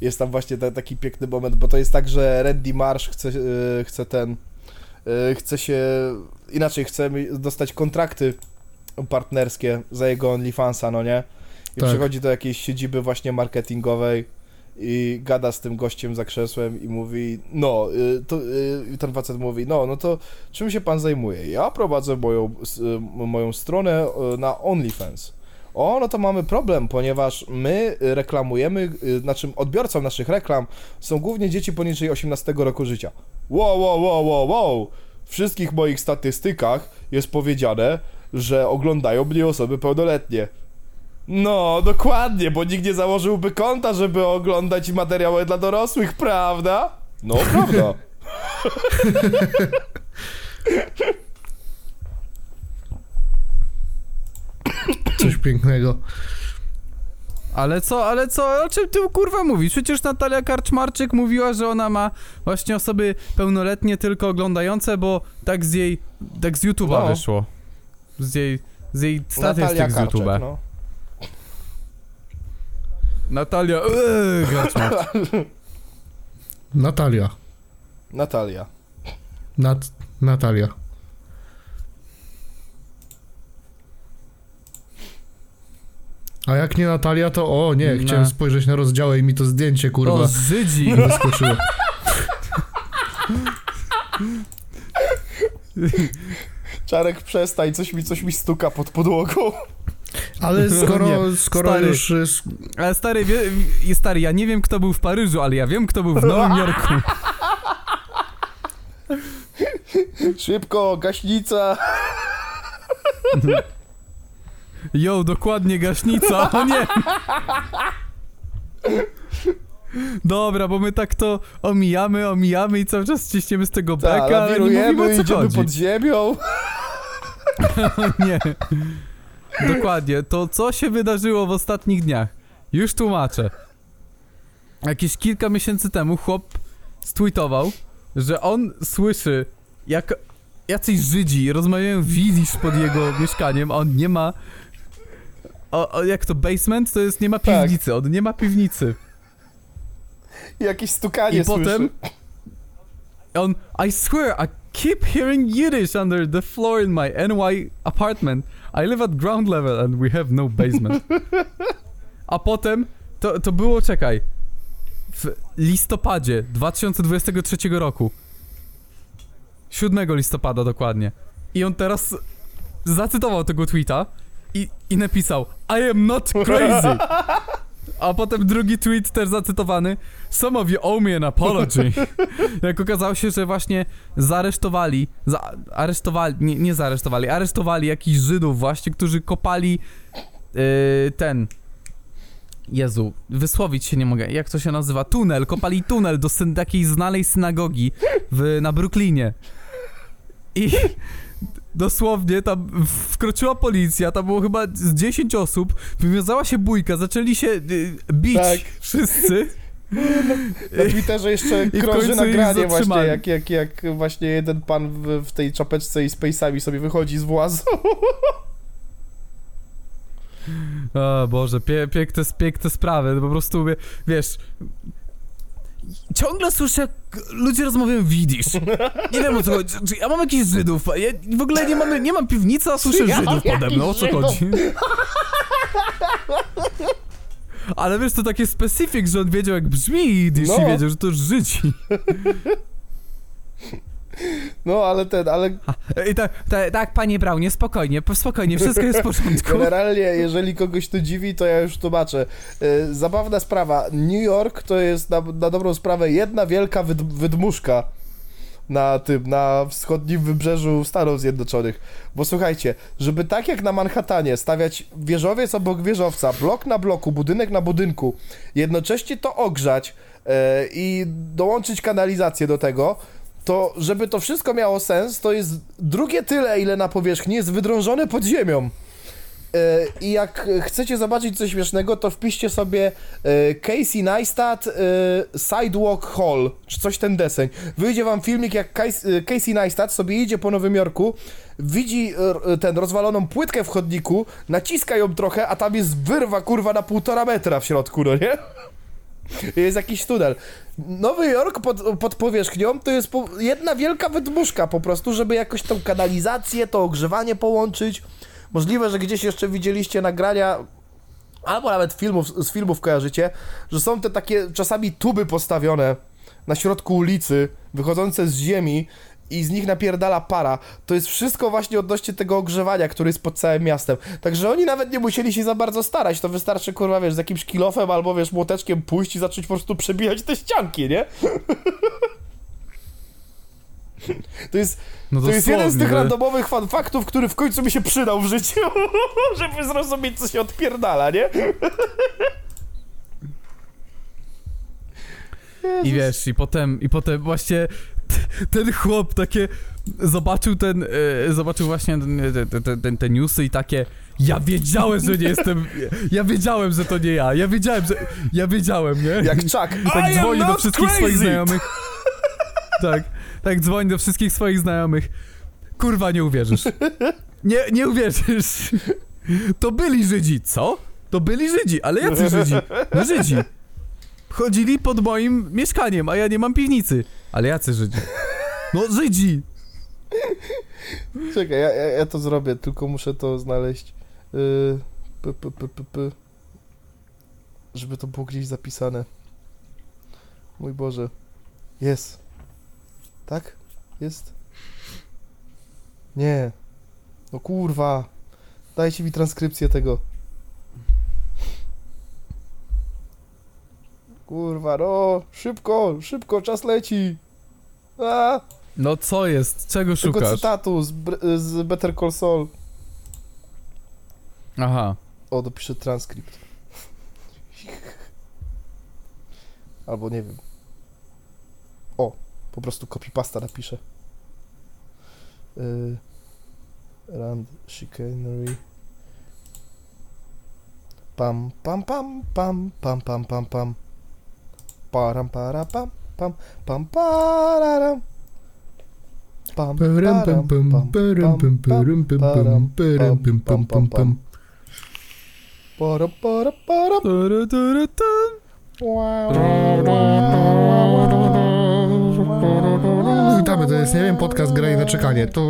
Jest tam właśnie ta, taki piękny moment, bo to jest tak, że Randy Marsh chce, y, chce ten... y, chce się... Inaczej, chce dostać kontrakty partnerskie za jego OnlyFansa, no nie? I Tak. przychodzi do jakiejś siedziby właśnie marketingowej i gada z tym gościem za krzesłem i mówi, no, y, to, y, i ten facet mówi, no, no to czym się pan zajmuje? Ja prowadzę moją, y, moją stronę y, na OnlyFans. O, no to mamy problem, ponieważ my y, reklamujemy, y, znaczy odbiorcą naszych reklam są głównie dzieci poniżej 18 roku życia. Wow, wow, wow, wow, wow! W wszystkich moich statystykach jest powiedziane, że oglądają mnie osoby pełnoletnie. No, dokładnie, bo nikt nie założyłby konta, żeby oglądać materiały dla dorosłych, prawda? No, prawda. Coś pięknego. Ale co, ale co, o czym ty kurwa mówisz? Przecież Natalia Karczmarczyk mówiła, że ona ma właśnie osoby pełnoletnie tylko oglądające, bo tak z jej, tak z YouTube'a No. wyszło. Z jej, z jej Natalia statystyk z Karczek, YouTube'a. no. Natalia, Karczmarczyk. Natalia. Natalia. Nat Natalia. A jak nie Natalia, to o nie, chciałem spojrzeć na rozdziały i mi to zdjęcie, kurwa, O, Żydzi. wyskoczyło. Czarek, przestań, coś mi, coś mi stuka pod podłogą. Ale skoro, Nie, skoro stary. już... Ale stary, wie- stary, ja nie wiem kto był w Paryżu, ale ja wiem kto był w Nowym Jorku. Szybko, gaśnica. Jo, dokładnie gaśnica, o nie! Dobra, bo my tak to omijamy, omijamy i cały czas ciśniemy z tego Tak, beka, ale nie mówimy o co idziemy chodzi. pod ziemią. Nie. Dokładnie, to co się wydarzyło w ostatnich dniach? Już tłumaczę. Jakieś kilka miesięcy temu chłop stweetował, że on słyszy, jak jacyś Żydzi rozmawiają w pod jego mieszkaniem, a on nie ma... O, o, jak to basement? To jest nie ma Tak. piwnicy, on nie ma piwnicy. Jakieś stukanie I słyszy. potem on, I swear, I keep hearing Yiddish under the floor in my NY apartment. I live at ground level and we have no basement. A potem, to, to było, czekaj, w listopadzie 2023 roku. 7 listopada dokładnie. I on teraz zacytował tego tweeta i, i napisał I am not crazy. A potem drugi tweet też zacytowany Some of you owe me an apology. Jak okazało się, że właśnie zaresztowali, za, aresztowali, nie, nie zaresztowali, aresztowali jakichś Żydów właśnie, którzy kopali yy, ten... Jezu, wysłowić się nie mogę. Jak to się nazywa? Tunel. Kopali tunel do syn- takiej znanej synagogi w, na Brooklynie. I dosłownie tam wkroczyła policja, tam było chyba z 10 osób, wywiązała się bójka, zaczęli się y, bić Tak. wszyscy. Na Twitterze jeszcze krąży nagranie właśnie, jak, jak, jak właśnie jeden pan w, w tej czapeczce i z pejsami sobie wychodzi z włazu. O Boże, pie, piękne, piękne sprawy, po prostu, wie- wiesz... Ciągle słyszę, jak ludzie rozmawiają w jidysz. Nie wiem o co chodzi. Czy ja mam jakichś Żydów? Ja w ogóle nie, mamy, nie mam piwnicy, a słyszę Ja mam Żydów pode mną. O co chodzi? Ale wiesz, to takie specific, że on wiedział jak brzmi jidysz No. i wiedział, że to Żydzi. No, ale ten, ale I tak, tak, tak, panie Braunie, spokojnie, spokojnie, wszystko jest w porządku. generalnie, jeżeli kogoś to dziwi, to ja już tłumaczę. E, Zabawna sprawa. New York to jest na, na dobrą sprawę jedna wielka wyd, wydmuszka na tym, na wschodnim wybrzeżu Stanów Zjednoczonych. Bo słuchajcie, żeby tak jak na Manhattanie stawiać wieżowiec obok wieżowca, blok na bloku, budynek na budynku, jednocześnie to ogrzać e, i dołączyć kanalizację do tego, to żeby to wszystko miało sens, to jest drugie tyle, ile na powierzchni jest wydrążone pod ziemią. E, I jak chcecie zobaczyć coś śmiesznego, to wpiszcie sobie e, Casey Neistat e, Sidewalk Hall, czy coś ten deseń. Wyjdzie wam filmik, jak Cas- Casey Neistat sobie idzie po Nowym Jorku, widzi ten rozwaloną płytkę w chodniku, naciska ją trochę, a tam jest wyrwa kurwa na półtora metra w środku, no nie? Jest jakiś tunel. Nowy Jork pod, pod powierzchnią to jest po, jedna wielka wydmuszka po prostu, żeby jakoś tą kanalizację, to ogrzewanie połączyć. Możliwe, że gdzieś jeszcze widzieliście nagrania, albo nawet filmów, z filmów kojarzycie, że są te takie czasami tuby postawione na środku ulicy, wychodzące z ziemi i z nich napierdala para. To jest wszystko właśnie odnośnie tego ogrzewania, który jest pod całym miastem. Także oni nawet nie musieli się za bardzo starać, to wystarczy, kurwa, wiesz, z jakimś kilofem albo, wiesz, młoteczkiem pójść i zacząć po prostu przebijać te ścianki, nie? To jest, No to jest jeden z tych randomowych fan faktów, który w końcu mi się przydał w życiu, żeby zrozumieć, co się odpierdala, nie? I wiesz, i potem, i potem właśnie ten chłop takie zobaczył ten, e, zobaczył właśnie ten, ten, ten, te newsy i takie ja wiedziałem, że nie jestem, ja wiedziałem, że to nie ja, ja wiedziałem, że, ja wiedziałem, nie? Jak Chuck. I tak dzwoni do wszystkich crazy. swoich znajomych. Tak, tak dzwoni do wszystkich swoich znajomych. Kurwa, nie uwierzysz. Nie, nie uwierzysz. To byli Żydzi, co? To byli Żydzi, ale jacy Żydzi? No Żydzi. Chodzili pod moim mieszkaniem, a ja nie mam piwnicy. Ale jacy Żydzi? No Żydzi! Czekaj, ja, ja, ja to zrobię, tylko muszę to znaleźć. Yy, p, p, p, p, p. Żeby to było gdzieś zapisane. Mój Boże. Jest. Tak? Jest? Nie. No kurwa. Dajcie mi transkrypcję tego. Kurwa, no. Szybko, szybko, czas leci. A, No co jest? Czego tylko szukasz? cytatu z, Br- z Better Call Saul. Aha. O, dopiszę transkrypt. Albo nie wiem. O, po prostu copypasta napiszę. Y, Rand chicanery. Pam, pam, pam, pam, pam, pam, pam, pam. Param, para, pam, pam, pam, pararam. Pam, param, pam, pam, pam, pam, pam, pam, pam, pam. Para, para, para. Turu, turu, tu. Witamy, to jest, nie wiem, podcast Graj na czekanie. To...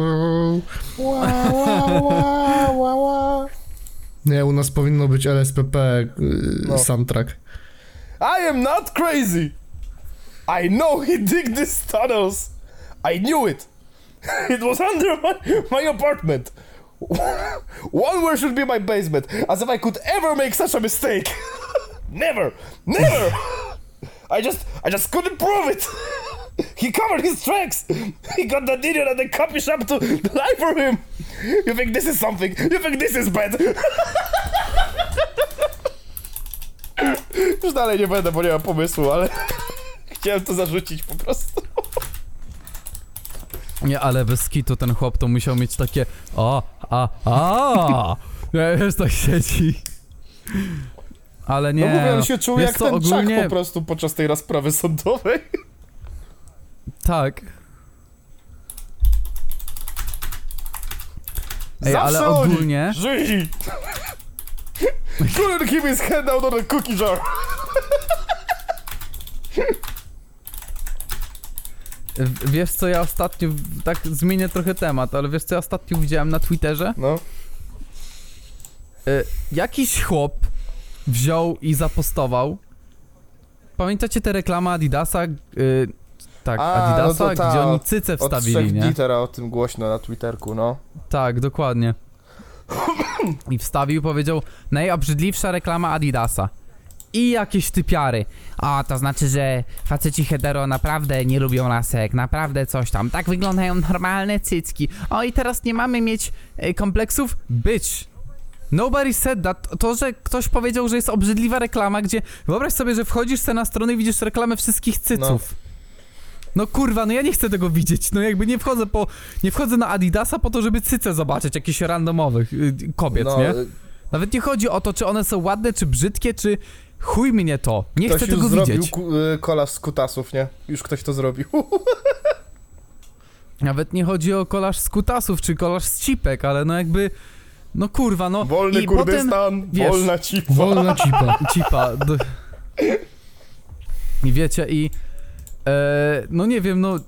Nie, u nas powinno być LSPP y, No. soundtrack. I am not crazy. I know he dig these tunnels. I knew it. It was under my, my apartment. One where should be my basement. As if I could ever make such a mistake. never, never. I just, I just couldn't prove it. He covered his tracks. He got the idiot at the copy shop to lie for him. You think this is something? You think this is bad? Już dalej nie będę, bo nie mam pomysłu, ale chciałem to zarzucić po prostu. Nie, ale bez kitu ten chłop to musiał mieć takie o, a, a, wiesz, tak siedzi. Ale nie. no mówię, on się czuł wiesz jak co, ten ogólnie, Chuck po prostu podczas tej rozprawy sądowej. Tak. Ej, Zawsze ale ogólnie, Żydzi! Couldn't keep his hand out of the cookie jar. W- wiesz co ja ostatnio, tak zmienię trochę temat, ale wiesz co ja ostatnio widziałem na Twitterze? No, Y, jakiś chłop wziął i zapostował. Pamiętacie te reklamy Adidasa? Y, tak, A, Adidasa, no to ta, gdzie oni cyce od wstawili, trzech nie? dni teraz o tym głośno na Twitterku, no. Tak, dokładnie. I wstawił, powiedział, najobrzydliwsza reklama Adidasa. I jakieś typiary. A, to znaczy, że faceci hetero naprawdę nie lubią lasek, naprawdę coś tam. Tak wyglądają normalne cycki. O, i teraz nie mamy mieć e, kompleksów? Bitch. Nobody said that. To, że ktoś powiedział, że jest obrzydliwa reklama, gdzie wyobraź sobie, że wchodzisz sobie na stronę i widzisz reklamę wszystkich cyców. No kurwa, no ja nie chcę tego widzieć. No jakby nie wchodzę po. Nie wchodzę na Adidasa po to, żeby cyce zobaczyć, jakichś randomowych y, kobiet, no, nie? y, Nawet nie chodzi o to, czy one są ładne, czy brzydkie, czy. Chuj mnie to. Nie ktoś chcę tego zrobił widzieć. ku, y, kolarz z kutasów, nie? Już ktoś to zrobił. Nawet nie chodzi o kolaż z kutasów, czy kolaż z cipek, ale no jakby. No kurwa, no. Wolny i potem. Kurdystan, wiesz, wolna cipa. Wolna cipa. Cipa. Do... I wiecie, i. E, no nie wiem, no.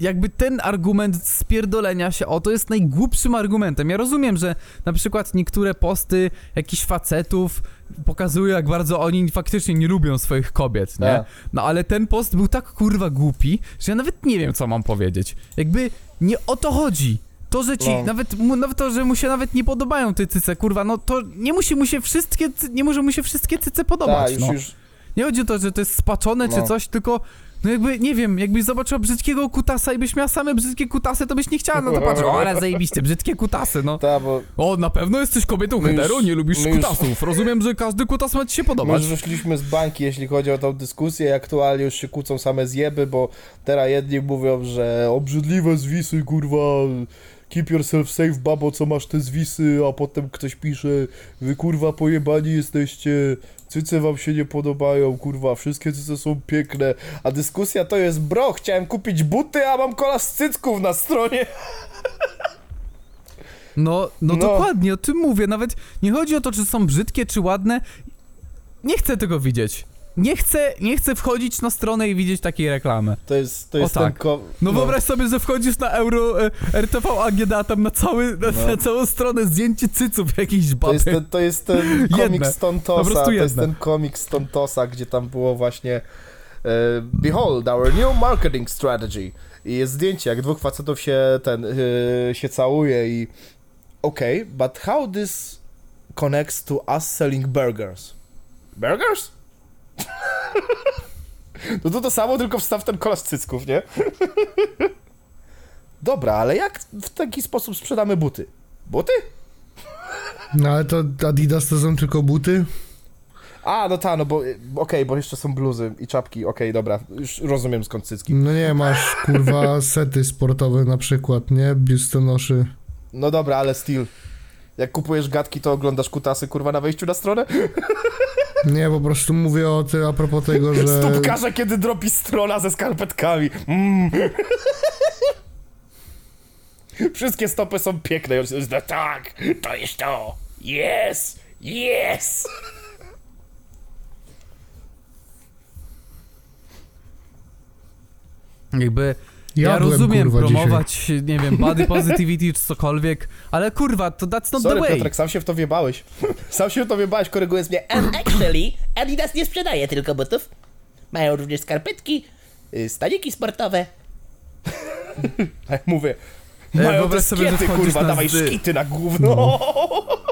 Jakby ten argument spierdolenia się o to jest najgłupszym argumentem. Ja rozumiem, że na przykład niektóre posty jakichś facetów pokazują, jak bardzo oni faktycznie nie lubią swoich kobiet, nie? Tak. No ale ten post był tak kurwa głupi, że ja nawet nie wiem, co mam powiedzieć. Jakby nie o to chodzi. To, że ci, No. nawet, mu, nawet to, że mu się nawet nie podobają te cyce, kurwa, no to nie musi mu się wszystkie, cy- nie może mu się wszystkie cyce podobać, Tak, już, no. już. Nie chodzi o to, że to jest spaczone czy No. coś, tylko no jakby, nie wiem, jakbyś zobaczyła brzydkiego kutasa i byś miała same brzydkie kutasy, to byś nie chciała na to patrzeć. O, ale zajebiście, brzydkie kutasy, no. Ta, bo O, na pewno jesteś kobietą już- hetero, nie lubisz my już- kutasów. Rozumiem, że każdy kutas ma ci się my podobać. już wyszliśmy z bańki, jeśli chodzi o tą dyskusję i aktualnie już się kłócą same zjeby, bo teraz jedni mówią, że obrzydliwe zwisy, kurwa, keep yourself safe, babo, co masz te zwisy, a potem ktoś pisze, wy kurwa pojebani jesteście, cyce wam się nie podobają, kurwa, wszystkie cyce są piękne, a dyskusja to jest, bro, chciałem kupić buty, a mam kola z cycków na stronie. No, no, No. dokładnie, o tym mówię. Nawet nie chodzi o to, czy są brzydkie, czy ładne. Nie chcę tego widzieć. Nie chcę, nie chcę wchodzić na stronę i widzieć takiej reklamy. To jest, to O jest tak. ten ko- No, wyobraź sobie, że wchodzisz na Euro e, RTV AGD, a tam na, cały, na, No. na całą stronę zdjęcie cyców jakiejś To baby. jest, ten, to jest ten komik Jedne. z Tontosa, Po prostu to jest ten komik z Tontosa, gdzie tam było właśnie e, Behold, our new marketing strategy. I jest zdjęcie, jak dwóch facetów się ten, e, się całuje i okej, but how this connects to us selling burgers? Burgers? No to to samo, tylko wstaw ten kola z cycków, nie? Dobra, ale jak w taki sposób sprzedamy buty? Buty? No ale to Adidas to są tylko buty? A, no ta, no bo y, okej, bo jeszcze są bluzy i czapki, okej, dobra, już rozumiem skąd cycki. No nie, masz kurwa sety sportowe na przykład, nie? Biustonoszy. No dobra, ale still. Jak kupujesz gadki, to oglądasz kutasy, kurwa, na wejściu na stronę? Nie, po prostu mówię o tym a propos tego, że... Stópkarze, kiedy dropi strona ze skarpetkami. Mm. Wszystkie stopy są piękne. i on się- No tak, to jest to. Yes, yes. Jakby ja Jadłem, rozumiem kurwa, promować, nie wiem, body positivity czy cokolwiek, ale kurwa, to that's not Sorry, the way. Piotrek, sam się w to wjebałeś. Sam się w to wjebałeś, korygując mnie. Um, actually, Adidas nie sprzedaje tylko butów. Mają również skarpetki, y, staniki sportowe. A ja mówię, E, mają te wyobraź sobie, że skiety, kurwa, dawaj szkity na gówno. D-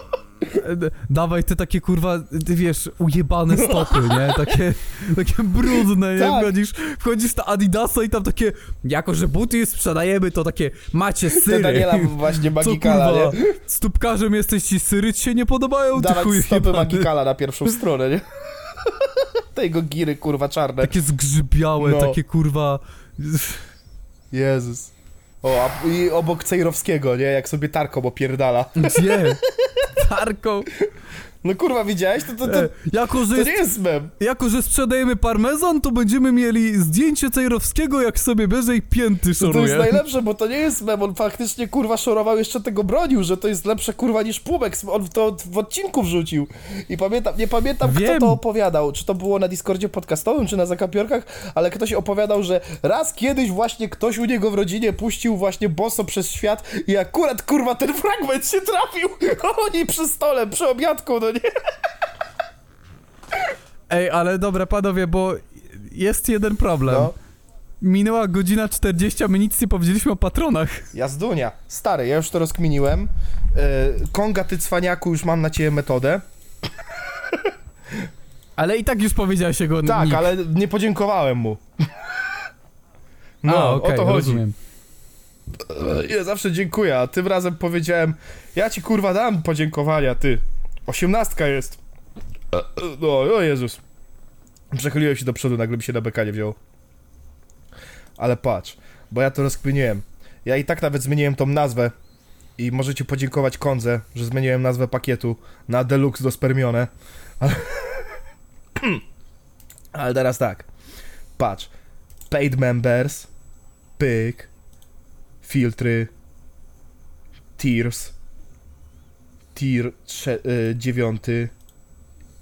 Dawaj te takie kurwa, ty wiesz, ujebane stopy, nie? Takie, takie brudne, nie? Tak. Wchodzisz, wchodzisz na Adidasa i tam takie, jako że buty sprzedajemy, to takie macie Te syry. Daniela właśnie Co Magikala, kurwa, nie? stópkarzem jesteś ci syry ci się nie podobają, ty Dawać stopy jebany. Magikala na pierwszą stronę, nie? Te jego giry, kurwa, czarne. Takie zgrzybiałe, No. takie kurwa... Jezus. O, a, i obok Cejrowskiego, nie? Jak sobie Tarko opierdala. Gdzie? Tarką. No kurwa, widziałeś? To, to, to, E, jako, że to jest nie jest mem. Jako, że sprzedajemy parmezan, to będziemy mieli zdjęcie Cejrowskiego, jak sobie bierze i pięty To, to szoruje. jest najlepsze, bo to nie jest mem. On faktycznie, kurwa, szorował, jeszcze tego bronił, że to jest lepsze, kurwa, niż Pumek. On to w odcinku wrzucił. I pamiętam, nie pamiętam, Wiem. kto to opowiadał. Czy to było na Discordzie podcastowym, czy na Zakapiorkach, ale ktoś opowiadał, że raz kiedyś właśnie ktoś u niego w rodzinie puścił właśnie boso przez świat i akurat, kurwa, ten fragment się trafił. Oni przy stole, przy obiadku, no nie? Ej, ale dobra, panowie, bo jest jeden problem. No. Minęła godzina 40, a my nic nie powiedzieliśmy o patronach. Jazdunia. Stary, ja już to rozkminiłem. Yy, Konga, ty cwaniaku, już mam na ciebie metodę. Ale i tak już powiedziałeś jego Tak, nick. ale nie podziękowałem mu. No, a, okej, o to chodzi. rozumiem. Ja zawsze dziękuję, a tym razem powiedziałem, ja ci kurwa dam podziękowania, ty. Osiemnastka jest. No, o Jezus. Przechyliłem się do przodu, nagle mi się na bekanie wziął. ale patrz, bo ja to rozkminiłem. Ja i tak nawet zmieniłem tą nazwę i możecie podziękować Konze, że zmieniłem nazwę pakietu na Deluxe do Spermione. Ale, ale teraz tak. Patrz. Paid members, pyk, filtry, tiers, tier trze- y, dziewiąty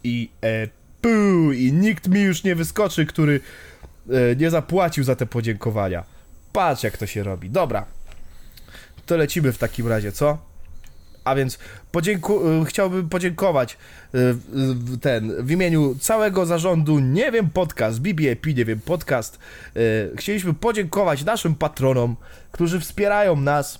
i e, puu, i nikt mi już nie wyskoczy, który e, nie zapłacił za te podziękowania. Patrz jak to się robi. Dobra. To lecimy w takim razie, co? A więc podzięku- y, chciałbym podziękować y, ten w imieniu całego zarządu Nie wiem podcast, BBAP Nie wiem podcast. y, Chcieliśmy podziękować naszym patronom, którzy wspierają nas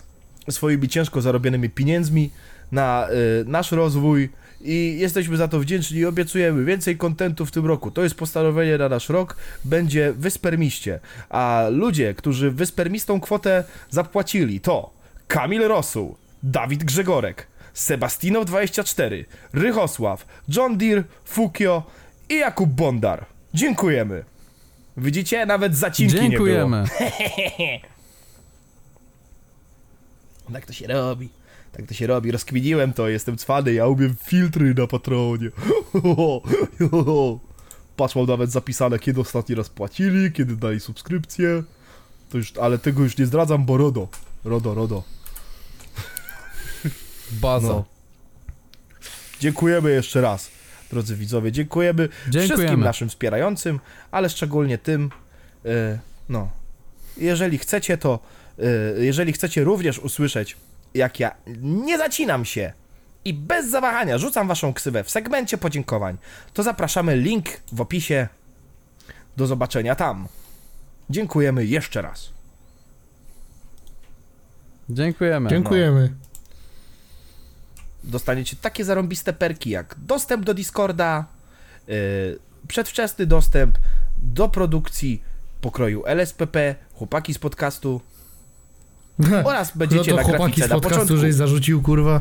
swoimi ciężko zarobionymi pieniędzmi na y, nasz rozwój i jesteśmy za to wdzięczni i obiecujemy więcej kontentu w tym roku. To jest postanowienie na nasz rok, będzie wyspermiście. A ludzie, którzy wyspermistą kwotę zapłacili to Kamil Rosuł, Dawid Grzegorek, Sebastinow24, Rychosław, John Deere, Fukio i Jakub Bondar. Dziękujemy. Widzicie? Nawet zacinki nie było. Dziękujemy. Tak to się robi. Tak to się robi. Rozkminiłem to, jestem cwany, ja umiem filtry na patronie. Patrz, mam nawet zapisane, kiedy ostatni raz płacili, kiedy dali subskrypcję. To już, ale tego już nie zdradzam, bo RODO. RODO, RODO. Baza. No. Dziękujemy jeszcze raz, drodzy widzowie. Dziękujemy, wszystkim Dziękujemy. naszym wspierającym, ale szczególnie tym, e, no, jeżeli chcecie to, e, jeżeli chcecie również usłyszeć, jak ja nie zacinam się i bez zawahania rzucam waszą ksywę w segmencie podziękowań, to zapraszamy link w opisie. Do zobaczenia tam. Dziękujemy jeszcze raz. Dziękujemy. Dziękujemy. dostaniecie takie zarąbiste perki jak dostęp do Discorda, yy, przedwczesny dostęp do produkcji pokroju LSPP, chłopaki z podcastu oraz No będziecie to na chłopaki z podcastu, żeś zarzucił, kurwa.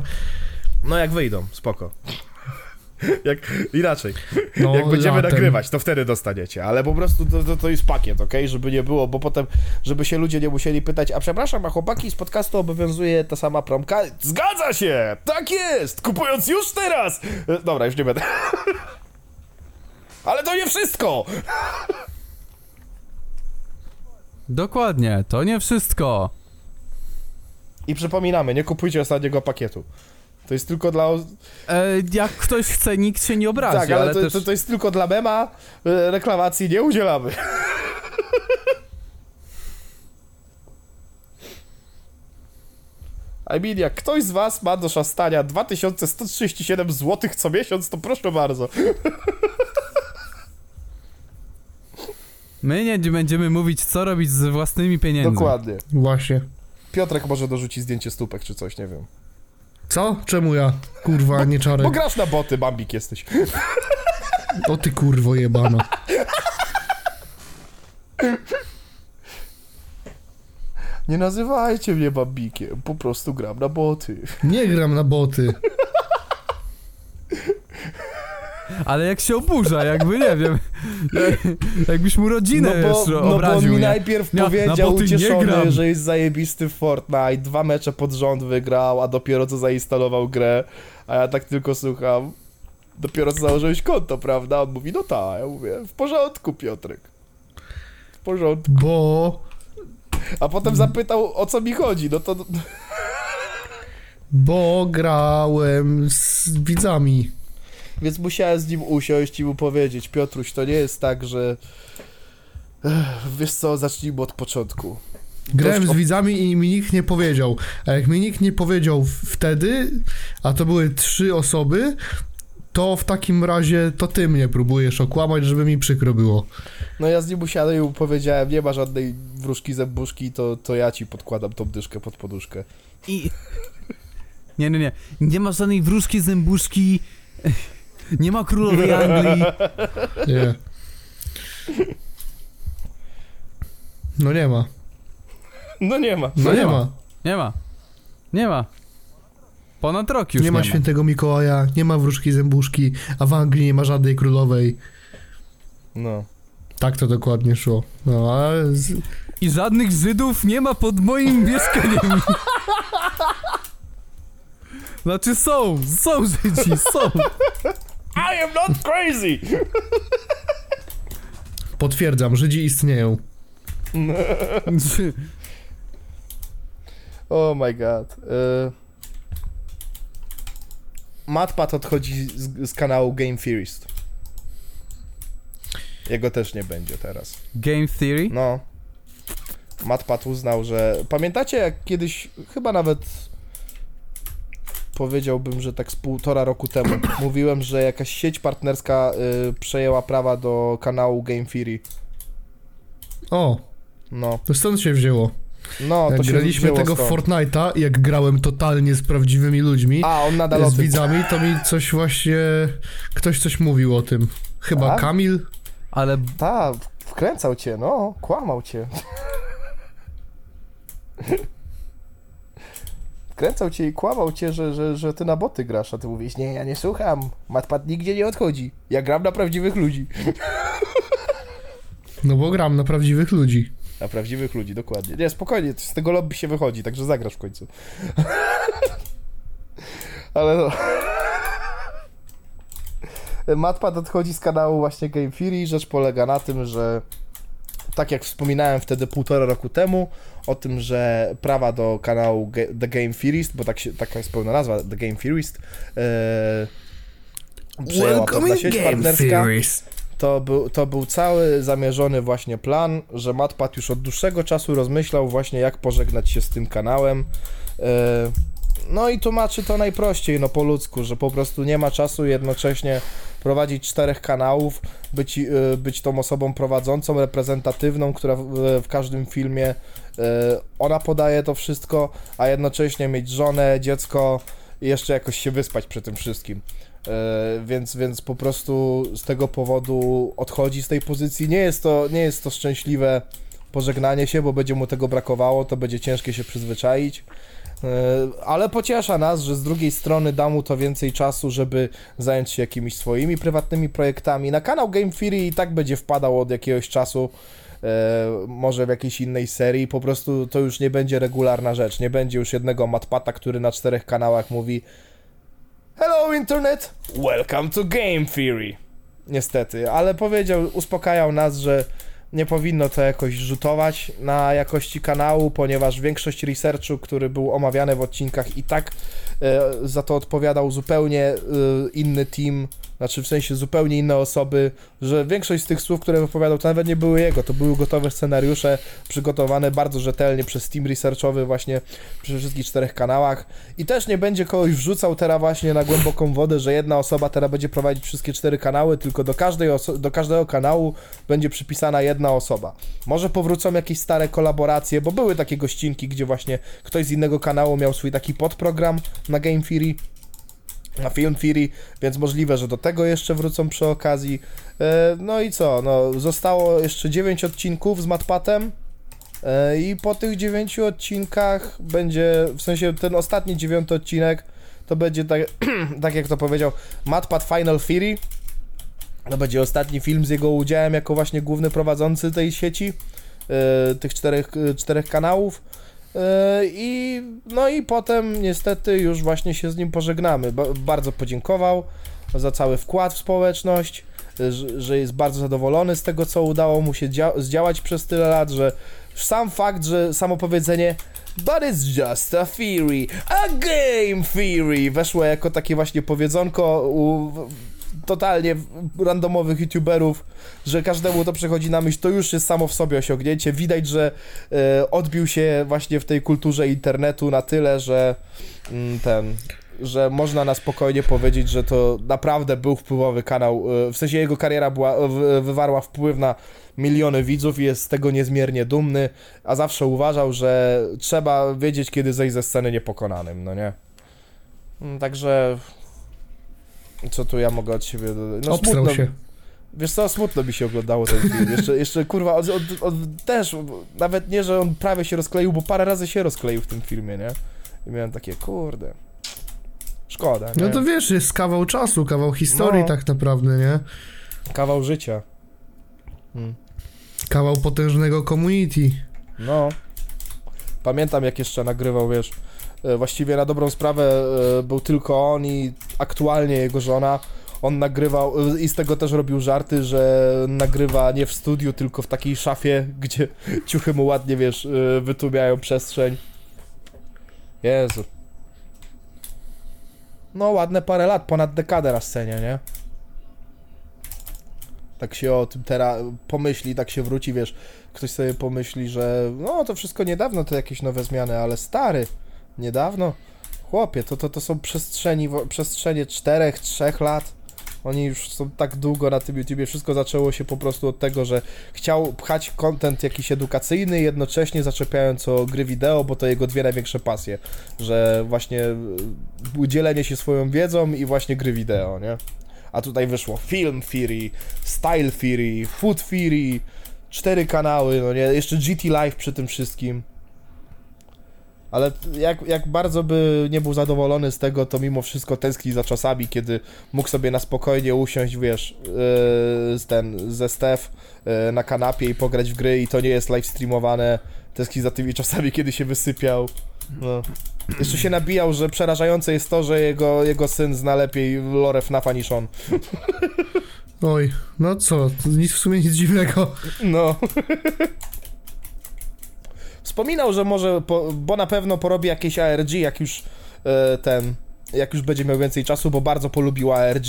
No jak wyjdą, spoko. Jak, inaczej, No, jak będziemy latem. nagrywać, to wtedy dostaniecie, ale po prostu to, to, to jest pakiet, ok? Żeby nie było, bo potem, żeby się ludzie nie musieli pytać, a przepraszam, a chłopaki z podcastu obowiązuje ta sama promka? Zgadza się! Tak jest! Kupując już teraz! E, Dobra, już nie będę. Ale to nie wszystko! Dokładnie, to nie wszystko. I przypominamy, nie kupujcie ostatniego pakietu. To jest tylko dla... E, jak ktoś chce, nikt się nie obrazi, tak, ale, ale, to, też... to, to jest tylko dla mema, e, reklamacji nie udzielamy. I mean, jak ktoś z was ma do szastania 2137 zł co miesiąc, to proszę bardzo. My nie będziemy mówić, co robić z własnymi pieniędzmi. Dokładnie. Właśnie. Piotrek może dorzucić zdjęcie stópek czy coś, nie wiem. Co? Czemu ja? Kurwa, nie Bo czarek. grasz na boty, Bambik jesteś. O ty kurwo jebano. Nie nazywajcie mnie Bambikiem, po prostu gram na boty. Nie gram na boty. Ale jak się oburza, jakby, nie wiem, jak, jakbyś mu rodzinę No bo, jeszcze no bo on obraził, mi nie? najpierw na powiedział nie ucieszony, że jest zajebisty w Fortnite, dwa mecze pod rząd wygrał, a dopiero co zainstalował grę, a ja tak tylko słucham. Dopiero co założyłeś konto, prawda? On mówi, no tak, ja mówię, w porządku Piotrek. W porządku. Bo... A potem zapytał, o co mi chodzi, no to... Bo grałem z widzami. Więc musiałem z nim usiąść i mu powiedzieć, Piotruś, to nie jest tak, że... Wiesz co, zacznijmy od początku. Grałem z widzami i mi nikt nie powiedział. A jak mi nikt nie powiedział wtedy, a to były trzy osoby, to w takim razie to ty mnie próbujesz okłamać, żeby mi przykro było. No ja z nim usiadłem i mu powiedziałem, nie ma żadnej wróżki zębuszki, to, to ja ci podkładam tą dyszkę pod poduszkę. I... Nie, nie, nie. Nie ma żadnej wróżki, zębuszki. Nie ma królowej Anglii. Nie. No nie ma. No nie ma. No nie ma. Nie ma. Nie ma. Ponad rok już Nie ma świętego Mikołaja, nie ma wróżki zębuszki, a w Anglii nie ma żadnej królowej. No. Tak to dokładnie szło. No, ale z... I żadnych Żydów nie ma pod moim mieszkaniem. Znaczy są, są Żydzi, są. I am not crazy! potwierdzam, Żydzi istnieją. Oh my god. Y... Matpat odchodzi z, z kanału Game Theorist. Jego też nie będzie teraz. Game Theory? No. Matpat uznał, że. Pamiętacie, jak kiedyś, chyba nawet powiedziałbym, że tak z półtora roku temu, mówiłem, że jakaś sieć partnerska y, przejęła prawa do kanału Game Theory. O, No, to stąd się wzięło. no to jak się graliśmy wzięło tego w stąd. Fortnite'a, jak grałem totalnie z prawdziwymi ludźmi, A, on nadal o z tym. widzami, to mi coś właśnie... Ktoś coś mówił o tym. Chyba Tak? Kamil? Ale Ta, wkręcał cię, no, kłamał cię. Wkręcał cię i kłamał cię, że, że, że ty na boty grasz, a ty mówisz, nie, ja nie słucham, Matpat nigdzie nie odchodzi, ja gram na prawdziwych ludzi. No bo gram na prawdziwych ludzi. Na prawdziwych ludzi, dokładnie. Nie, spokojnie, z tego lobby się wychodzi, także zagrasz w końcu. Ale no... Matpad odchodzi z kanału właśnie Game Fury. Rzecz polega na tym, że tak jak wspominałem wtedy półtora roku temu, o tym, że prawa do kanału Ge- The Game Theorist, bo tak się, taka jest pełna nazwa, The Game Theorist, e, przejęła pewna sieć partnerska. To był, to był cały zamierzony właśnie plan, że Matpat już od dłuższego czasu rozmyślał właśnie jak pożegnać się z tym kanałem. E, No i tłumaczy to najprościej, no po ludzku, że po prostu nie ma czasu jednocześnie prowadzić czterech kanałów, być, e, być tą osobą prowadzącą, reprezentatywną, która w, w każdym filmie e, ona podaje to wszystko, a jednocześnie mieć żonę, dziecko i jeszcze jakoś się wyspać przy tym wszystkim. E, więc, więc po prostu z tego powodu odchodzi z tej pozycji. Nie jest to, nie jest to szczęśliwe pożegnanie się, bo będzie mu tego brakowało, to będzie ciężkie się przyzwyczaić. E, Ale pociesza nas, że z drugiej strony da mu to więcej czasu, żeby zająć się jakimiś swoimi prywatnymi projektami. Na kanał Game Theory i tak będzie wpadał od jakiegoś czasu, e, może w jakiejś innej serii. Po prostu to już nie będzie regularna rzecz. Nie będzie już jednego matpata, który na czterech kanałach mówi Hello Internet, welcome to Game Theory. Niestety, ale powiedział, uspokajał nas, że nie powinno to jakoś rzutować na jakości kanału, ponieważ większość researchu, który był omawiany w odcinkach i tak e, za to odpowiadał zupełnie e, inny team, znaczy w sensie zupełnie inne osoby, że większość z tych słów, które wypowiadał, to nawet nie były jego, to były gotowe scenariusze przygotowane bardzo rzetelnie przez team researchowy właśnie przy wszystkich czterech kanałach. I też nie będzie kogoś wrzucał teraz właśnie na głęboką wodę, że jedna osoba teraz będzie prowadzić wszystkie cztery kanały, tylko do, każdej do każdego kanału będzie przypisana jedna osoba. Może powrócą jakieś stare kolaboracje, bo były takie gościnki, gdzie właśnie ktoś z innego kanału miał swój taki podprogram na Game Theory, na Film Theory, więc możliwe, że do tego jeszcze wrócą przy okazji. E, No i co? No, zostało jeszcze 9 odcinków z Matpatem. E, I po tych 9 odcinkach będzie, w sensie ten ostatni dziewiąty odcinek, to będzie tak, tak jak to powiedział, Matpat Final Theory. To będzie ostatni film z jego udziałem jako właśnie główny prowadzący tej sieci, e, tych czterech, czterech kanałów. E, I no i potem niestety już właśnie się z nim pożegnamy. Ba- bardzo podziękował za cały wkład w społeczność, że, jest bardzo zadowolony z tego, co udało mu się dzia- zdziałać przez tyle lat, że sam fakt, że samo powiedzenie But it's just a theory, a game theory weszło jako takie właśnie powiedzonko u totalnie randomowych youtuberów, że każdemu to przychodzi na myśl, to już jest samo w sobie osiągnięcie. Widać, że e, odbił się właśnie w tej kulturze internetu na tyle, że mm, ten, że można na spokojnie powiedzieć, że to naprawdę był wpływowy kanał, e, w sensie jego kariera była, w, wywarła wpływ na miliony widzów i jest z tego niezmiernie dumny, a zawsze uważał, że trzeba wiedzieć, kiedy zejść ze sceny niepokonanym, no nie? Mm, Także co tu ja mogę od siebie dodać? No Obstrał się. Wiesz co, smutno mi się oglądało ten film. Jeszcze, jeszcze kurwa, od, od, od, też, nawet nie, że on prawie się rozkleił, bo parę razy się rozkleił w tym filmie, nie? I miałem takie, kurde. Szkoda, nie? No to wiesz, jest kawał czasu, kawał historii No. tak naprawdę, nie? Kawał życia. Hmm. Kawał potężnego community. No. Pamiętam jak jeszcze nagrywał, wiesz, właściwie na dobrą sprawę e, był tylko on i aktualnie jego żona. On nagrywał e, i z tego też robił żarty, że nagrywa nie w studiu, tylko w takiej szafie, gdzie ciuchy mu ładnie, wiesz, e, wytłumiają przestrzeń. Jezu. No ładne parę lat, ponad dekadę na scenie, nie? Tak się o tym teraz pomyśli, tak się wróci, wiesz, ktoś sobie pomyśli, że no to wszystko niedawno, to jakieś nowe zmiany, ale stary, niedawno, chłopie, to, to, to są przestrzeni, przestrzenie czterech, trzech lat. Oni już są tak długo na tym YouTubie, wszystko zaczęło się po prostu od tego, że chciał pchać content jakiś edukacyjny, jednocześnie zaczepiając o gry wideo, bo to jego dwie największe pasje, że właśnie y, dzielenie się swoją wiedzą i właśnie gry wideo, nie? A tutaj wyszło Film Theory, Style Theory, Food Theory, cztery kanały, no nie, jeszcze GT Live przy tym wszystkim. Ale jak, jak bardzo by nie był zadowolony z tego, to mimo wszystko tęskni za czasami, kiedy mógł sobie na spokojnie usiąść, wiesz, yy, ten, ze Steph yy, na kanapie i pograć w gry i to nie jest live streamowane. Tęskni za tymi czasami, kiedy się wysypiał. No. Jeszcze się nabijał, że przerażające jest to, że jego, jego syn zna lepiej lore FNAFa niż on. Oj, no co, nic w sumie nic dziwnego. No. Wspominał, że może, po, bo na pewno porobi jakieś ARG, jak już e, ten, jak już będzie miał więcej czasu, bo bardzo polubił ARG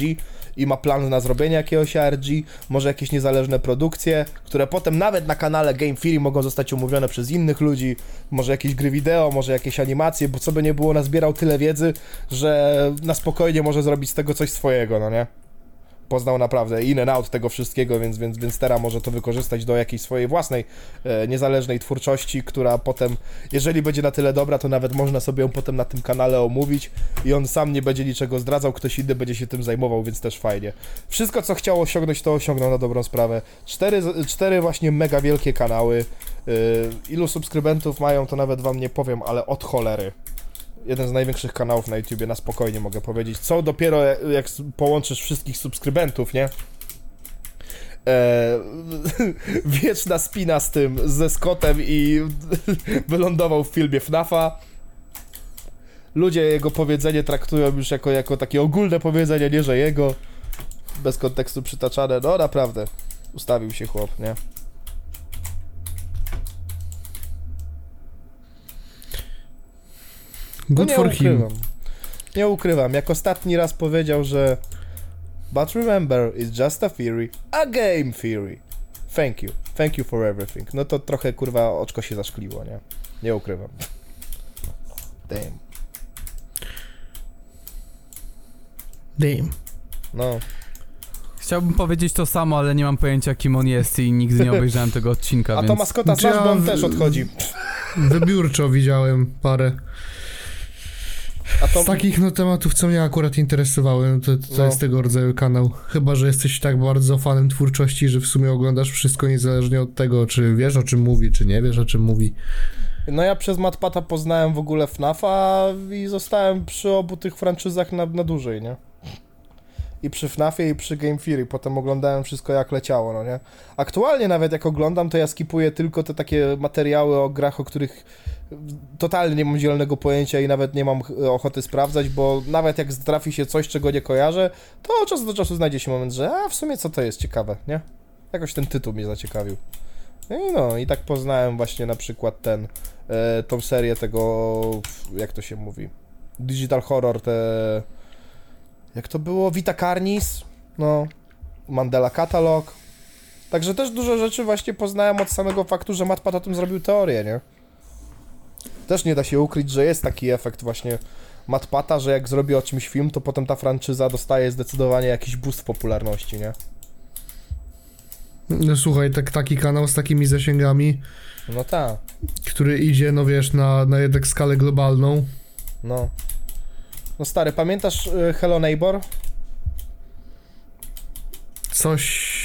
i ma plan na zrobienie jakiegoś ARG, może jakieś niezależne produkcje, które potem nawet na kanale Game Theory mogą zostać omówione przez innych ludzi, może jakieś gry wideo, może jakieś animacje, bo co by nie było, nazbierał tyle wiedzy, że na spokojnie może zrobić z tego coś swojego, no nie? Poznał naprawdę in and out tego wszystkiego, więc, więc, więc teraz może to wykorzystać do jakiejś swojej własnej e, niezależnej twórczości, która potem, jeżeli będzie na tyle dobra, to nawet można sobie ją potem na tym kanale omówić i on sam nie będzie niczego zdradzał, ktoś inny będzie się tym zajmował, więc też fajnie. Wszystko, co chciał osiągnąć, to osiągnął na dobrą sprawę. Cztery, cztery właśnie mega wielkie kanały. E, ilu subskrybentów mają, to nawet wam nie powiem, ale od cholery jeden z największych kanałów na YouTubie, na spokojnie mogę powiedzieć. Co dopiero jak, jak połączysz wszystkich subskrybentów, nie? Eee, wieczna spina z tym, ze Scottem i wylądował w filmie FNAFa. Ludzie jego powiedzenie traktują już jako, jako takie ogólne powiedzenie, nie że jego. Bez kontekstu przytaczane. No naprawdę. Ustawił się chłop, nie? Good no for him. ukrywam. Nie ukrywam, jak ostatni raz powiedział, że But remember, it's just a theory, a game theory. Thank you. Thank you for everything. No to trochę kurwa oczko się zaszkliło, nie? Nie ukrywam. Damn. Damn. No. Chciałbym powiedzieć to samo, ale nie mam pojęcia kim on jest i nigdy nie obejrzałem tego odcinka, A więc... to maskota znasz, bo on Ja- też odchodzi. Wybiórczo widziałem parę. To... Z takich no, tematów, co mnie akurat interesowały, no to, to No. jest tego rodzaju kanał. Chyba, że jesteś tak bardzo fanem twórczości, że w sumie oglądasz wszystko niezależnie od tego, czy wiesz o czym mówi, czy nie wiesz o czym mówi. No ja przez Matpata poznałem w ogóle FNAFa i zostałem przy obu tych franczyzach na, na dłużej, nie? I przy FNAFie i przy Game Theory, potem oglądałem wszystko jak leciało, no nie? Aktualnie nawet jak oglądam, to ja skipuję tylko te takie materiały o grach, o których totalnie nie mam zielonego pojęcia i nawet nie mam ch- ochoty sprawdzać, bo nawet jak trafi się coś, czego nie kojarzę, to od czasu do czasu znajdzie się moment, że a w sumie co to jest ciekawe, nie? Jakoś ten tytuł mnie zaciekawił. No i no, i tak poznałem właśnie na przykład ten, e, tą serię tego, jak to się mówi, digital horror, te, jak to było, Vita Carnis, no, Mandela Catalog, także też dużo rzeczy właśnie poznałem od samego faktu, że Matpat o tym zrobił teorię, nie? Też nie da się ukryć, że jest taki efekt właśnie Matpata, że jak zrobi o czymś film, to potem ta franczyza dostaje zdecydowanie jakiś boost popularności, nie? No słuchaj, tak, taki kanał z takimi zasięgami, No tak, który idzie, no wiesz, na, na jednak skalę globalną. no. No stary, pamiętasz y, Hello Neighbor? Coś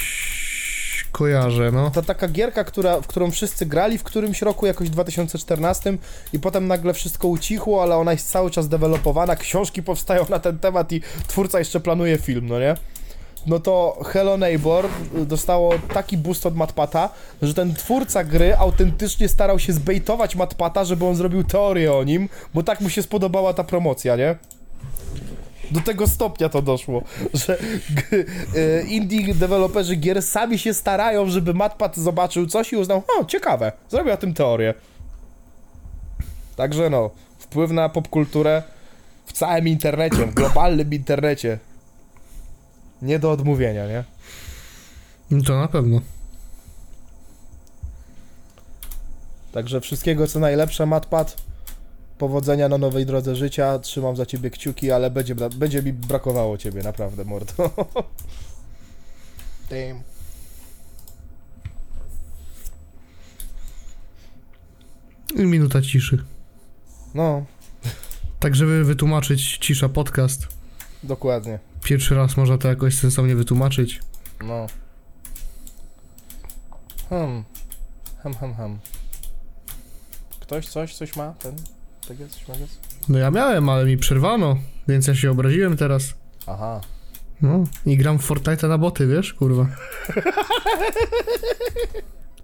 kojarzę, no. To taka gierka, która, w którą wszyscy grali w którymś roku, jakoś 2014 i potem nagle wszystko ucichło, ale ona jest cały czas dewelopowana, książki powstają na ten temat i twórca jeszcze planuje film, no nie? no to Hello Neighbor dostało taki boost od Matpata, że ten twórca gry autentycznie starał się zbejtować Matpata, żeby on zrobił teorię o nim, bo tak mu się spodobała ta promocja, nie? Do tego stopnia to doszło, że e, indie deweloperzy gier sami się starają, żeby Matpat zobaczył coś i uznał, o, ciekawe, zrobię o tym teorię. Także no, wpływ na popkulturę w całym internecie, w globalnym internecie. Nie do odmówienia, nie? No To na pewno. Także wszystkiego co najlepsze, Matpat. Powodzenia na nowej drodze życia. Trzymam za ciebie kciuki, ale będzie, będzie mi brakowało ciebie, naprawdę, mordo. Damn. I minuta ciszy. No, Tak, żeby wytłumaczyć cisza podcast. dokładnie. Pierwszy raz można to jakoś sensownie wytłumaczyć. No. Hmm. Hem, hem, hem. Ktoś coś, coś ma? Ten? Tak jest, jest? No ja miałem, ale mi przerwano, więc ja się obraziłem teraz. Aha. No, i gram w Fortnite na boty, wiesz, kurwa.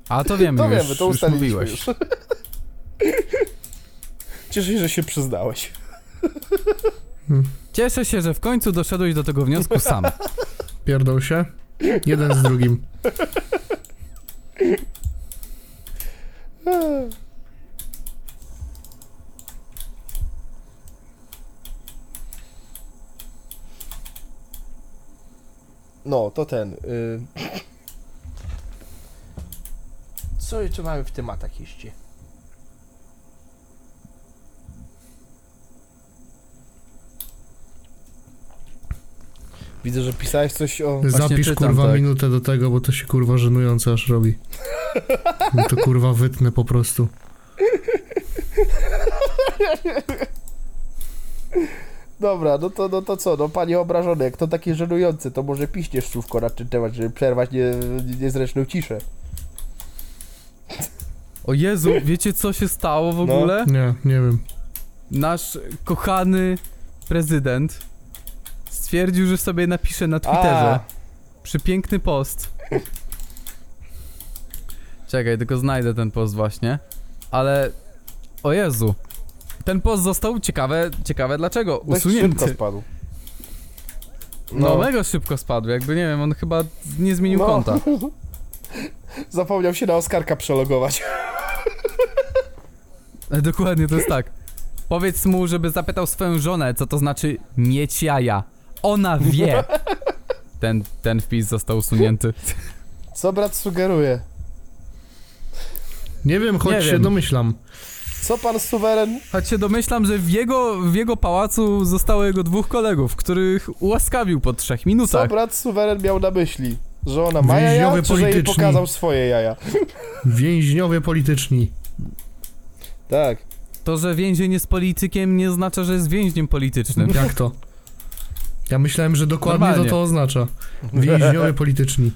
A to wiemy, To już, wiemy, to już mówiłeś. już. Cieszę się, że się przyznałeś. Cieszę się, że w końcu doszedłeś do tego wniosku sam. Pierdol się. Jeden z drugim. No, to ten. Y... Co jeszcze mamy w tematach jeszcze? Widzę, że pisałeś coś o... Zapisz czytam, kurwa tak. minutę do tego, bo to się kurwa żenujące aż robi. No to kurwa wytnę po prostu. Dobra, no to, no to co, no panie obrażony, jak to takie żenujące, to może piszcie szczówko na ten temat, żeby przerwać nie, niezręczną ciszę. O Jezu, wiecie co się stało w No. ogóle? Nie, nie wiem. Nasz kochany prezydent stwierdził, że sobie napisze na Twitterze A. przepiękny post. Czekaj, tylko znajdę ten post właśnie. Ale o Jezu. Ten post został ciekawe, ciekawe dlaczego Dość szybko usunięty. spadł. No, mega szybko spadł, jakby nie wiem, on chyba nie zmienił No. konta. Zapomniał się na Oskarka przelogować. E, Dokładnie, to jest tak. Powiedz mu, żeby zapytał swoją żonę, co to znaczy mieć jaja. Ona wie. Ten, ten wpis został usunięty. Co brat sugeruje? Nie wiem, choć Nie się wiem. domyślam. Co pan suweren? Choć się domyślam, że w jego, w jego pałacu zostało jego dwóch kolegów, których ułaskawił po trzech Co minutach. brat suweren miał na myśli? Że ona ma jaja, Więźniowie czy że jej polityczni. pokazał swoje jaja? Więźniowie polityczni. Tak. To, że więzień jest politykiem, nie oznacza, że jest więźniem politycznym. Jak to? Ja myślałem, że dokładnie Normalnie. to to oznacza. Więźniowie polityczni.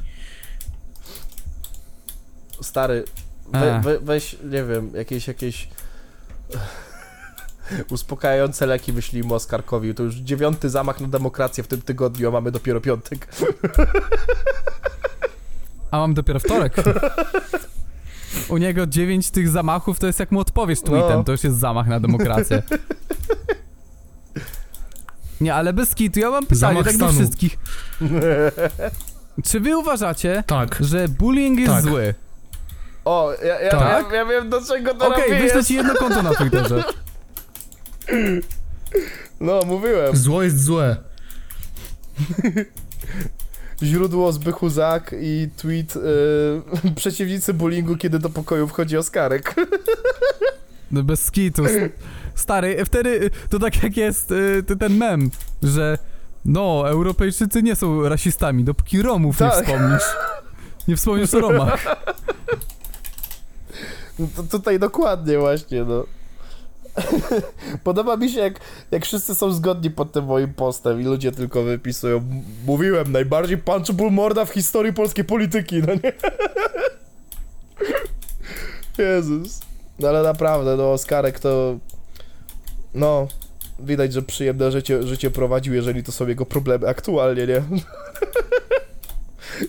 Stary, we, A. we, weź, nie wiem, jakieś, jakieś uspokajające leki wyślijmy Oskarkowi. To już dziewiąty zamach na demokrację w tym tygodniu, a mamy dopiero piątek. A mam dopiero wtorek. U niego dziewięć tych zamachów to jest jak mu odpowiesz tweetem, No. to już jest zamach na demokrację. Nie, ale bez kitu, ja mam pytanie Zamach tak do stanu. wszystkich. Czy wy uważacie, Tak. że bullying jest Tak. zły? O, ja, ja, Tak. ja, ja wiem do czego to Okej, okay, wyślę ci jedno konto na Twitterze. No, mówiłem. Zło jest złe. Źródło Zbychu Zak i tweet y, przeciwnicy bullyingu, kiedy do pokoju wchodzi Oskarek. No bez skitu. Stary, wtedy to tak jak jest y, ten mem, że no, Europejczycy nie są rasistami, dopóki Romów nie Tak. wspomnisz. Nie wspomnisz o Romach. No to tutaj dokładnie właśnie, no. Podoba mi się, jak, jak wszyscy są zgodni pod tym moim postem i ludzie tylko wypisują "M- Mówiłem, najbardziej punchable morda w historii polskiej polityki, no nie? Jezus. No ale naprawdę, no Oskarek to... No, widać, że przyjemne życie, życie prowadził, jeżeli to są jego problemy aktualnie, nie?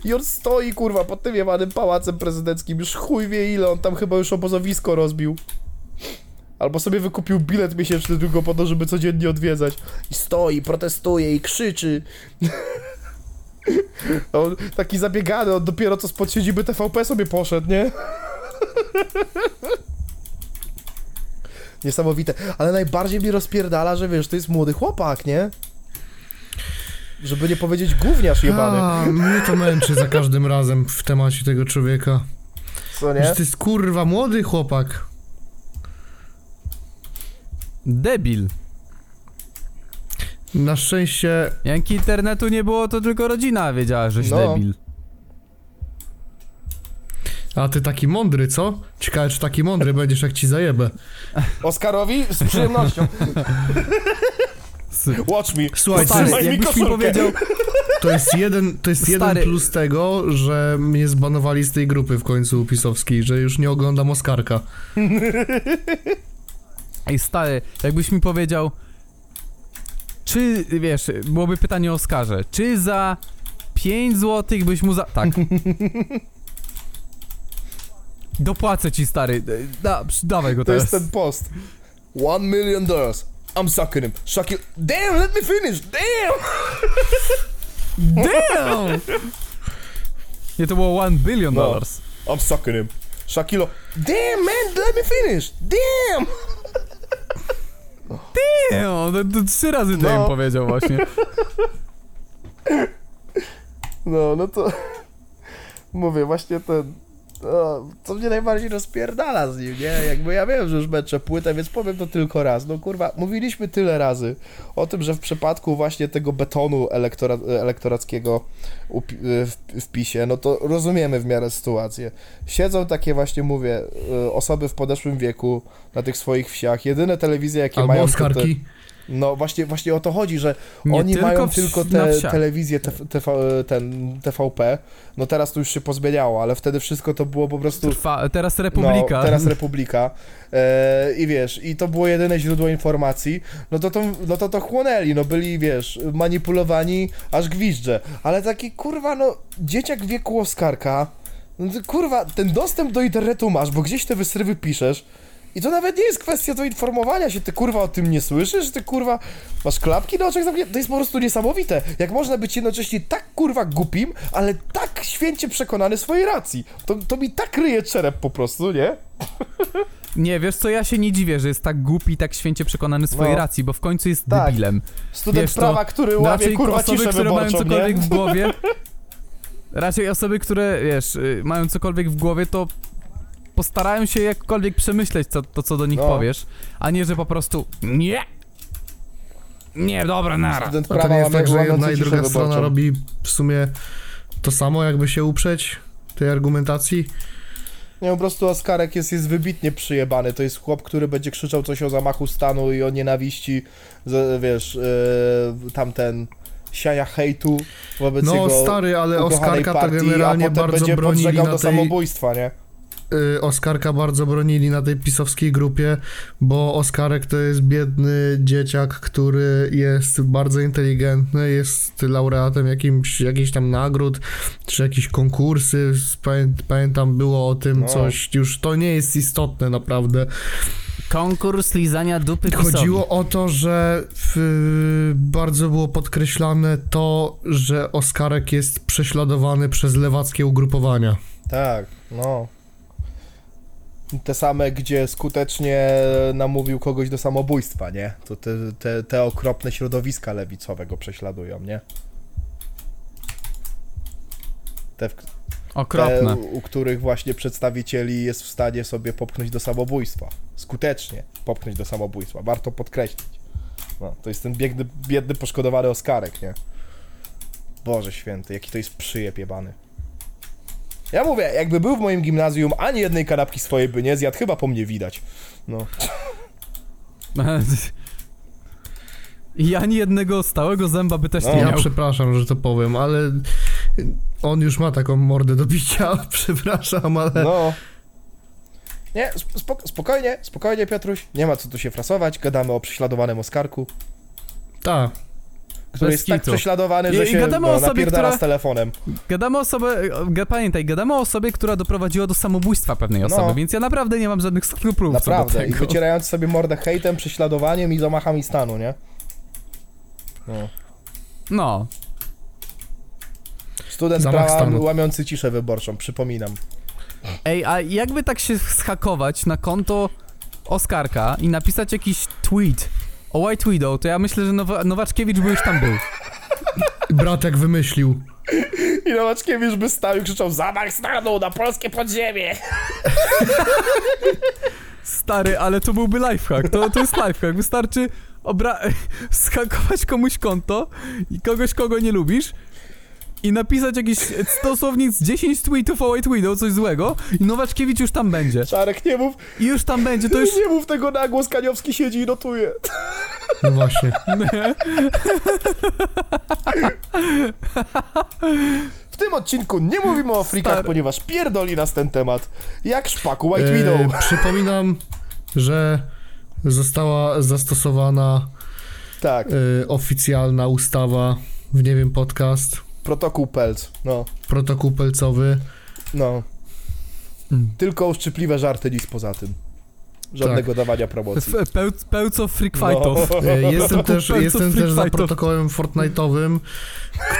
I on stoi, kurwa, pod tym jebanym pałacem prezydenckim, już chuj wie ile, on tam chyba już obozowisko rozbił. Albo sobie wykupił bilet miesięczny tylko po to, żeby codziennie odwiedzać. I stoi, protestuje i krzyczy. On taki zabiegany, on dopiero co spod siedziby TVP sobie poszedł, nie? Niesamowite. Ale najbardziej mnie rozpierdala, że wiesz, to jest młody chłopak, nie? Żeby nie powiedzieć gówniarz jebany. A, mnie to męczy za każdym razem w temacie tego człowieka. Co Że nie? to jest kurwa młody chłopak. Debil. Na szczęście Jak internetu nie było, to tylko rodzina wiedziała, żeś No. debil. A ty taki mądry, co? Ciekawe, czy taki mądry będziesz, jak ci zajebę. Oskarowi z przyjemnością. Watch me. Słuchaj, Stary, mi jakbyś mi powiedział, To jest jeden, to jest jeden Stary. plus tego, że mnie zbanowali z tej grupy w końcu pisowskiej, że już nie oglądam Oskarka. ej stary, jakbyś mi powiedział, czy, wiesz, byłoby pytanie o Oskarze, czy za 5 złotych byś mu za... Tak. Dopłacę ci, stary, da, dawaj go To jest teraz. ten post. One million dollars. I'm sucking him. Sucking. Damn, let me finish. Damn. Damn! Nie, to było 1 billion No. dollars. I'm sucking him. Shakilo. Damn, man, let me finish. Damn. Damn, to, to trzy razy No. damn powiedział właśnie. No, no to... Mówię, właśnie ten... O, co mnie najbardziej rozpierdala z nim, nie? Jakby ja wiem, że już męczę płytę, więc powiem to tylko raz. No kurwa, mówiliśmy tyle razy o tym, że w przypadku właśnie tego betonu elektora, elektorackiego upi- w, w PiSie, no to rozumiemy w miarę sytuację. Siedzą takie właśnie, mówię, y, osoby w podeszłym wieku na tych swoich wsiach. Jedyne telewizje, jakie Albo mają... to te- Oskarki. No właśnie, właśnie o to chodzi, że Nie oni tylko mają w- tylko te telewizję TV, TV, ten TVP. No teraz to już się pozmieniało, ale wtedy wszystko to było po prostu Trwa, teraz Republika. no, teraz Republika. E, I wiesz, i to było jedyne źródło informacji, no to to, no to to chłonęli, no byli, wiesz, manipulowani aż gwizdże. Ale taki, kurwa, no, dzieciak wieku Oskarka, no kurwa, ten dostęp do internetu masz, bo gdzieś te wysrywy piszesz, i to nawet nie jest kwestia do informowania się, ty kurwa o tym nie słyszysz, ty kurwa masz klapki na oczach zamknięte, to jest po prostu niesamowite, jak można być jednocześnie tak kurwa głupim, ale tak święcie przekonany swojej racji. To, to mi tak ryje czerep po prostu, nie? Nie, wiesz co, ja się nie dziwię, że jest tak głupi i tak święcie przekonany swojej No. racji, bo w końcu jest Tak. debilem. Student Wiesz, prawa, który łamie Raczej kurwa osoby, ciszę które mają cokolwiek nie? w głowie... Raczej osoby, które, wiesz, y, mają cokolwiek w głowie, to postarają się jakkolwiek przemyśleć co, to, co do nich No. powiesz, a nie, że po prostu nie. Nie, dobra, nara. Student A to prawa nie jest łamie, tak, że łamiący jedna i ciszę druga strona wyborczą. robi w sumie to samo, jakby się uprzeć tej argumentacji? Nie, po prostu Oskarek jest, jest wybitnie przyjebany. To jest chłop, który będzie krzyczał coś o zamachu stanu i o nienawiści, z, wiesz, yy, tamten siania hejtu wobec No jego stary, ale ukochanej Oskarka to partii, generalnie a potem bardzo będzie bronili podżegał na do tej... samobójstwa, nie? Y, Oskarka bardzo bronili na tej pisowskiej grupie, bo Oskarek to jest biedny dzieciak, który jest bardzo inteligentny, jest laureatem jakimś, jakichś tam nagród, czy jakichś konkursy, Pamię, pamiętam było o tym No. coś, już to nie jest istotne naprawdę. Konkurs lizania dupy pisowi. Chodziło o to, że w, bardzo było podkreślane to, że Oskarek jest prześladowany przez lewackie ugrupowania. Tak, no. Te same, gdzie skutecznie namówił kogoś do samobójstwa, nie? To te, te, te okropne środowiska lewicowe go prześladują, nie? Te, w- te, Okropne. u, u których właśnie przedstawicieli jest w stanie sobie popchnąć do samobójstwa. Skutecznie popchnąć do samobójstwa. Warto podkreślić. No, to jest ten biedny, biedny poszkodowany Oskarek, nie? Boże święty, jaki to jest przyjeb jebany. Ja mówię, jakby był w moim gimnazjum, ani jednej kanapki swojej by nie zjadł, chyba po mnie widać. No. I ani jednego stałego zęba by też No. nie Ja miał. przepraszam, że to powiem, ale on już ma taką mordę do bicia, przepraszam, ale No. Nie, spok- spokojnie, spokojnie Piotruś, nie ma co tu się frasować, gadamy o prześladowanym Oskarku. tak. Który jest tak prześladowany, że i się gadamy o no, osobie, która- z telefonem. Gadamy o osobie, ga- pamiętaj, gadamy o osobie, która doprowadziła do samobójstwa pewnej osoby, No. więc ja naprawdę nie mam żadnych skrupułów co do Naprawdę. I tego. wycierając sobie mordę hejtem, prześladowaniem i zamachami stanu, nie? No. No, Student Zamach prawa stanu. łamiący ciszę wyborczą, przypominam. Ej, a jakby tak się schakować na konto Oskarka i napisać jakiś tweet o White Widow, to ja myślę, że Nowa Nowaczkiewicz by już tam był. Bratek wymyślił. I Nowaczkiewicz by stał i krzyczał zamach stanu na polskie podziemie! Stary, ale to byłby lifehack, to, to jest lifehack, wystarczy obra... schakować komuś konto i kogoś, kogo nie lubisz i napisać jakieś dosłownie z 10 tweetów o White Widow, coś złego i Nowaczkiewicz już tam będzie. Czarek, nie mów, I już tam będzie, to już... nie mów tego na głos, Kaniowski siedzi i notuje. No właśnie. W tym odcinku nie mówimy o frikach, Stary. ponieważ pierdoli nas ten temat. Jak szpaku White Widow. E, przypominam, że została zastosowana Tak, e, oficjalna ustawa w Nie wiem podcast, protokół Pelc. No, protokół pelcowy. no. Mm. Tylko uszczypliwe żarty, nic poza tym. Żadnego dawania promocji. F- Peł, pełco freak fightów. No. E, Jestem też, jestem też za protokołem Fortnite'owym,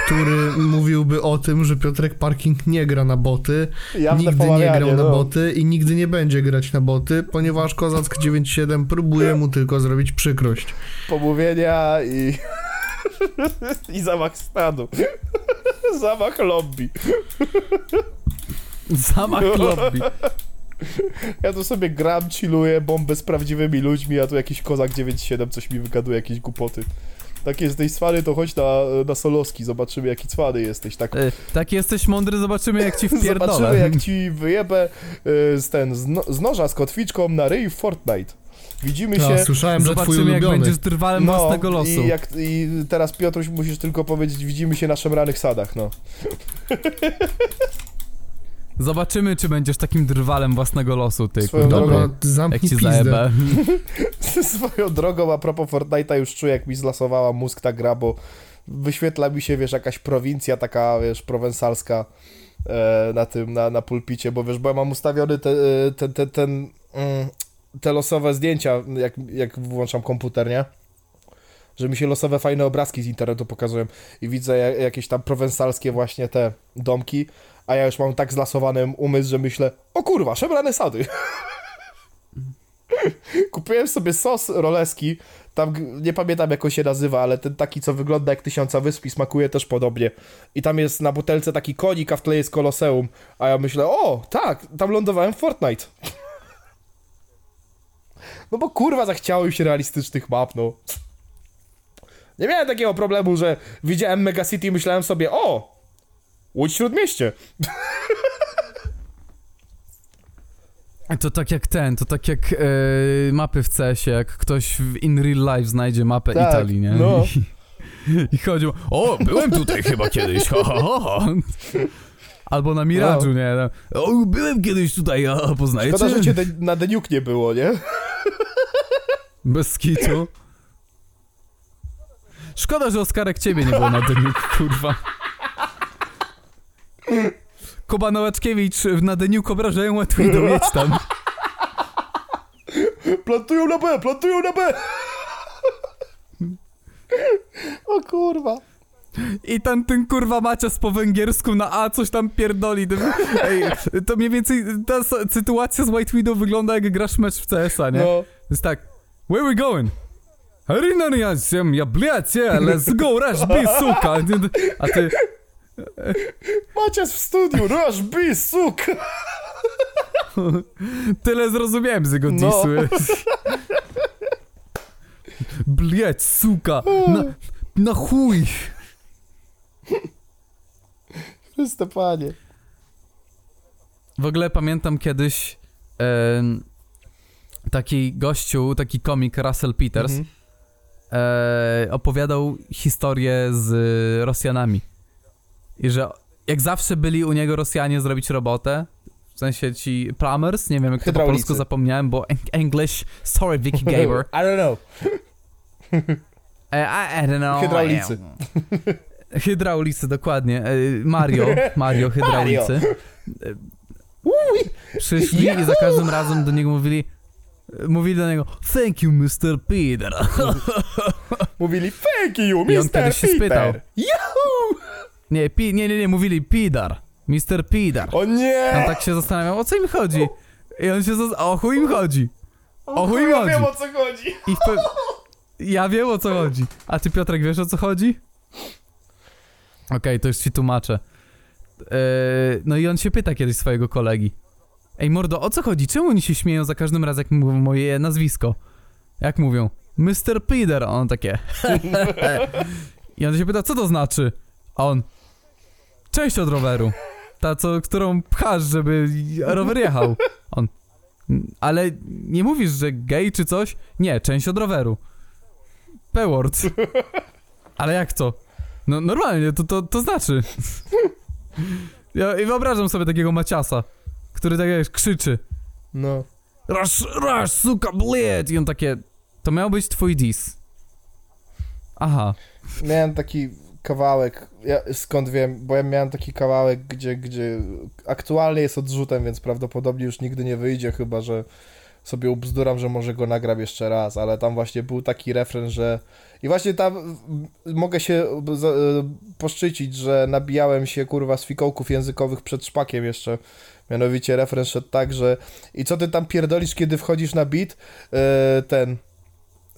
który mówiłby o tym, że Piotrek Parking nie gra na boty, Jawne nigdy nie pomawianie, grał na no. boty i nigdy nie będzie grać na boty, ponieważ Kozack 97 próbuje mu tylko zrobić przykrość. Pomówienia i... I zamach stanu. zamach lobby. Zamach lobby. Ja tu sobie gram, chilluję, bombę z prawdziwymi ludźmi, a tu jakiś kozak 97 coś mi wygaduje, jakieś głupoty. Tak jesteś cwany, to chodź na, na Soloski, zobaczymy jaki cwany jesteś. Tak E, Tak jesteś mądry, zobaczymy jak ci wpierdolę. Zobaczymy, jak ci wyjebę y, z, ten, z, no, z noża z kotwiczką na ryj w Fortnite. Widzimy się. Ja słyszałem, że twój Zobaczymy jak ulubiony. będziesz drwalem własnego losu. I, jak, I teraz Piotruś musisz tylko powiedzieć, widzimy się na szemranych sadach, no. Zobaczymy czy będziesz takim drwalem własnego losu, ty. Swoją. Dobra, drogą. Jak zamknij ci pizdę. Swoją drogą, a propos Fortnite'a już czuję, jak mi zlasowała mózg ta gra, bo wyświetla mi się, wiesz, jakaś prowincja taka, wiesz, prowensalska e, na tym, na, na pulpicie, bo wiesz, bo ja mam ustawiony e, ten, ten, ten, mm, te losowe zdjęcia, jak, jak włączam komputer, nie? Że mi się losowe fajne obrazki z internetu pokazują i widzę ja- jakieś tam prowensalskie właśnie te domki, a ja już mam tak zlasowany umysł, że myślę, o kurwa, szemrane sady. Kupiłem sobie sos roleski, tam nie pamiętam jak on się nazywa, ale ten taki, co wygląda jak tysiąca wysp i smakuje też podobnie. I tam jest na butelce taki konik, a w tle jest koloseum. A ja myślę, o, tak, tam lądowałem w Fortnite. No bo kurwa zachciało mi się realistycznych map, no. Nie miałem takiego problemu, że widziałem Mega City i myślałem sobie, o, Łódź Śródmieście. To tak jak ten, to tak jak e, mapy w CS-ie, jak ktoś w in real life znajdzie mapę Tak, Italii, nie? no. I, I chodził, o, byłem tutaj chyba kiedyś, ho, ho, ho. Albo na Mirażu, nie? O, byłem kiedyś tutaj, a poznajecie? Szkoda, że cię de- na Deniuk nie było, nie? Bez kitu. Szkoda, że Oskarek ciebie nie było na Deniuk, kurwa. Kuba Nowaczkiewicz na Deniuk obrażają łatwiej domieć tam. Plantują na B, plantują na B! O kurwa. I tam ten kurwa Macias po węgiersku na A coś tam pierdoli. To, ej, to mniej więcej ta sytuacja z White Widow wygląda jak grasz mecz w CS-a, nie? No. Jest tak, where we going? Nie jasem, ja bliać, yeah, let's go, rush, be, suka. A ty, Macias w studiu, rush B, suk! tyle zrozumiałem z jego No. disu. Bliać, suka, na, na chuj. Chryste panie. W ogóle pamiętam kiedyś em, taki gościu, taki komik Russell Peters Mhm. e, opowiadał historię z Rosjanami. I że jak zawsze byli u niego Rosjanie zrobić robotę, w sensie ci plumbers, nie wiem jak to po polsku zapomniałem, bo en- English, sorry Vicky Gaber. I don't know. E, I, I don't know. Hydraulicy. Hydraulicy, dokładnie. E, Mario, Mario hydraulicy. E, Przyszli i za każdym razem do niego mówili mówili do niego Thank you, Mr. Peter. Mówili thank you, I on Mr. kiedyś się spytał. Peter. Yahoo! Nie, pi, nie, nie, nie, mówili Pidar. Mr. Pidar. O nie! On tak się zastanawiał, o co im chodzi? I on się zas- o chuj im chodzi. O chuj im ja chodzi. wiem o co chodzi. I w pe... Ja wiem o co chodzi. A ty Piotrek wiesz o co chodzi? Okej, to już ci tłumaczę. Eee, no i on się pyta kiedyś swojego kolegi. Ej mordo, o co chodzi? Czemu oni się śmieją za każdym razem jak mówią moje nazwisko? Jak mówią? Mr. Peter, on takie. I on się pyta, co to znaczy? A on. Część od roweru. Ta, co, którą pchasz, żeby rower jechał. On. Ale nie mówisz, że gej czy coś? Nie, część od roweru. P-word. Ale jak to? No normalnie, to, to, to znaczy. Ja i wyobrażam sobie takiego Maciasa, który tak jak krzyczy. No. Raz, raz, suka, bled! I on takie, to miał być twój dis. Aha. Miałem taki kawałek, ja, skąd wiem, bo ja miałem taki kawałek, gdzie, gdzie aktualnie jest odrzutem, więc prawdopodobnie już nigdy nie wyjdzie, chyba że sobie ubzduram, że może go nagram jeszcze raz, ale tam właśnie był taki refren, że i właśnie tam mogę się e, poszczycić, że nabijałem się kurwa z fikołków językowych przed szpakiem jeszcze. Mianowicie refren szedł tak, że i co ty tam pierdolisz, kiedy wchodzisz na beat? E, ten.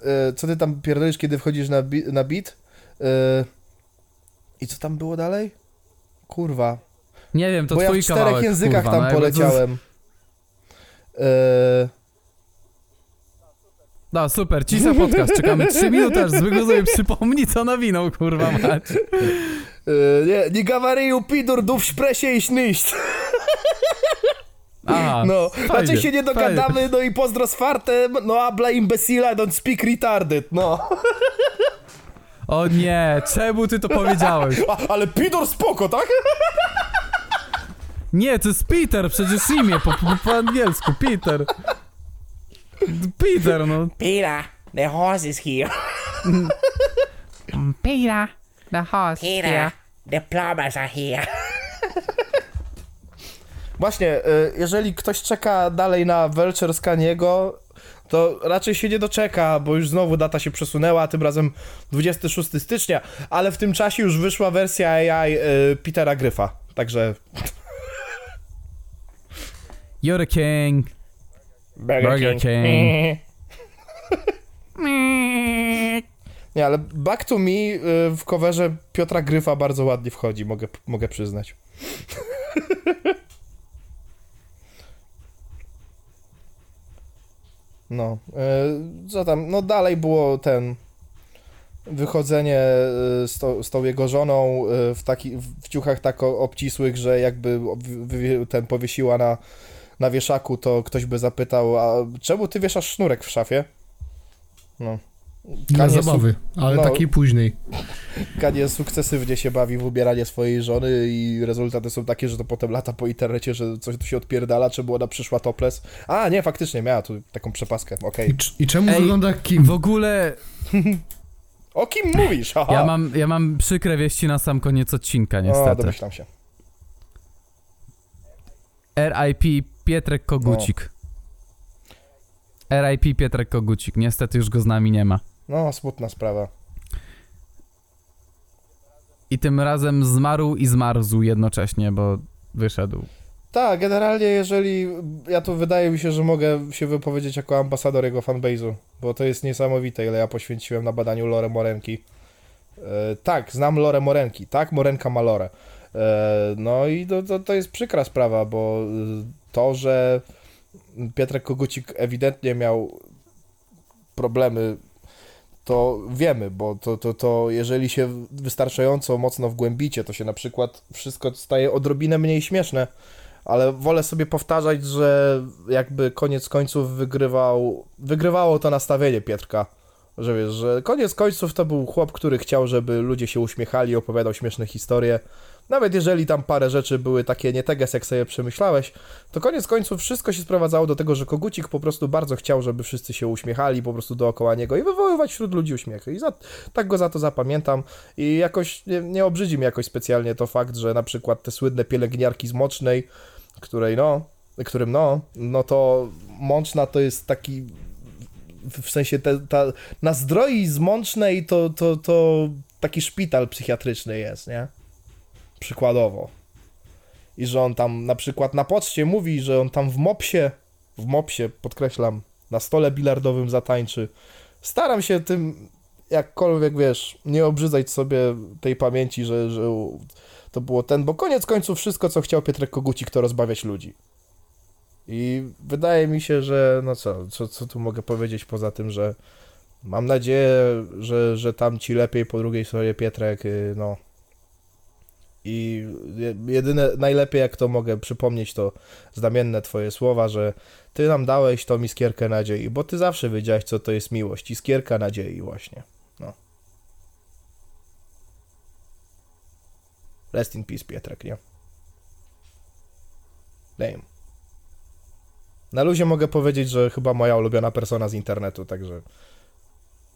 E, co ty tam pierdolisz, kiedy wchodzisz na, bi- na beat? E, I co tam było dalej? Kurwa. Nie wiem, to Bo ja w czterech kawałek, językach kurwa, tam no to- poleciałem. E, No super, cisza podcast, czekamy 3 minuty, aż zwykle sobie przypomni, co nawinął, kurwa mać. nie, nie gawaryju pidur du w szpresie iść nyść. Aha, No, fajnie, znaczy się nie dogadamy, no i pozdro z fartem, no habla imbecila, don't speak retarded, no. o nie, czemu ty to powiedziałeś? A, ale pidur spoko, tak? Nie, to jest Peter, przecież imię po, po, po angielsku, Peter. Peter, no. Peter, the horse is here. Peter, the horse Peter, here. the plumbers are here. Właśnie, e, jeżeli ktoś czeka dalej na Welcher to raczej się nie doczeka, bo już znowu data się przesunęła, tym razem 26 stycznia, ale w tym czasie już wyszła wersja AI e, Petera Gryfa, także You're a king. Burger King. Nie, ale Back to Me y, w coverze Piotra Gryfa bardzo ładnie wchodzi, mogę, mogę przyznać. No, y, co tam, no dalej było ten wychodzenie z, to, z tą jego żoną y, w, taki, w ciuchach tak obcisłych, że jakby ten powiesiła na, na wieszaku, to ktoś by zapytał, a czemu ty wieszasz sznurek w szafie? No. Kanie zabawy, ale no. takiej później. Kanie sukcesywnie się bawi w ubieranie swojej żony i rezultaty są takie, że to potem lata po internecie, że coś tu się odpierdala, czemu ona przyszła topless. A, nie, faktycznie miała tu taką przepaskę, okej. I, cz- I czemu Ej, wygląda Kim? W ogóle O kim mówisz? Aha. ja mam, ja mam przykre wieści na sam koniec odcinka, O, niestety. domyślam się. RIP Pietrek Kogucik. RIP Pietrek Kogucik. Niestety już go z nami nie ma. No, smutna sprawa. I tym razem zmarł i zmarzł jednocześnie, bo wyszedł. Tak, generalnie jeżeli, ja tu wydaje mi się, że mogę się wypowiedzieć jako ambasador jego fanbase'u, bo to jest niesamowite, ile ja poświęciłem na badaniu Lore Morenki. E, tak, znam Lore Morenki, tak, Morenka ma Lore. E, no i to, to, to jest przykra sprawa, bo y, to, że Piotrek Kogucik ewidentnie miał problemy, to wiemy, bo to, to, to jeżeli się wystarczająco mocno wgłębicie, to się na przykład wszystko staje odrobinę mniej śmieszne ale wolę sobie powtarzać, że jakby koniec końców wygrywał, wygrywało to nastawienie Pietrka, Że wiesz, że koniec końców to był chłop, który chciał, żeby ludzie się uśmiechali, opowiadał śmieszne historie. Nawet jeżeli tam parę rzeczy były takie nie teges, jak sobie przemyślałeś, to koniec końców wszystko się sprowadzało do tego, że Kogucik po prostu bardzo chciał, żeby wszyscy się uśmiechali po prostu dookoła niego i wywoływać wśród ludzi uśmiechy. I za, tak go za to zapamiętam. I jakoś nie, nie obrzydzi mnie jakoś specjalnie to fakt, że na przykład te słynne pielęgniarki z Mocznej, której no, którym no, no to Mączna to jest taki w sensie te, ta, na zdroi z Mącznej to, to, to taki szpital psychiatryczny jest, nie? Przykładowo. I że on tam na przykład na poczcie mówi, że on tam w mopsie, w mopsie, podkreślam, na stole bilardowym zatańczy. Staram się tym jakkolwiek, wiesz, nie obrzydzać sobie tej pamięci, że, że to było ten, bo koniec końców wszystko, co chciał Pietrek Kogucik, to rozbawiać ludzi. I wydaje mi się, że no co, co, co tu mogę powiedzieć poza tym, że mam nadzieję, że, że tam ci lepiej po drugiej stronie Pietrek, y, no. I je- jedyne, najlepiej jak to mogę przypomnieć, to znamienne twoje słowa, że ty nam dałeś tą iskierkę nadziei, bo ty zawsze wiedziałeś, co to jest miłość. Iskierka nadziei właśnie. No. Rest in peace, Pietrek, nie? Damn. Na luzie mogę powiedzieć, że chyba moja ulubiona persona z internetu, także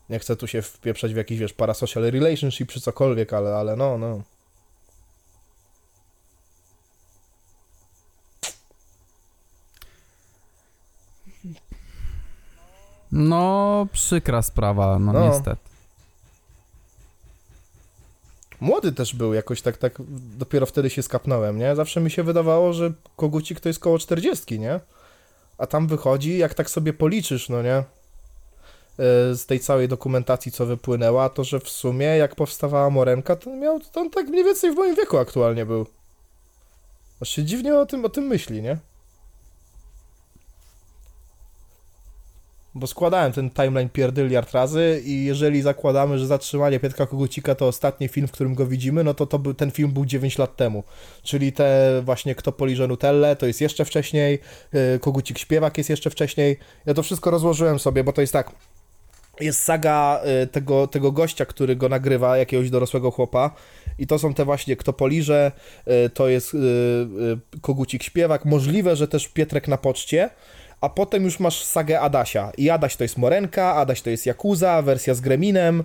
nie chcę tu się wpieprzać w jakiś, wiesz, parasocial relationship czy cokolwiek, ale, ale no, no. No, przykra sprawa, no, No. niestety. Młody też był, jakoś tak, tak, dopiero wtedy się skapnąłem, nie? Zawsze mi się wydawało, że kogucik to jest koło 40, nie? A tam wychodzi, jak tak sobie policzysz, no nie? E, Z tej całej dokumentacji, co wypłynęła, to że w sumie, jak powstawała Morenka, to miał, to on tak mniej więcej w moim wieku aktualnie był. Aż się dziwnie o tym, o tym myśli, nie? Bo składałem ten timeline pierdyliard razy i jeżeli zakładamy, że zatrzymanie Pietka Kogucika to ostatni film, w którym go widzimy, no to, to był, ten film był 9 lat temu. Czyli te właśnie Kto poliże Nutellę, to jest jeszcze wcześniej, yy, Kogucik Śpiewak jest jeszcze wcześniej. Ja to wszystko rozłożyłem sobie, bo to jest tak, jest saga y, tego, tego gościa, który go nagrywa, jakiegoś dorosłego chłopa. I to są te właśnie Kto poliże, y, to jest y, y, Kogucik Śpiewak. Możliwe, że też Pietrek na poczcie. A potem już masz sagę Adasia. I Adaś to jest Morenka, Adaś to jest Yakuza, wersja z Greminem.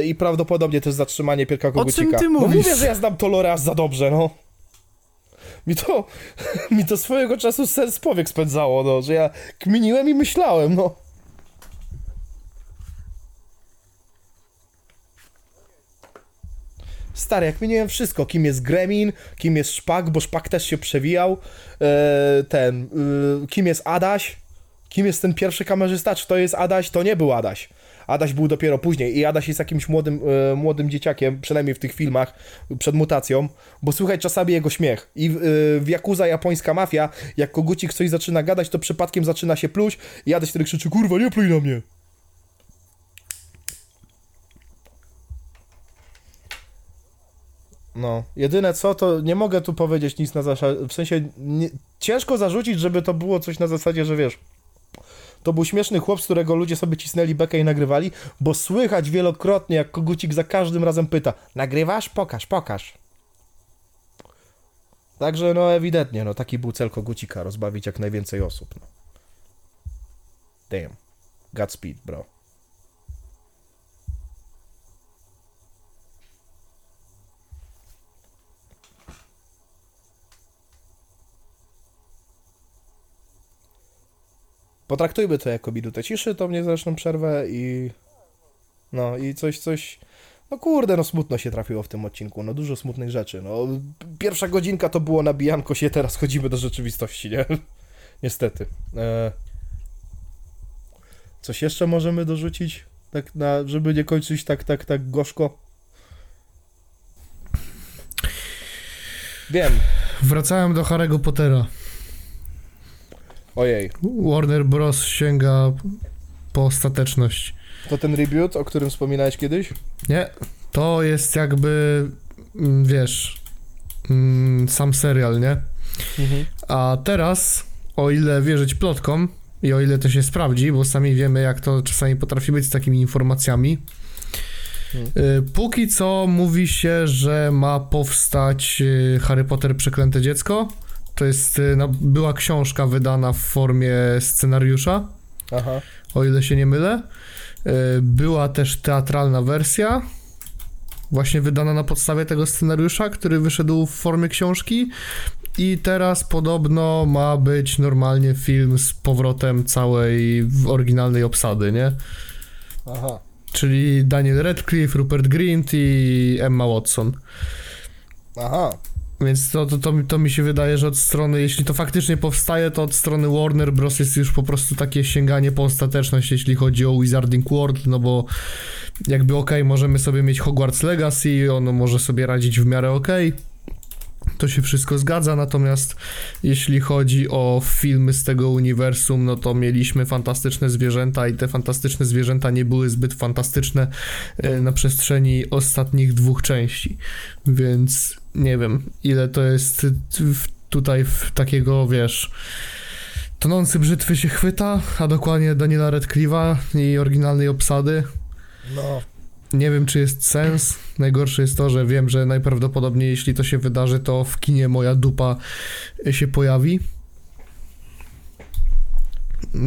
y, I prawdopodobnie też zatrzymanie Pietrka Kogucika. ty No mówisz? mówię, że ja znam to lore aż za dobrze, no. Mi to, mi to swojego czasu sens powiek spędzało, no, że ja kminiłem i myślałem, no. Stary, jak mieniłem wszystko, kim jest Gremin, kim jest Szpak, bo Szpak też się przewijał, e, ten, e, kim jest Adaś, kim jest ten pierwszy kamerzysta, czy to jest Adaś, to nie był Adaś. Adaś był dopiero później i Adaś jest jakimś młodym, e, młodym dzieciakiem, przynajmniej w tych filmach, przed mutacją, bo słychać czasami jego śmiech. I e, w Yakuza japońska mafia, jak kogucik coś zaczyna gadać, to przypadkiem zaczyna się pluć i Adaś wtedy krzyczy, kurwa, nie pluj na mnie. No, jedyne co, to nie mogę tu powiedzieć nic na zasadzie, w sensie nie, ciężko zarzucić, żeby to było coś na zasadzie, że wiesz, to był śmieszny chłop, z którego ludzie sobie cisnęli bekę i nagrywali, bo słychać wielokrotnie, jak kogucik za każdym razem pyta, nagrywasz? Pokaż, pokaż. Także no ewidentnie, no taki był cel kogucika, rozbawić jak najwięcej osób. No. Damn. Godspeed, bro. Potraktujmy to jako minutę ciszy, to mnie zresztą przerwę i... No i coś, coś... No kurde, no smutno się trafiło w tym odcinku, no dużo smutnych rzeczy, no. Pierwsza godzinka to było nabijanko się, teraz chodzimy do rzeczywistości, nie? Niestety. E... Coś jeszcze możemy dorzucić? Tak na, żeby nie kończyć tak, tak, tak gorzko? Wiem. Wracałem do Harry'ego Pottera. Ojej. Warner Bros. sięga po ostateczność. To ten reboot, o którym wspominałeś kiedyś? Nie, to jest jakby, mm, wiesz, mm, sam serial, nie? Mhm. A teraz, o ile wierzyć plotkom, i o ile to się sprawdzi, bo sami wiemy, jak to czasami potrafi być z takimi informacjami. Y, Póki co mówi się, że ma powstać y, Harry Potter Przeklęte Dziecko. To jest, y, no, była książka wydana w formie scenariusza, Aha. o ile się nie mylę. Y, Była też teatralna wersja, właśnie wydana na podstawie tego scenariusza, który wyszedł w formie książki. I teraz podobno ma być normalnie film z powrotem całej oryginalnej obsady, nie? Aha. Czyli Daniel Radcliffe, Rupert Grint i Emma Watson. Aha. Więc to, to, to, to mi się wydaje, że od strony, jeśli to faktycznie powstaje, to od strony Warner Bros. jest już po prostu takie sięganie po ostateczność, jeśli chodzi o Wizarding World, no bo jakby okej, możemy sobie mieć Hogwarts Legacy, ono może sobie radzić w miarę okej. To się wszystko zgadza, natomiast jeśli chodzi o filmy z tego uniwersum, no to mieliśmy fantastyczne zwierzęta i te fantastyczne zwierzęta nie były zbyt fantastyczne e, na przestrzeni ostatnich dwóch części. Więc nie wiem, ile to jest tutaj w takiego, wiesz, tonący brzytwy się chwyta, a dokładnie Daniela Radcliffe'a i oryginalnej obsady. No. Nie wiem, czy jest sens. Najgorsze jest to, że wiem, że najprawdopodobniej, jeśli to się wydarzy, to w kinie moja dupa się pojawi.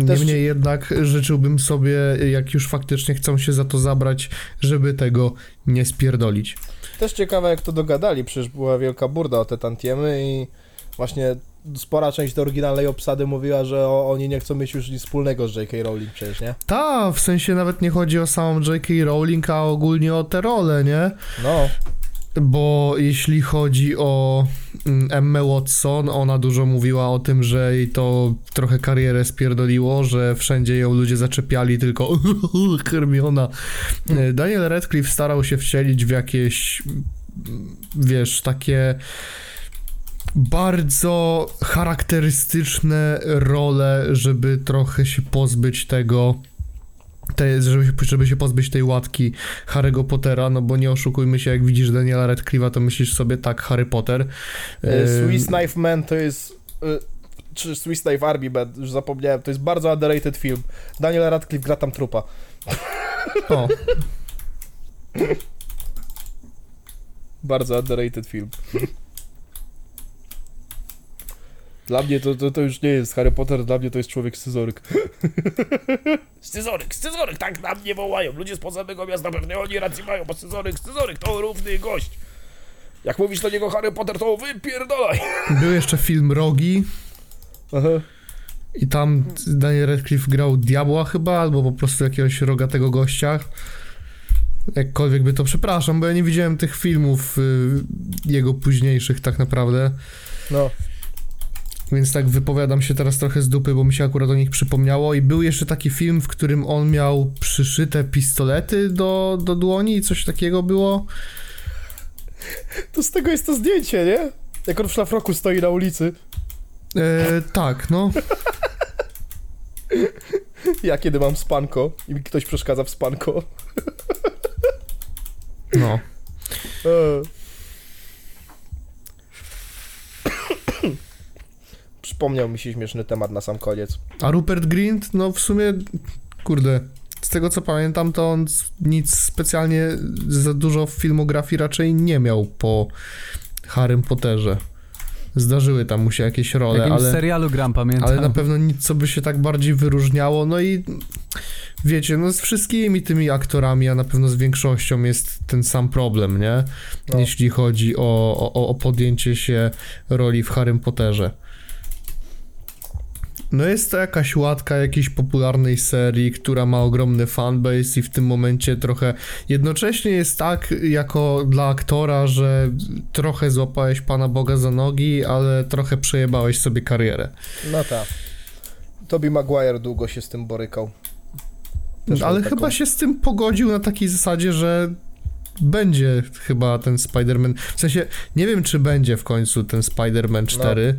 Też- Niemniej jednak życzyłbym sobie, jak już faktycznie chcą się za to zabrać, żeby tego nie spierdolić. Też ciekawe jak to dogadali, przecież była wielka burda o te tantiemy i właśnie spora część tej oryginalnej obsady mówiła, że o, oni nie chcą mieć już nic wspólnego z J.K. Rowling przecież, nie? Ta, w sensie nawet nie chodzi o samą J.K. Rowling, a ogólnie o te role, nie? No. Bo jeśli chodzi o mm, Emmę Watson, ona dużo mówiła o tym, że jej to trochę karierę spierdoliło, że wszędzie ją ludzie zaczepiali tylko Hermiona. E, Daniel Radcliffe starał się wcielić w jakieś, wiesz, takie bardzo charakterystyczne role, żeby trochę się pozbyć tego, te, żeby, żeby się pozbyć tej łatki Harry'ego Pottera, no bo nie oszukujmy się, jak widzisz Daniela Radcliffe'a, to myślisz sobie tak, Harry Potter. E, Ym, Swiss Knife Man to jest... e, Czy Swiss Knife Army Man, już zapomniałem, to jest bardzo underrated film. Daniel Radcliffe gra tam trupa. O, Bardzo underrated film. Dla mnie to, to, to już nie jest Harry Potter, dla mnie to jest człowiek scyzoryk. Scyzoryk, scyzoryk, tak na mnie wołają. Ludzie z podzemnego miasta pewnie oni rację mają, bo scyzoryk, scyzoryk to równy gość. Jak mówisz do niego Harry Potter, to wypierdolaj. był jeszcze film Rogi Aha. i tam Daniel Radcliffe grał diabła chyba, albo po prostu jakiegoś rogatego gościa. Jakkolwiek by to przepraszam, bo ja nie widziałem tych filmów y, jego późniejszych tak naprawdę. No. Więc tak wypowiadam się teraz trochę z dupy, bo mi się akurat o nich przypomniało. I był jeszcze taki film, w którym on miał przyszyte pistolety do, do dłoni i coś takiego było. To z tego jest to zdjęcie, nie? Jak on w szlafroku stoi na ulicy. E, tak, no. Ja kiedy mam spanko i mi ktoś przeszkadza w spanko. no. Przypomniał mi się śmieszny temat na sam koniec. A Rupert Grint, no w sumie, kurde, z tego co pamiętam, to on nic specjalnie za dużo w filmografii raczej nie miał po Harrym Potterze. Zdarzyły tam mu się jakieś role, jakimś ale... serialu gram, pamiętam. Ale na pewno nic, co by się tak bardziej wyróżniało. No i wiecie, no z wszystkimi tymi aktorami, a na pewno z większością jest ten sam problem, nie? No. Jeśli chodzi o, o, o podjęcie się roli w Harrym Potterze. No jest to jakaś łatka jakiejś popularnej serii, która ma ogromny fanbase i w tym momencie trochę jednocześnie jest tak jako dla aktora, że trochę złapałeś Pana Boga za nogi, ale trochę przejebałeś sobie karierę. No tak. Toby Maguire długo się z tym borykał. Też ale taką- chyba się z tym pogodził na takiej zasadzie, że będzie chyba ten Spider-Man. W sensie nie wiem, czy będzie w końcu ten Spider-Man 4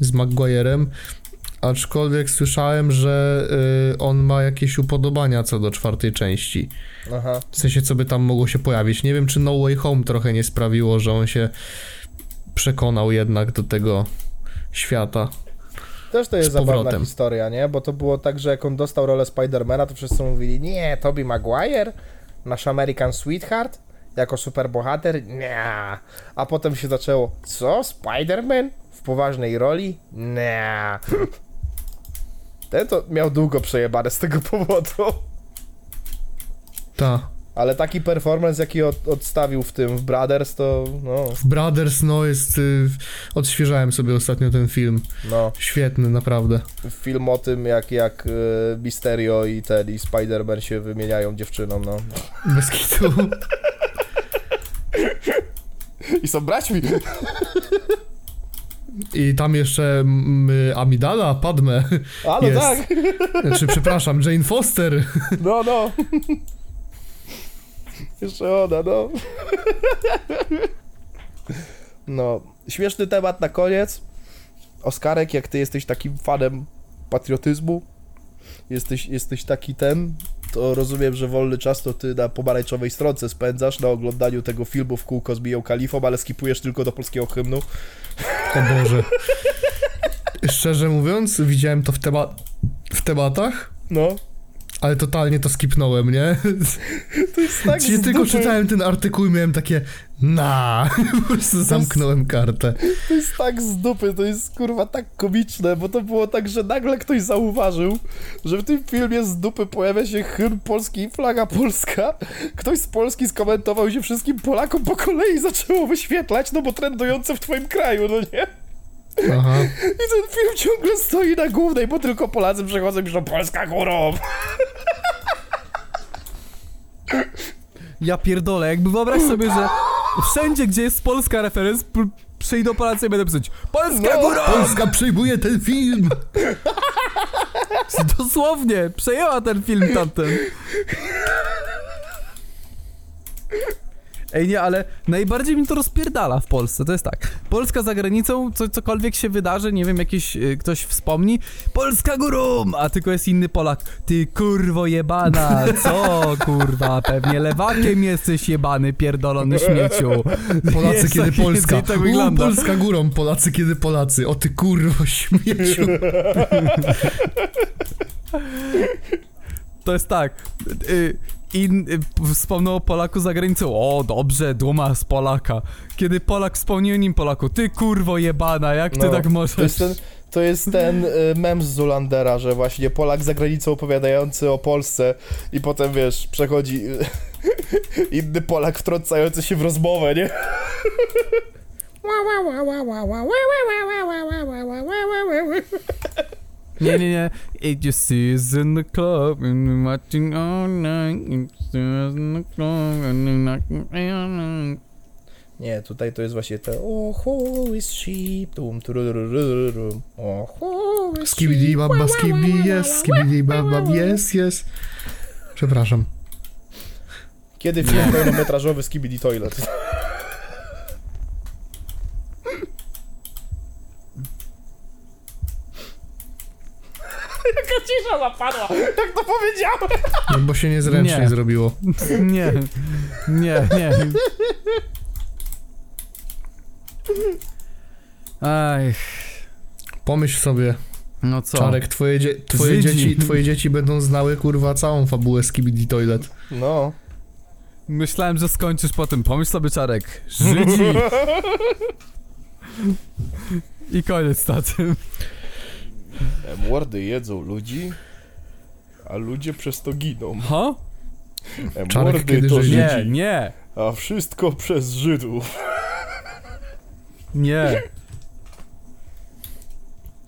z Maguirem. Aczkolwiek słyszałem, że y, on ma jakieś upodobania co do czwartej części. Aha. W sensie, co by tam mogło się pojawić. Nie wiem, czy No Way Home trochę nie sprawiło, że on się przekonał jednak do tego świata. Też to jest zabawna historia, nie? Bo to było tak, że jak on dostał rolę Spidermana, to wszyscy mówili, nie, Tobey Maguire, nasz American Sweetheart, jako superbohater, nie. A potem się zaczęło, co, Spiderman? W poważnej roli? Nie. Ten to miał długo przejebane z tego powodu. Ta. Ale taki performance, jaki od, odstawił w tym, w Brothers, to no, W Brothers, no jest... Y, odświeżałem sobie ostatnio ten film. no. Świetny, naprawdę. Film o tym, jak, jak y, Mysterio i ten, i Spider-Man się wymieniają dziewczyną, no. Bez kitu. I są braćmi. I tam jeszcze mm, Amidala, Padme. A no Jest. tak, Znaczy, przepraszam, Jane Foster. no, no. Jeszcze ona, no. No, śmieszny temat na koniec. Oskarek, jak ty jesteś takim fanem patriotyzmu, jesteś, jesteś taki ten, to rozumiem, że wolny czas to ty na pomarańczowej stronce spędzasz na oglądaniu tego filmu w kółko z Miją Kalifą, ale skipujesz tylko do polskiego hymnu. O Boże. Szczerze mówiąc, widziałem to w, tema- w tematach, No, ale totalnie to skipnąłem, nie? to jest tak Czyli tylko czytałem ten artykuł i miałem takie na, po prostu zamknąłem kartę. To jest tak z dupy, to jest kurwa tak komiczne, bo to było tak, że nagle ktoś zauważył, że w tym filmie z dupy pojawia się hymn polski i flaga polska. Ktoś z Polski skomentował się wszystkim Polakom po kolei zaczęło wyświetlać, no bo trendujące w twoim kraju, no nie? Aha. I ten film ciągle stoi na głównej, bo tylko Polacy przechodzą i piszą Polska górą. Ja pierdolę, jakby wyobraź sobie, że wszędzie, gdzie jest polska referenc, przyjdą Polacy i będą pisać Polska No. góra! Polska przejmuje ten film! Dosłownie, przejęła ten film tamten. Ej, nie, ale najbardziej mi to rozpierdala w Polsce, to jest tak. Polska za granicą, co, cokolwiek się wydarzy, nie wiem, jakiś y, ktoś wspomni, Polska górą, a tylko jest inny Polak. Ty kurwo jebana, co kurwa, pewnie lewakiem jesteś jebany, pierdolony śmieciu. Polacy Jest kiedy tak, Polska. tak U, wygląda. Polska górą, Polacy kiedy Polacy. O ty kurwo śmieciu. To jest tak. Y, in, y, wspomniał o Polaku za granicą. O, dobrze, duma z Polaka. Kiedy Polak wspomniał o nim Polaku, ty kurwo jebana, jak ty No, tak To możesz? jest ten, to jest ten y, mem z Zulandera, że właśnie Polak za granicą opowiadający o Polsce i potem, wiesz, przechodzi inny Polak wtrącający się w rozmowę, nie? Nie, nie, nie. It just is in the club and watching all night. It is in the club and knocking all night. Nie, tutaj to jest właśnie te Oh, who is sheep? Tum, tururururum. Oh, who is Skibidi baba skibidi jest, skibidi baba jest, jest. Przepraszam. Kiedy film pełnometrażowy Skibidi Toilet? Jaka cisza zapadła, jak to powiedziałem. No bo się niezręcznie Nie. zrobiło. Nie, nie, nie. Aj, Pomyśl sobie, no co? Czarek, twoje, dzie- twoje, dzieci, twoje dzieci będą znały kurwa całą fabułę Skibidi Toilet. No. Myślałem, że skończysz po tym. Pomyśl sobie, Czarek. Żydzi. I koniec na tym. Młody jedzą ludzi, a ludzie przez to giną. Ha? Czarek, Mordy kiedy to Żydzi- Nie, Żydzi, nie, a wszystko przez Żydów. nie.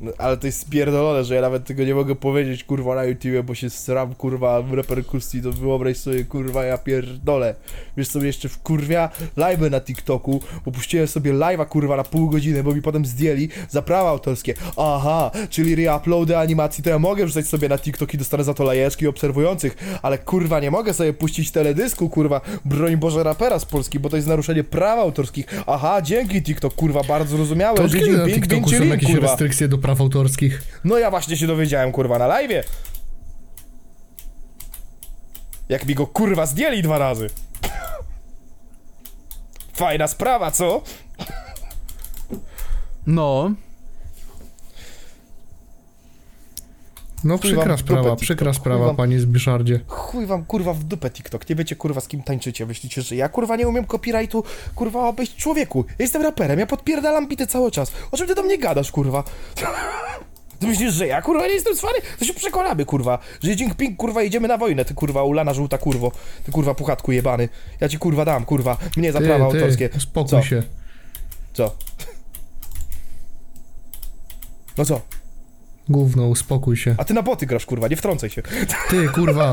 No, ale to jest spierdolone, że ja nawet tego nie mogę powiedzieć, kurwa, na YouTubie, bo się sram, kurwa, reperkusji, to wyobraź sobie, kurwa, ja pierdolę. Wiesz sobie jeszcze w kurwia live'y na TikToku, bo puściłem sobie live'a, kurwa, na pół godziny, bo mi potem zdjęli za prawa autorskie. Aha, czyli reuploady animacji, to ja mogę wrzucać sobie na TikTok i dostanę za to lajeczki obserwujących, ale kurwa, nie mogę sobie puścić teledysku, kurwa, broń Boże rapera z Polski, bo to jest naruszenie praw autorskich. Aha, dzięki TikTok, kurwa, bardzo zrozumiałe. To od kiedy na TikToku są jakieś restrykcje do praw autorskich? No ja właśnie się dowiedziałem, kurwa, na live. Jak mi go kurwa zdjęli dwa razy. Fajna sprawa, co? No. No wam przykra sprawa, przykra sprawa, wam- panie Zbyszardzie. Chuj wam kurwa w dupę TikTok, nie wiecie kurwa z kim tańczycie, myślicie, że ja kurwa nie umiem copyrightu kurwa obejść człowieku, ja jestem raperem, ja podpierdalam bity cały czas, o czym ty do mnie gadasz kurwa? Ty myślisz, że ja kurwa nie jestem cwany? To się przekonamy kurwa, że Jinping kurwa idziemy na wojnę, ty kurwa ulana żółta kurwo, ty kurwa puchatku jebany, ja ci kurwa dam kurwa, mnie za prawa Ty, autorskie, ty, spokój Co? się. co? No co? Gówno, uspokój się. A ty na boty grasz kurwa, nie wtrącaj się. Ty, kurwa,